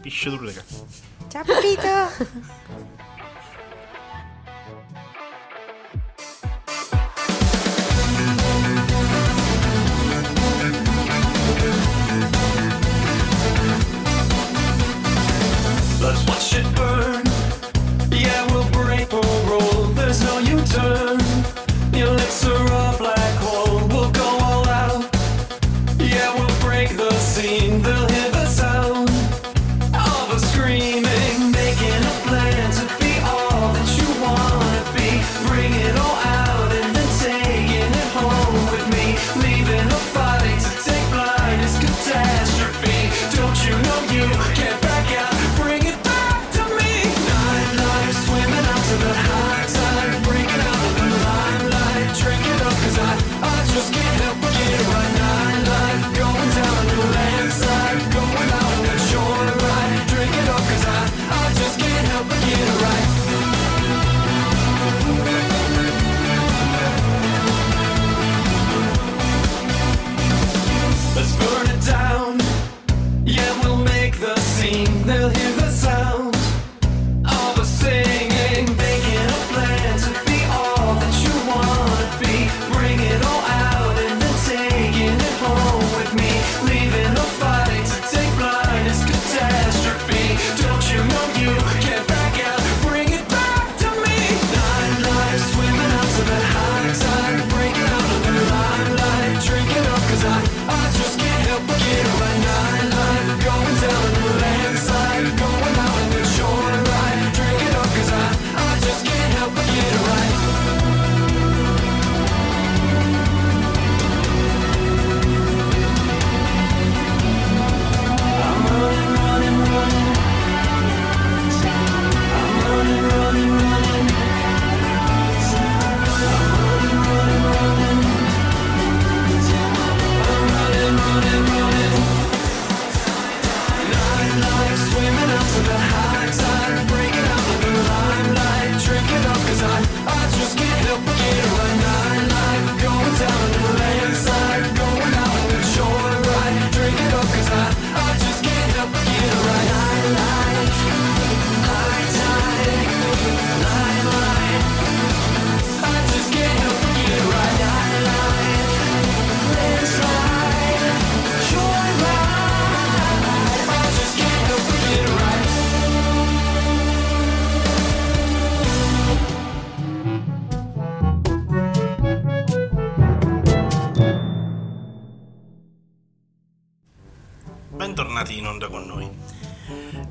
B: Pisce tu raga.
A: ciao Pepito
G: Let's watch it burn. Yeah, we'll break or roll. There's no U-turn. Your lips are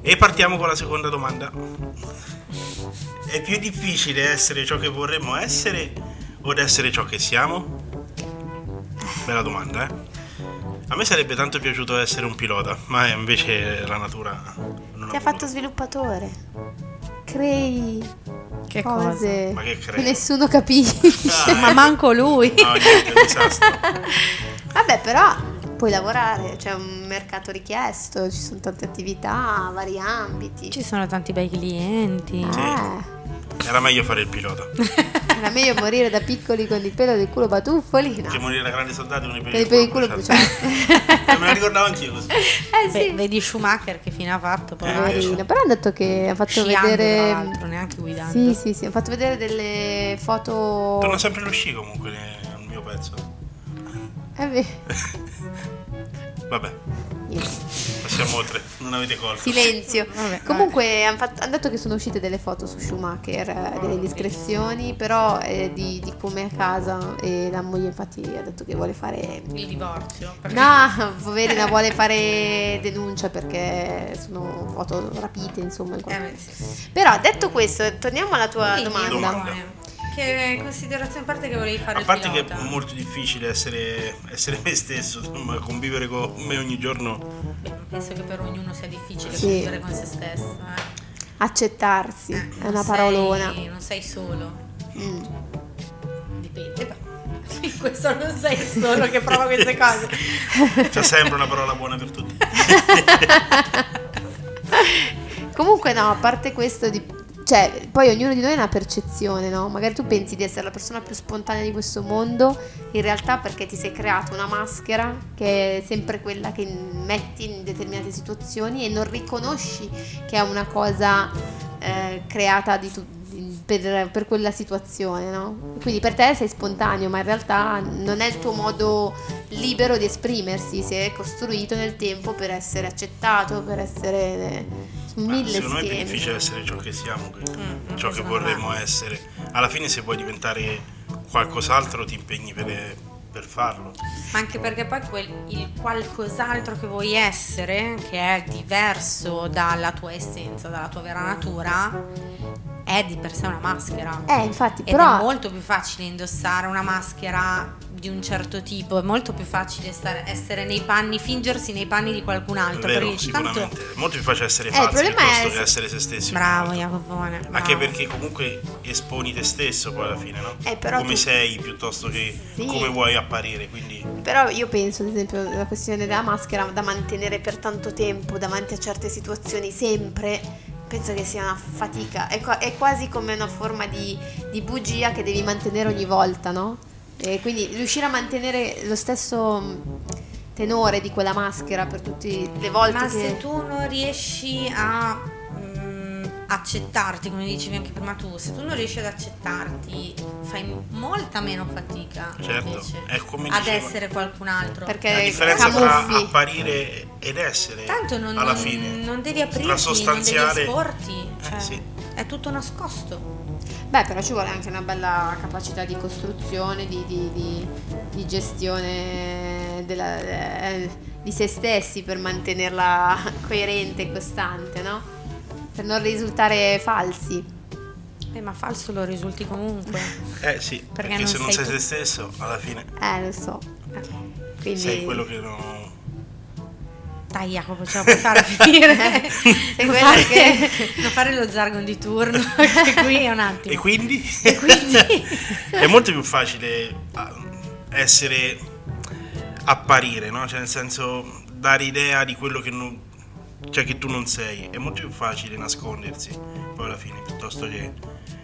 B: E partiamo con la seconda domanda. È più difficile essere ciò che vorremmo essere o essere ciò che siamo? Bella domanda, eh? A me sarebbe tanto piaciuto essere un pilota, ma invece la natura non
C: Ti
B: ha
C: ha fatto sviluppatore. Crei
A: Che
C: cose
B: cosa? Ma che crei?
C: nessuno capisce.
B: Ah,
A: ma manco lui
B: No, niente, un disastro.
C: Vabbè, però puoi lavorare, c'è un mercato richiesto, ci sono tante attività, vari ambiti.
A: Ci sono tanti bei clienti.
C: Eh,
B: Era meglio fare il pilota.
C: era meglio morire da piccoli con il pelo del culo batuffoli, no?
B: Che morire da grandi soldati con
C: il pelo del
B: culo bruciati.
C: bruciato.
B: Eh, Me la ricordavo anch'io così.
C: Eh
A: Beh,
C: sì.
A: vedi Schumacher che fine ha fatto poi.
C: Poverino. Però hanno detto che ha fatto
A: Sciando,
C: vedere.
A: tra l'altro, neanche guidando.
C: Sì, sì, sì, ha fatto vedere delle foto.
B: Torna sempre lo sci comunque nel mio pezzo.
C: Eh beh,
B: Vabbè. Passiamo oltre, non avete colto.
C: Silenzio.
A: Vabbè,
C: Comunque hanno detto che sono uscite delle foto su Schumacher, eh, delle indiscrezioni, però eh, di, di come è a casa e la moglie infatti ha detto che vuole fare...
A: Il divorzio. perché-
C: No, poverina vuole fare denuncia perché sono foto rapite insomma. in
A: Eh, sì.
C: Però detto questo, torniamo alla tua
A: Quindi,
C: domanda.
B: Domanda.
A: Che considerazione a parte che volevi fare
B: A parte che è molto difficile essere, essere me stesso, insomma, convivere con me ogni giorno.
A: Penso che per ognuno sia difficile
C: Sì.
A: convivere con se stesso. eh.
C: Accettarsi, è
A: Non
C: una
A: sei-
C: parolona.
A: non sei solo.
C: Mm.
A: Dipende. In questo non sei solo che prova queste cose.
B: C'è sempre una parola buona per tutti.
C: Comunque no, a parte questo di... Cioè, poi ognuno di noi ha una percezione, no? Magari tu pensi di essere la persona più spontanea di questo mondo, in realtà perché ti sei creato una maschera che è sempre quella che metti in determinate situazioni e non riconosci che è una cosa eh, creata di tu- di- per, per quella situazione, no? Quindi per te sei spontaneo, ma in realtà non è il tuo modo libero di esprimersi, si è costruito nel tempo per essere accettato, per essere mille
B: Secondo me è più
C: schemi.
B: difficile essere ciò che siamo che
A: Mm,
B: ciò che vorremmo essere. Alla fine se vuoi diventare qualcos'altro ti impegni per, per farlo.
A: Ma anche perché poi quel, il qualcos'altro che vuoi essere, che è diverso dalla tua essenza, dalla tua vera natura, è di per sé una maschera.
C: Eh, infatti,
A: Ed
C: però
A: è molto più facile indossare una maschera di un certo tipo, è molto più facile stare- essere nei panni, fingersi nei panni di qualcun altro.
B: vero,
A: perché dici, tanto
B: sicuramente. È molto più facile essere
C: Eh, problema
B: piuttosto
C: è-
B: che essere se stessi.
A: Bravo Jacopone. bravo.
B: Anche perché comunque esponi te stesso poi alla fine, no?
C: Eh, però
B: come
C: tu-
B: sei piuttosto che
C: Sì.
B: come vuoi apparire. Quindi
C: Però io penso, ad esempio, la questione della maschera da mantenere per tanto tempo davanti a certe situazioni sempre, penso che sia una fatica. È quasi come una forma di, di bugia che devi mantenere ogni volta, no? E quindi riuscire a mantenere lo stesso mh, tenore di quella maschera per tutte le volte
A: Ma
C: che...
A: se tu non riesci a mm, accettarti, come dicevi anche prima tu, se tu non riesci ad accettarti, fai molta meno fatica
B: Certo,
A: invece,
B: è come
A: ad
B: dicevo.
A: essere qualcun altro.
C: Perché
B: la differenza tra apparire ed essere
A: Tanto non,
B: alla
A: non-
B: fine
A: non devi aprirti, non devi esporti, cioè,
B: Eh, sì.
A: è tutto nascosto.
C: Beh, però ci vuole anche una bella capacità di costruzione, di, di- di- di gestione della- eh, di se stessi per mantenerla coerente e costante, no? Per non risultare falsi.
A: Eh, ma falso lo risulti comunque.
B: Eh sì,
A: Perché
B: perché,
A: non
B: se non
A: sei
B: sei
A: tu.
B: te stesso, alla fine
C: Eh, lo so. Quindi...
B: sei quello che non.
A: Dai Jacopo, ce la puoi fare a finire. Non,
C: quello
A: fare,
C: che-
A: non fare lo zargon di turno, che qui è un attimo.
B: E quindi?
A: quindi?
B: è molto più facile ah, essere apparire, no? Cioè nel senso dare idea di quello che non cioè che tu non sei. È molto più facile nascondersi poi alla fine piuttosto che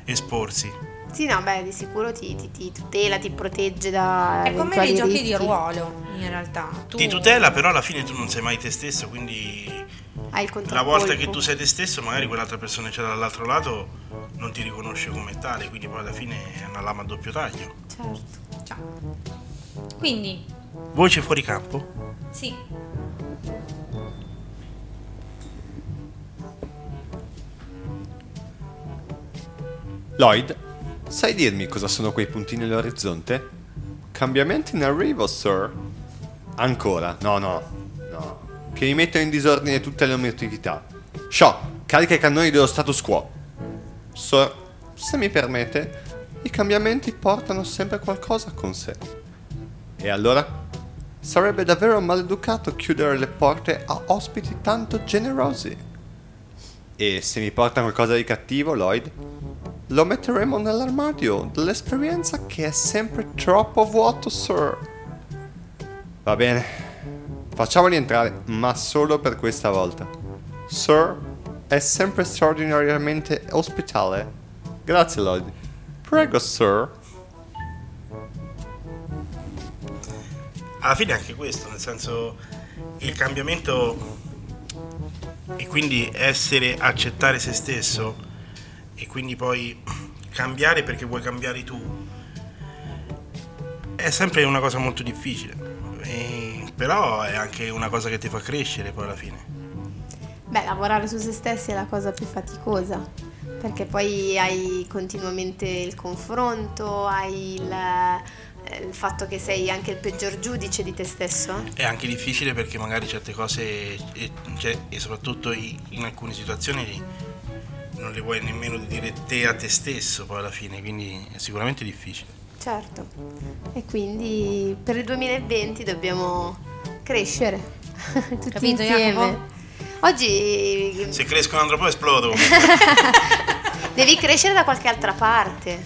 B: esporsi.
C: Sì, no, beh, di sicuro ti, ti- ti tutela, ti protegge da
A: È come nei giochi di ruolo, in realtà. Tu
B: Ti tutela, però alla fine tu non sei mai te stesso, quindi
C: Hai il
B: la
C: contraccolpo.
B: volta che tu sei te stesso, magari quell'altra persona che c'è dall'altro lato non ti riconosce come tale, quindi poi alla fine è una lama a doppio taglio.
C: Certo.
A: Ciao. Quindi,
B: Voce fuori campo?
A: sì,
P: Lloyd, sai dirmi cosa sono quei puntini all'orizzonte? Cambiamenti in arrivo, sir. Ancora, no, no, no. Che mi mettono in disordine tutte le mie attività. Shaw, carica i cannoni dello status quo. Sir, se mi permette, i cambiamenti portano sempre qualcosa con sé. E allora? Sarebbe davvero maleducato chiudere le porte a ospiti tanto generosi. E se mi porta qualcosa di cattivo, Lloyd, lo metteremo nell'armadio dell'esperienza che è sempre troppo vuoto, sir. Va bene, Facciamoli entrare, ma solo per questa volta. Sir è sempre straordinariamente ospitale. Grazie, Lloyd. Prego, sir.
B: alla fine anche questo, nel senso il cambiamento e quindi essere, accettare se stesso e quindi poi cambiare perché vuoi cambiare tu è sempre una cosa molto difficile, E- però è anche una cosa che ti fa crescere poi alla fine.
C: Beh, lavorare su se stessi è la cosa più faticosa, perché poi hai continuamente il confronto, hai il, eh, il fatto che sei anche il peggior giudice di te stesso.
B: È anche difficile perché magari certe cose e, cioè, e soprattutto in alcune situazioni non le vuoi nemmeno dire te a te stesso poi alla fine, quindi è sicuramente difficile.
C: Certo. E quindi per il 2020 dobbiamo crescere tutti
Q: Capito,
C: insieme.
Q: Jacopo?
C: Oggi
B: Se cresco un altro po' esplodo.
C: devi crescere da qualche altra parte.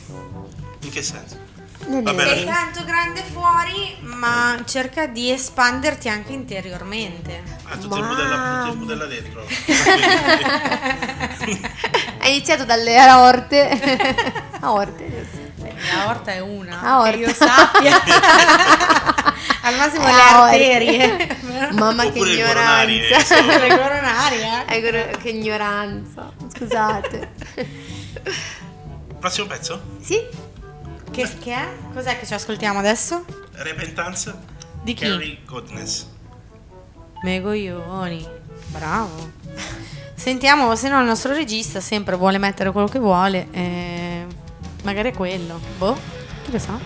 B: In che senso?
C: Nel-
B: Va bene.
Q: Sei tanto grande fuori, ma cerca di espanderti anche interiormente.
B: Ah, tutte le budella, tutte le budella dentro.
C: Hai iniziato dalle aorte. aorte, giusto?
Q: La orta è una,
C: Aorta.
Q: che io sappia. Al massimo le arterie.
C: Mamma che
B: coronarie,
C: ignoranza.
Q: Le coronarie,
C: Eh, che ignoranza. Scusate.
B: Prossimo pezzo?
C: Sì?
Q: Che, che è? Cos'è che ci ascoltiamo adesso?
B: Repentance.
Q: Di chi?
B: Carry Goodness.
Q: Megoglioni. Bravo. Sentiamo, se no il nostro regista sempre vuole mettere quello che vuole. eh, magari è quello. Boh, chi lo sa?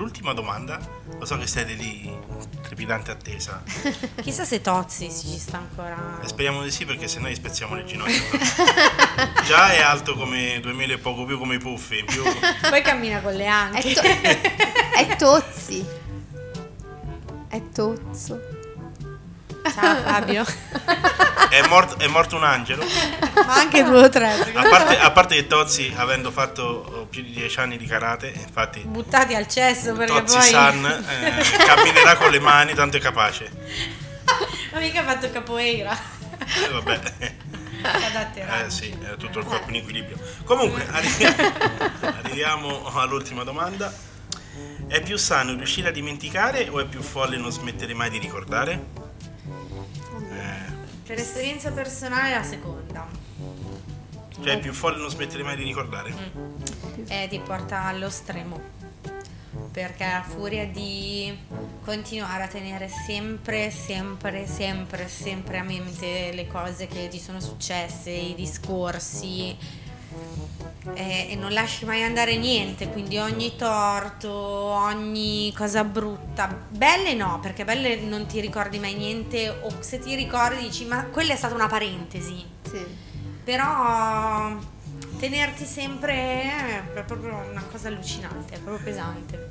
B: L'ultima domanda. Lo so che siete lì in trepidante attesa.
Q: Chissà se Tozzi ci sta ancora.
B: E speriamo di sì perché se no gli spezziamo le ginocchia. Già è alto come 2000 e poco più come i puffi. Più
Q: Poi cammina con le
C: È,
Q: anche.
C: to- È Tozzi. È Tozzo.
A: Ciao Fabio.
B: È morto, è morto un angelo.
A: Ma anche due o tre.
B: A parte, a parte che Tozzi, avendo fatto oh, più di dieci anni di karate, infatti
A: Buttati al cesso perché
B: Tozzi
A: poi...
B: San eh, camminerà con le mani, tanto è capace.
A: Ma mica ha fatto capoeira.
B: Eh, vabbè. Eh sì, è tutto il corpo in equilibrio. Comunque, arriviamo all'ultima domanda. È più sano riuscire a dimenticare o è più folle non smettere mai di ricordare?
A: Per esperienza personale la seconda.
B: cioè è più folle non smettere mai di ricordare?
A: Eh, ti porta allo stremo. Perché a furia di continuare a tenere sempre, sempre, sempre, sempre a mente le cose che ti sono successe, i discorsi, eh, e non lasci mai andare niente, quindi ogni torto, ogni cosa brutta, belle no, perché belle non ti ricordi mai niente, o se ti ricordi dici ma quella è stata una parentesi. Però tenerti sempre è proprio una cosa allucinante, è proprio pesante.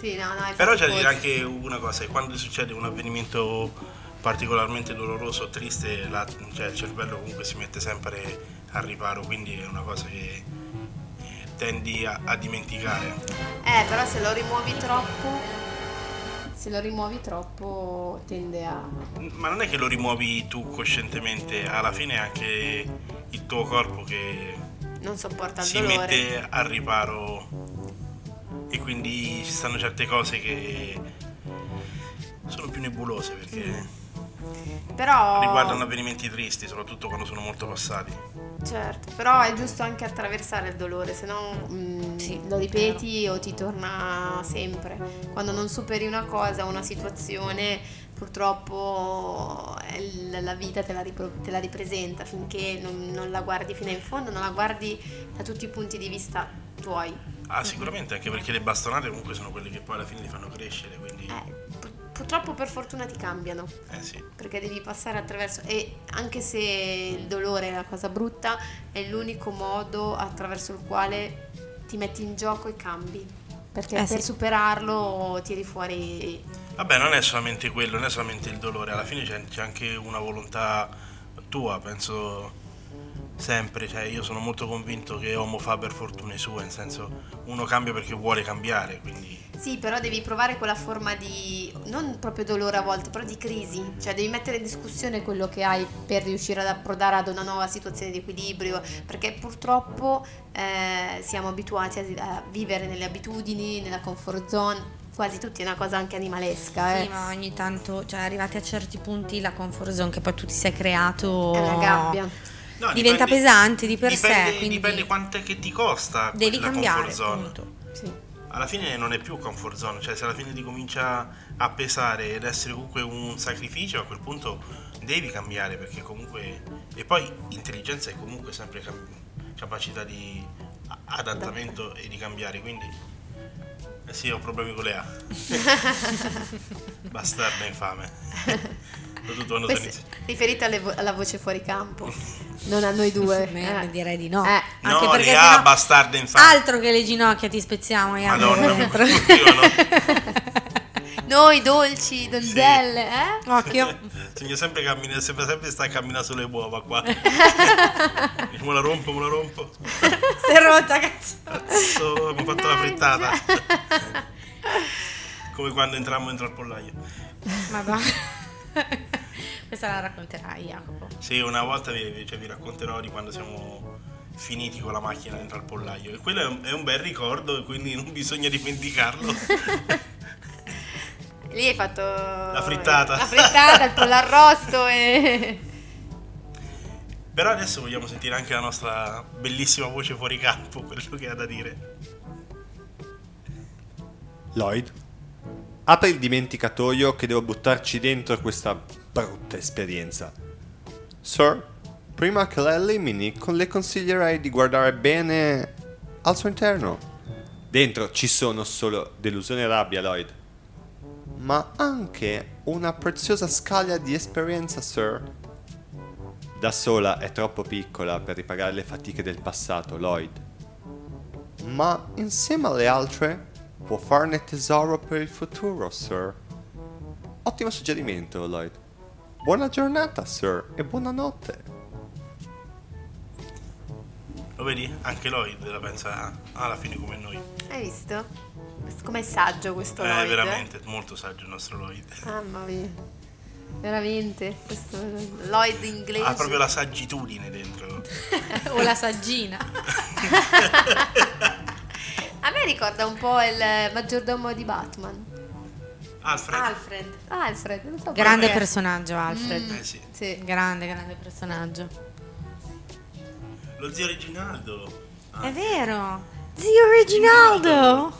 C: Sì, no, no,
B: Però c'è da dire anche una cosa, che quando succede un avvenimento particolarmente doloroso o triste, la- cioè, il cervello comunque si mette sempre al riparo, quindi è una cosa che eh, tendi a, a dimenticare.
C: Eh, però se lo rimuovi troppo. Se lo rimuovi troppo tende a.
B: Ma non è che lo rimuovi tu coscientemente, alla fine è anche il tuo corpo che
C: Non sopporta il
B: si
C: dolore.
B: mette al riparo e quindi ci stanno certe cose che sono più nebulose perché
C: Però.
B: riguardano avvenimenti tristi, soprattutto quando sono molto passati.
C: Certo, però è giusto anche attraversare il dolore, se no mm, lo ripeti o ti torna sempre. Quando non superi una cosa, una situazione, purtroppo l- la vita te la, ripro- te la ripresenta finché non, non la guardi fino in fondo, non la guardi da tutti i punti di vista tuoi.
B: Ah, sicuramente, anche perché le bastonate comunque sono quelle che poi alla fine ti fanno crescere, quindi...
C: Purtroppo per fortuna ti cambiano.
B: Eh sì.
C: Perché devi passare attraverso e anche se il dolore è la cosa brutta, è l'unico modo attraverso il quale ti metti in gioco e cambi. Perché
A: Eh
C: per
A: sì.
C: superarlo tiri fuori
B: Vabbè, non è solamente quello, non è solamente il dolore, alla fine c'è, c'è anche una volontà tua, penso sempre, cioè io sono molto convinto che Homo fa per fortune sue, nel senso uno cambia perché vuole cambiare, quindi
C: Sì, però devi provare quella forma di non proprio dolore a volte, però di crisi, cioè devi mettere in discussione quello che hai per riuscire ad approdare ad una nuova situazione di equilibrio, perché purtroppo eh, siamo abituati a, a vivere nelle abitudini, nella comfort zone, quasi tutti è una cosa anche animalesca,
A: Sì,
C: eh.
A: ma ogni tanto, cioè arrivati a certi punti la comfort zone che poi tu ti sei creato
C: È una gabbia.
B: No,
A: diventa
B: dipende-
A: pesante di per
B: dipende,
A: sé, quindi
B: dipende quanto è che ti costa
A: devi
B: la
A: cambiare,
B: comfort zone.
A: appunto.
B: Alla fine non è più comfort zone, cioè se alla fine ti comincia a pesare ed essere comunque un sacrificio, a quel punto devi cambiare perché comunque... E poi intelligenza è comunque sempre capacità di adattamento e di cambiare, quindi... Eh sì, ho problemi con le A. Bastarda infame. In-
C: alle vo- alla voce fuori campo, non a noi due.
A: Beh, direi di no.
C: Eh.
B: No,
A: Anche perché
B: le A,
A: sennò-
B: bastarda infame.
A: Altro che le ginocchia ti spezziamo, Ian,
B: Madonna,
A: dentro.
C: Noi dolci, donzelle, eh?
A: Occhio.
B: Bisogna sempre camminare, sempre, sempre sta a camminare sulle uova qua. Me la rompo, me la rompo.
A: Si è rotta, cazzo.
B: Cazzo, mi ho fatto la frittata. Come quando entrammo dentro al pollaio.
A: Madonna. Questa la racconterai, Jacopo.
B: Sì, una volta vi, cioè, vi racconterò di quando siamo finiti con la macchina dentro al pollaio. E quello è un, è un bel ricordo, quindi non bisogna dimenticarlo.
C: Lì hai fatto la
B: frittata.
C: La frittata, il pollo arrosto e
B: Però adesso vogliamo sentire anche la nostra bellissima voce fuori campo, quello che ha da dire.
P: Lloyd, apri il dimenticatoio che devo buttarci dentro questa brutta esperienza. Sir, prima che la elimini, le consiglierei di guardare bene al suo interno. Dentro ci sono solo delusione e rabbia, Lloyd. Ma anche una preziosa scaglia di esperienza, sir. Da sola è troppo piccola per ripagare le fatiche del passato, Lloyd. Ma insieme alle altre può farne tesoro per il futuro, sir. Ottimo suggerimento, Lloyd. Buona giornata, sir, e buonanotte.
B: Lo vedi? Anche Lloyd la pensa alla fine come noi.
C: Hai visto? Com'è saggio questo
B: È
C: Lloyd?
B: veramente molto saggio il nostro Lloyd.
C: Mamma mia. Veramente. Questo Lloyd inglese.
B: Ha proprio la saggitudine dentro.
A: o la saggina.
C: A me ricorda un po' il maggiordomo di Batman.
B: Alfred.
A: Alfred.
C: Alfred, non so
A: Grande
C: perché.
A: personaggio, Alfred.
C: Mm,
B: Eh sì.
C: sì.
A: Grande, grande personaggio.
B: Lo zio Reginaldo.
A: È vero. Zio Reginaldo.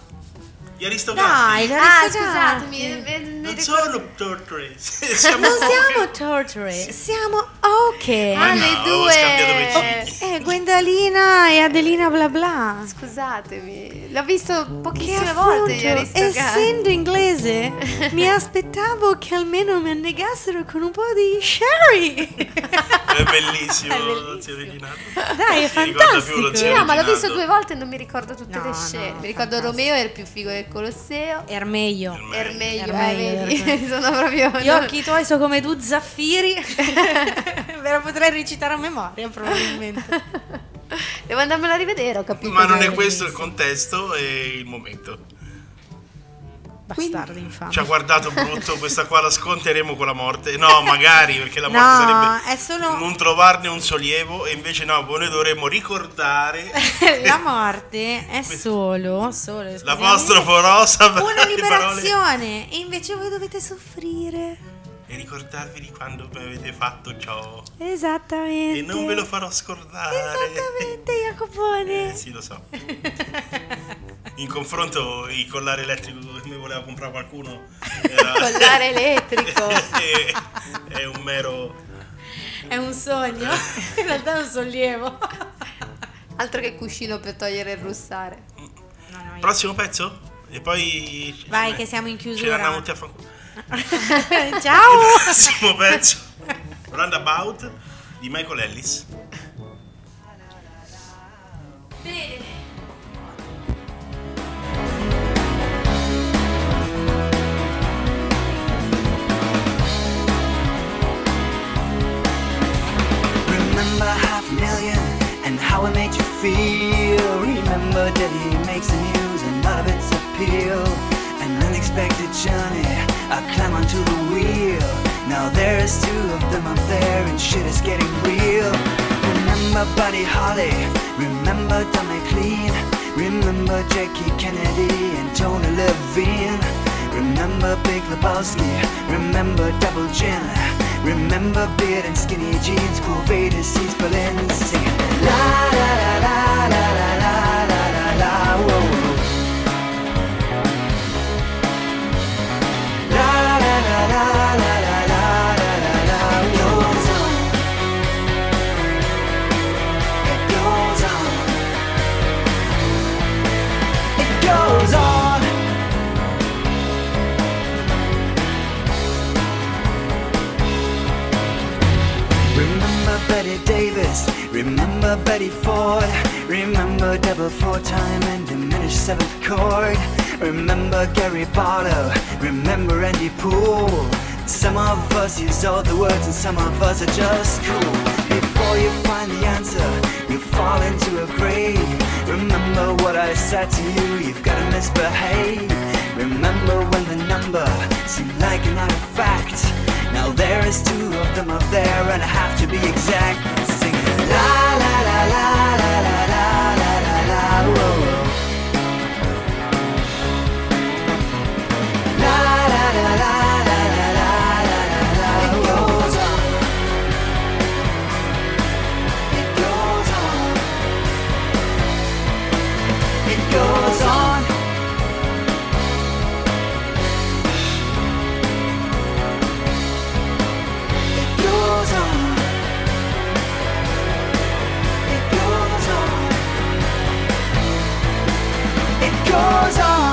B: Gli aristocrati.
A: Dai,
C: Ah, scusatemi. eh, ne
B: Non
C: ricordo-
B: sono torture. Siamo
A: Non siamo torture, siamo ok.
C: Ah, le
B: no, avevo
C: due.
B: vicini.
A: Eh, Gwendalina e Adelina bla bla.
C: Scusatemi, l'ho visto pochissime volte gli.
A: Essendo inglese, mi aspettavo che almeno mi annegassero con un po' di sherry.
B: È bellissimo Reginaldo.
A: Dai, è fantastico.
C: No, ma l'ho visto due volte e non mi ricordo tutte
A: No,
C: le
A: no,
C: scene. mi ricordo
A: fantastico.
C: Romeo è il più figo del Colosseo.
A: Ermeio.
C: Ermeio, eh, sono proprio
A: Gli occhi tuoi sono come due zaffiri. Ve la potrei recitare a memoria, probabilmente.
C: Devo andarmela a rivedere, ho capito.
B: Ma non è questo il contesto e il momento.
A: Bastardi infami.
B: Ci ha guardato brutto, questa qua la sconteremo con la morte. No, magari, perché la morte
A: No,
B: sarebbe
A: è solo
B: non trovarne un sollievo e invece no, noi dovremmo ricordare
A: la morte è solo, solo
B: l'apostrofo rosa
A: una liberazione e invece voi dovete soffrire.
B: e ricordarvi di quando avete fatto ciò
A: Esattamente.
B: e non ve lo farò scordare.
A: Esattamente, Jacopone.
B: Eh, sì, lo so. In confronto il collare elettrico voleva comprare qualcuno era
C: Collare elettrico.
B: è, è un mero
A: È un sogno, in realtà è un sollievo.
C: Altro che cuscino per togliere il russare.
B: prossimo pezzo e poi
A: Vai che siamo in
B: ce
A: chiusura.
B: andiamo tutti a fanculo.
A: Ciao.
B: Prossimo pezzo Roundabout di Michael Ellis.
R: Remember million and how it made you feel. Remember that he makes the news and none of its appeal. An unexpected journey, I climb onto the wheel. Now there's two of them up there and shit is getting real. Remember Buddy Holly, remember Don McLean, remember Jackie Kennedy and Tony Levine. Remember Big Lebowski, remember Double Gin. Remember beard and skinny jeans, cool Vader seats Berlin singing. La la la la la Betty Davis, remember Betty Ford, remember double four time and diminished seventh chord. Remember Gary Barlow, remember Andy Poole. Some of us use all the words and some of us are just cool. Before you find the answer, you fall into a grave. Remember what I said to you, you've gotta misbehave. Remember when the number seemed like an artifact. Now there is two of them up there, and I have to be exact. Singing la la la la la. 我想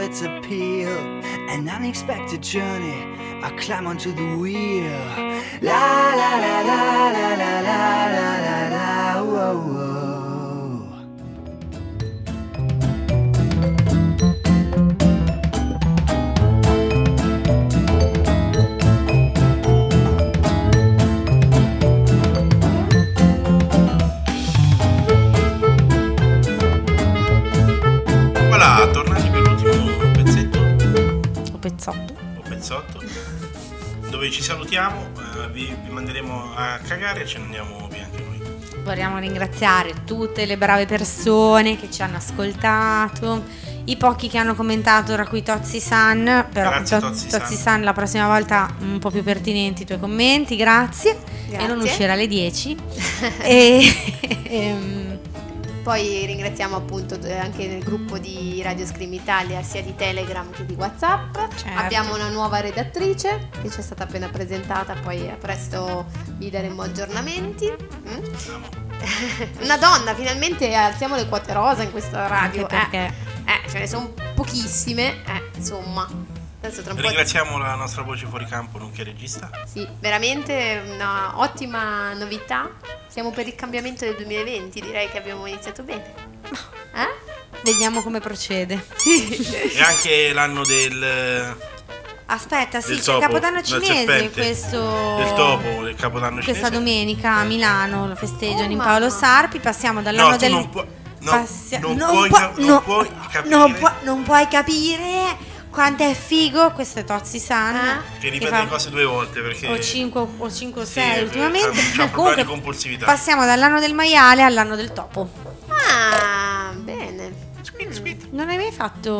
R: of its appeal. An unexpected journey, I climb onto the wheel. La la la la la la la la la. Whoa, whoa.
B: Dove ci salutiamo, eh, vi, vi manderemo a cagare e ce ne andiamo via anche noi.
A: Vogliamo ringraziare tutte le brave persone che ci hanno ascoltato, i pochi che hanno commentato, tra cui Tozzi San, però
B: Grazie,
A: To-
B: Tozzi
A: Tozzi
B: San.
A: San la prossima volta un po' più pertinenti i tuoi commenti, grazie. E non
C: Grazie.
A: uscirà alle 10. e, ehm,
C: Poi ringraziamo appunto eh, anche nel gruppo di Radio Scream Italia sia di Telegram che di Whatsapp.
A: Certo.
C: Abbiamo una nuova redattrice che ci è stata appena presentata, poi a presto vi daremo aggiornamenti. Mm? una donna, finalmente alziamo le quote rosa in questa radio.
A: Anche perché-
C: Eh, eh, ce ne sono pochissime, eh, insomma.
B: Ringraziamo la nostra voce fuori campo, nonché regista.
C: Sì, veramente una ottima novità. Siamo per il cambiamento del 2020, direi che abbiamo iniziato bene. Eh?
A: vediamo come procede.
B: E anche l'anno del,
A: Aspetta, sì, c'è il Capodanno cinese questo
B: del topo, del capodanno
A: questa
B: cinese.
A: domenica a Milano lo festeggiano
C: Oh,
A: in
C: mamma.
A: Paolo Sarpi, passiamo dall'anno
B: No, tu
A: del
B: non puoi, no,
A: passia-
B: non
A: non
B: puoi, ca- non
A: no,
B: puoi capire
A: non puoi capire quanto è figo questo è Tozzi San
C: Ah.
B: che ripete
A: fa-
B: le cose due volte perché
A: o 5 o 5 o
B: Sì,
A: 6
B: eh,
A: ultimamente.
B: problemi
A: Comunque
B: di compulsività.
A: passiamo dall'anno del maiale all'anno del topo.
C: Ah, bene.
A: Non hai mai fatto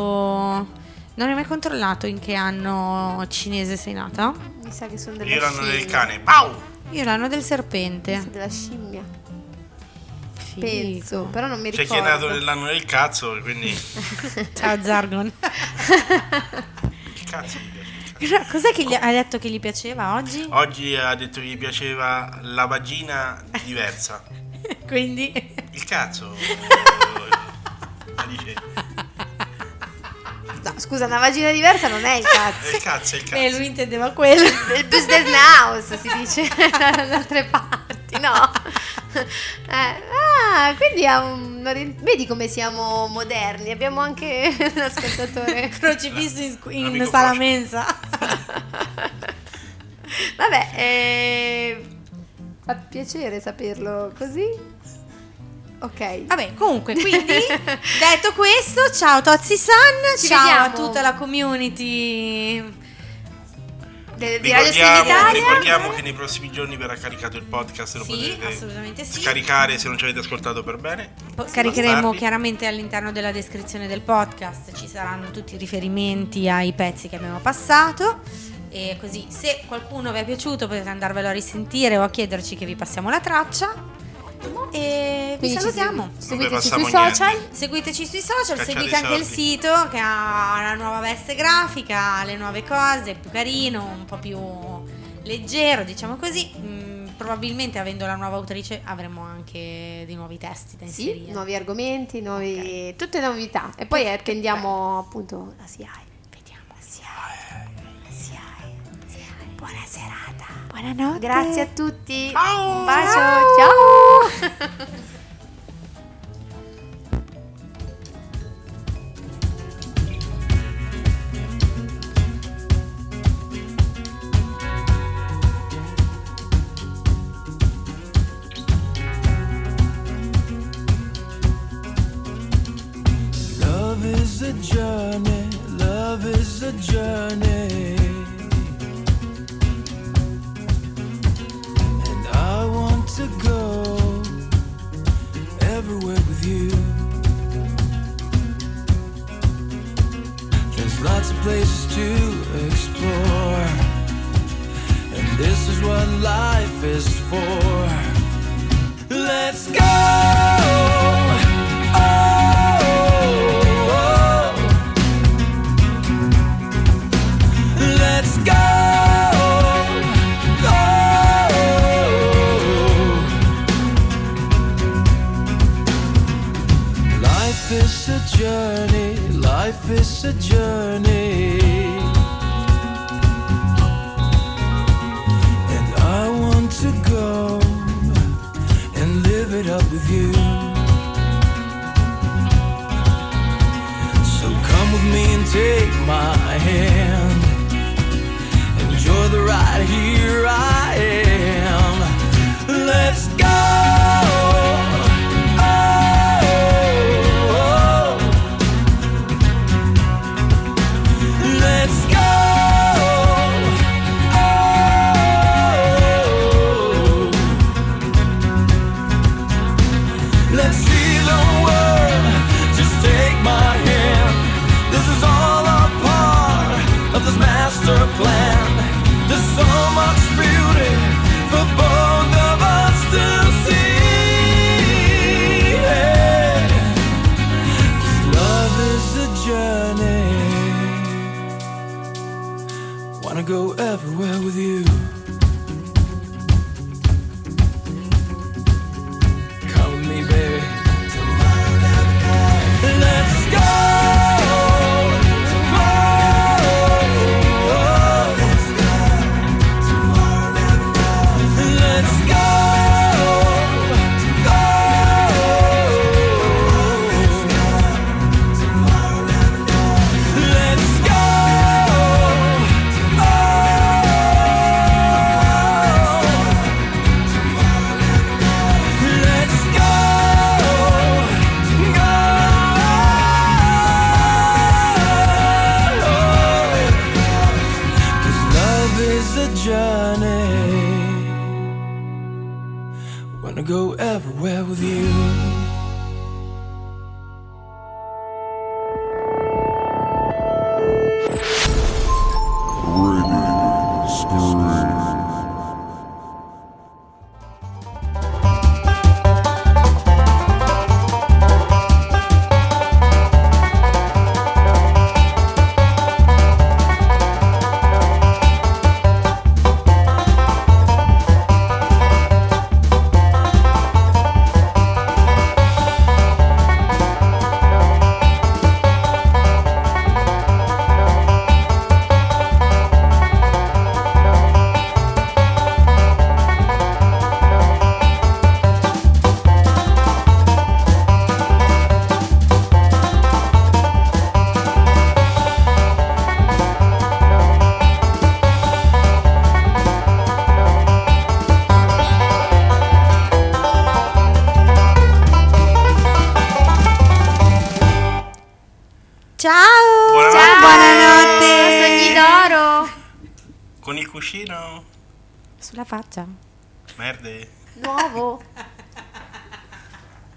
A: non hai mai controllato in che anno cinese sei nata?
C: Mi sa che sono della
B: io l'anno
C: scimmia.
B: del cane. Pau!
A: Io l'anno del serpente.
C: Sì, della scimmia. Penso, però non mi
B: C'è
C: ricordo.
B: chi è nato nell'anno del cazzo, quindi
A: Ciao Zargon.
B: il cazzo mi piace.
A: Cos'è che gli hai detto che gli piaceva oggi?
B: Oggi ha detto che gli piaceva la vagina diversa.
A: Quindi
B: Il cazzo. eh, dice,
C: No, scusa, una vagina diversa non è il cazzo.
B: è il cazzo, è il cazzo.
A: e lui intendeva quello.
C: Il Busdesnaus si dice da altre parti, no? Eh, ah, quindi ha un vedi come siamo moderni, abbiamo anche l'ascoltatore.
A: Crocifisso in, in sala mensa.
C: Vabbè, eh, fa piacere saperlo così. Ok.
A: Vabbè, comunque, quindi detto questo, ciao Tozzi San,
C: Ci
A: ciao a
C: vediamo.
A: tutta la community.
C: De- di Radio Screen
B: Ricordiamo, che nei prossimi giorni verrà caricato il podcast, lo
A: Sì,
B: potete
A: sì.
B: scaricare se non ci avete ascoltato per bene.
A: Po- Caricheremo
B: Bastardi.
A: chiaramente all'interno della descrizione del podcast, ci saranno tutti i riferimenti ai pezzi che abbiamo passato. E così, se qualcuno vi è piaciuto, potete andarvelo a risentire o a chiederci che vi passiamo la traccia. E vi salutiamo.
C: segui- seguiteci sui social.
A: Seguiteci sui social,
B: Cacciate
A: seguite anche il sito che ha la nuova veste grafica, le nuove cose, più carino, un po' più leggero, diciamo così. Mm, probabilmente avendo la nuova autrice avremo anche dei nuovi testi da
C: Sì,
A: inserire.
C: nuovi argomenti, nuovi- tutte novità. E poi attendiamo appunto la SIAE. Vediamo la SIAE. La SIAE. Buona serata.
A: Buonanotte.
C: Grazie a tutti.
B: Ciao.
C: Un bacio. Ciao.
G: Love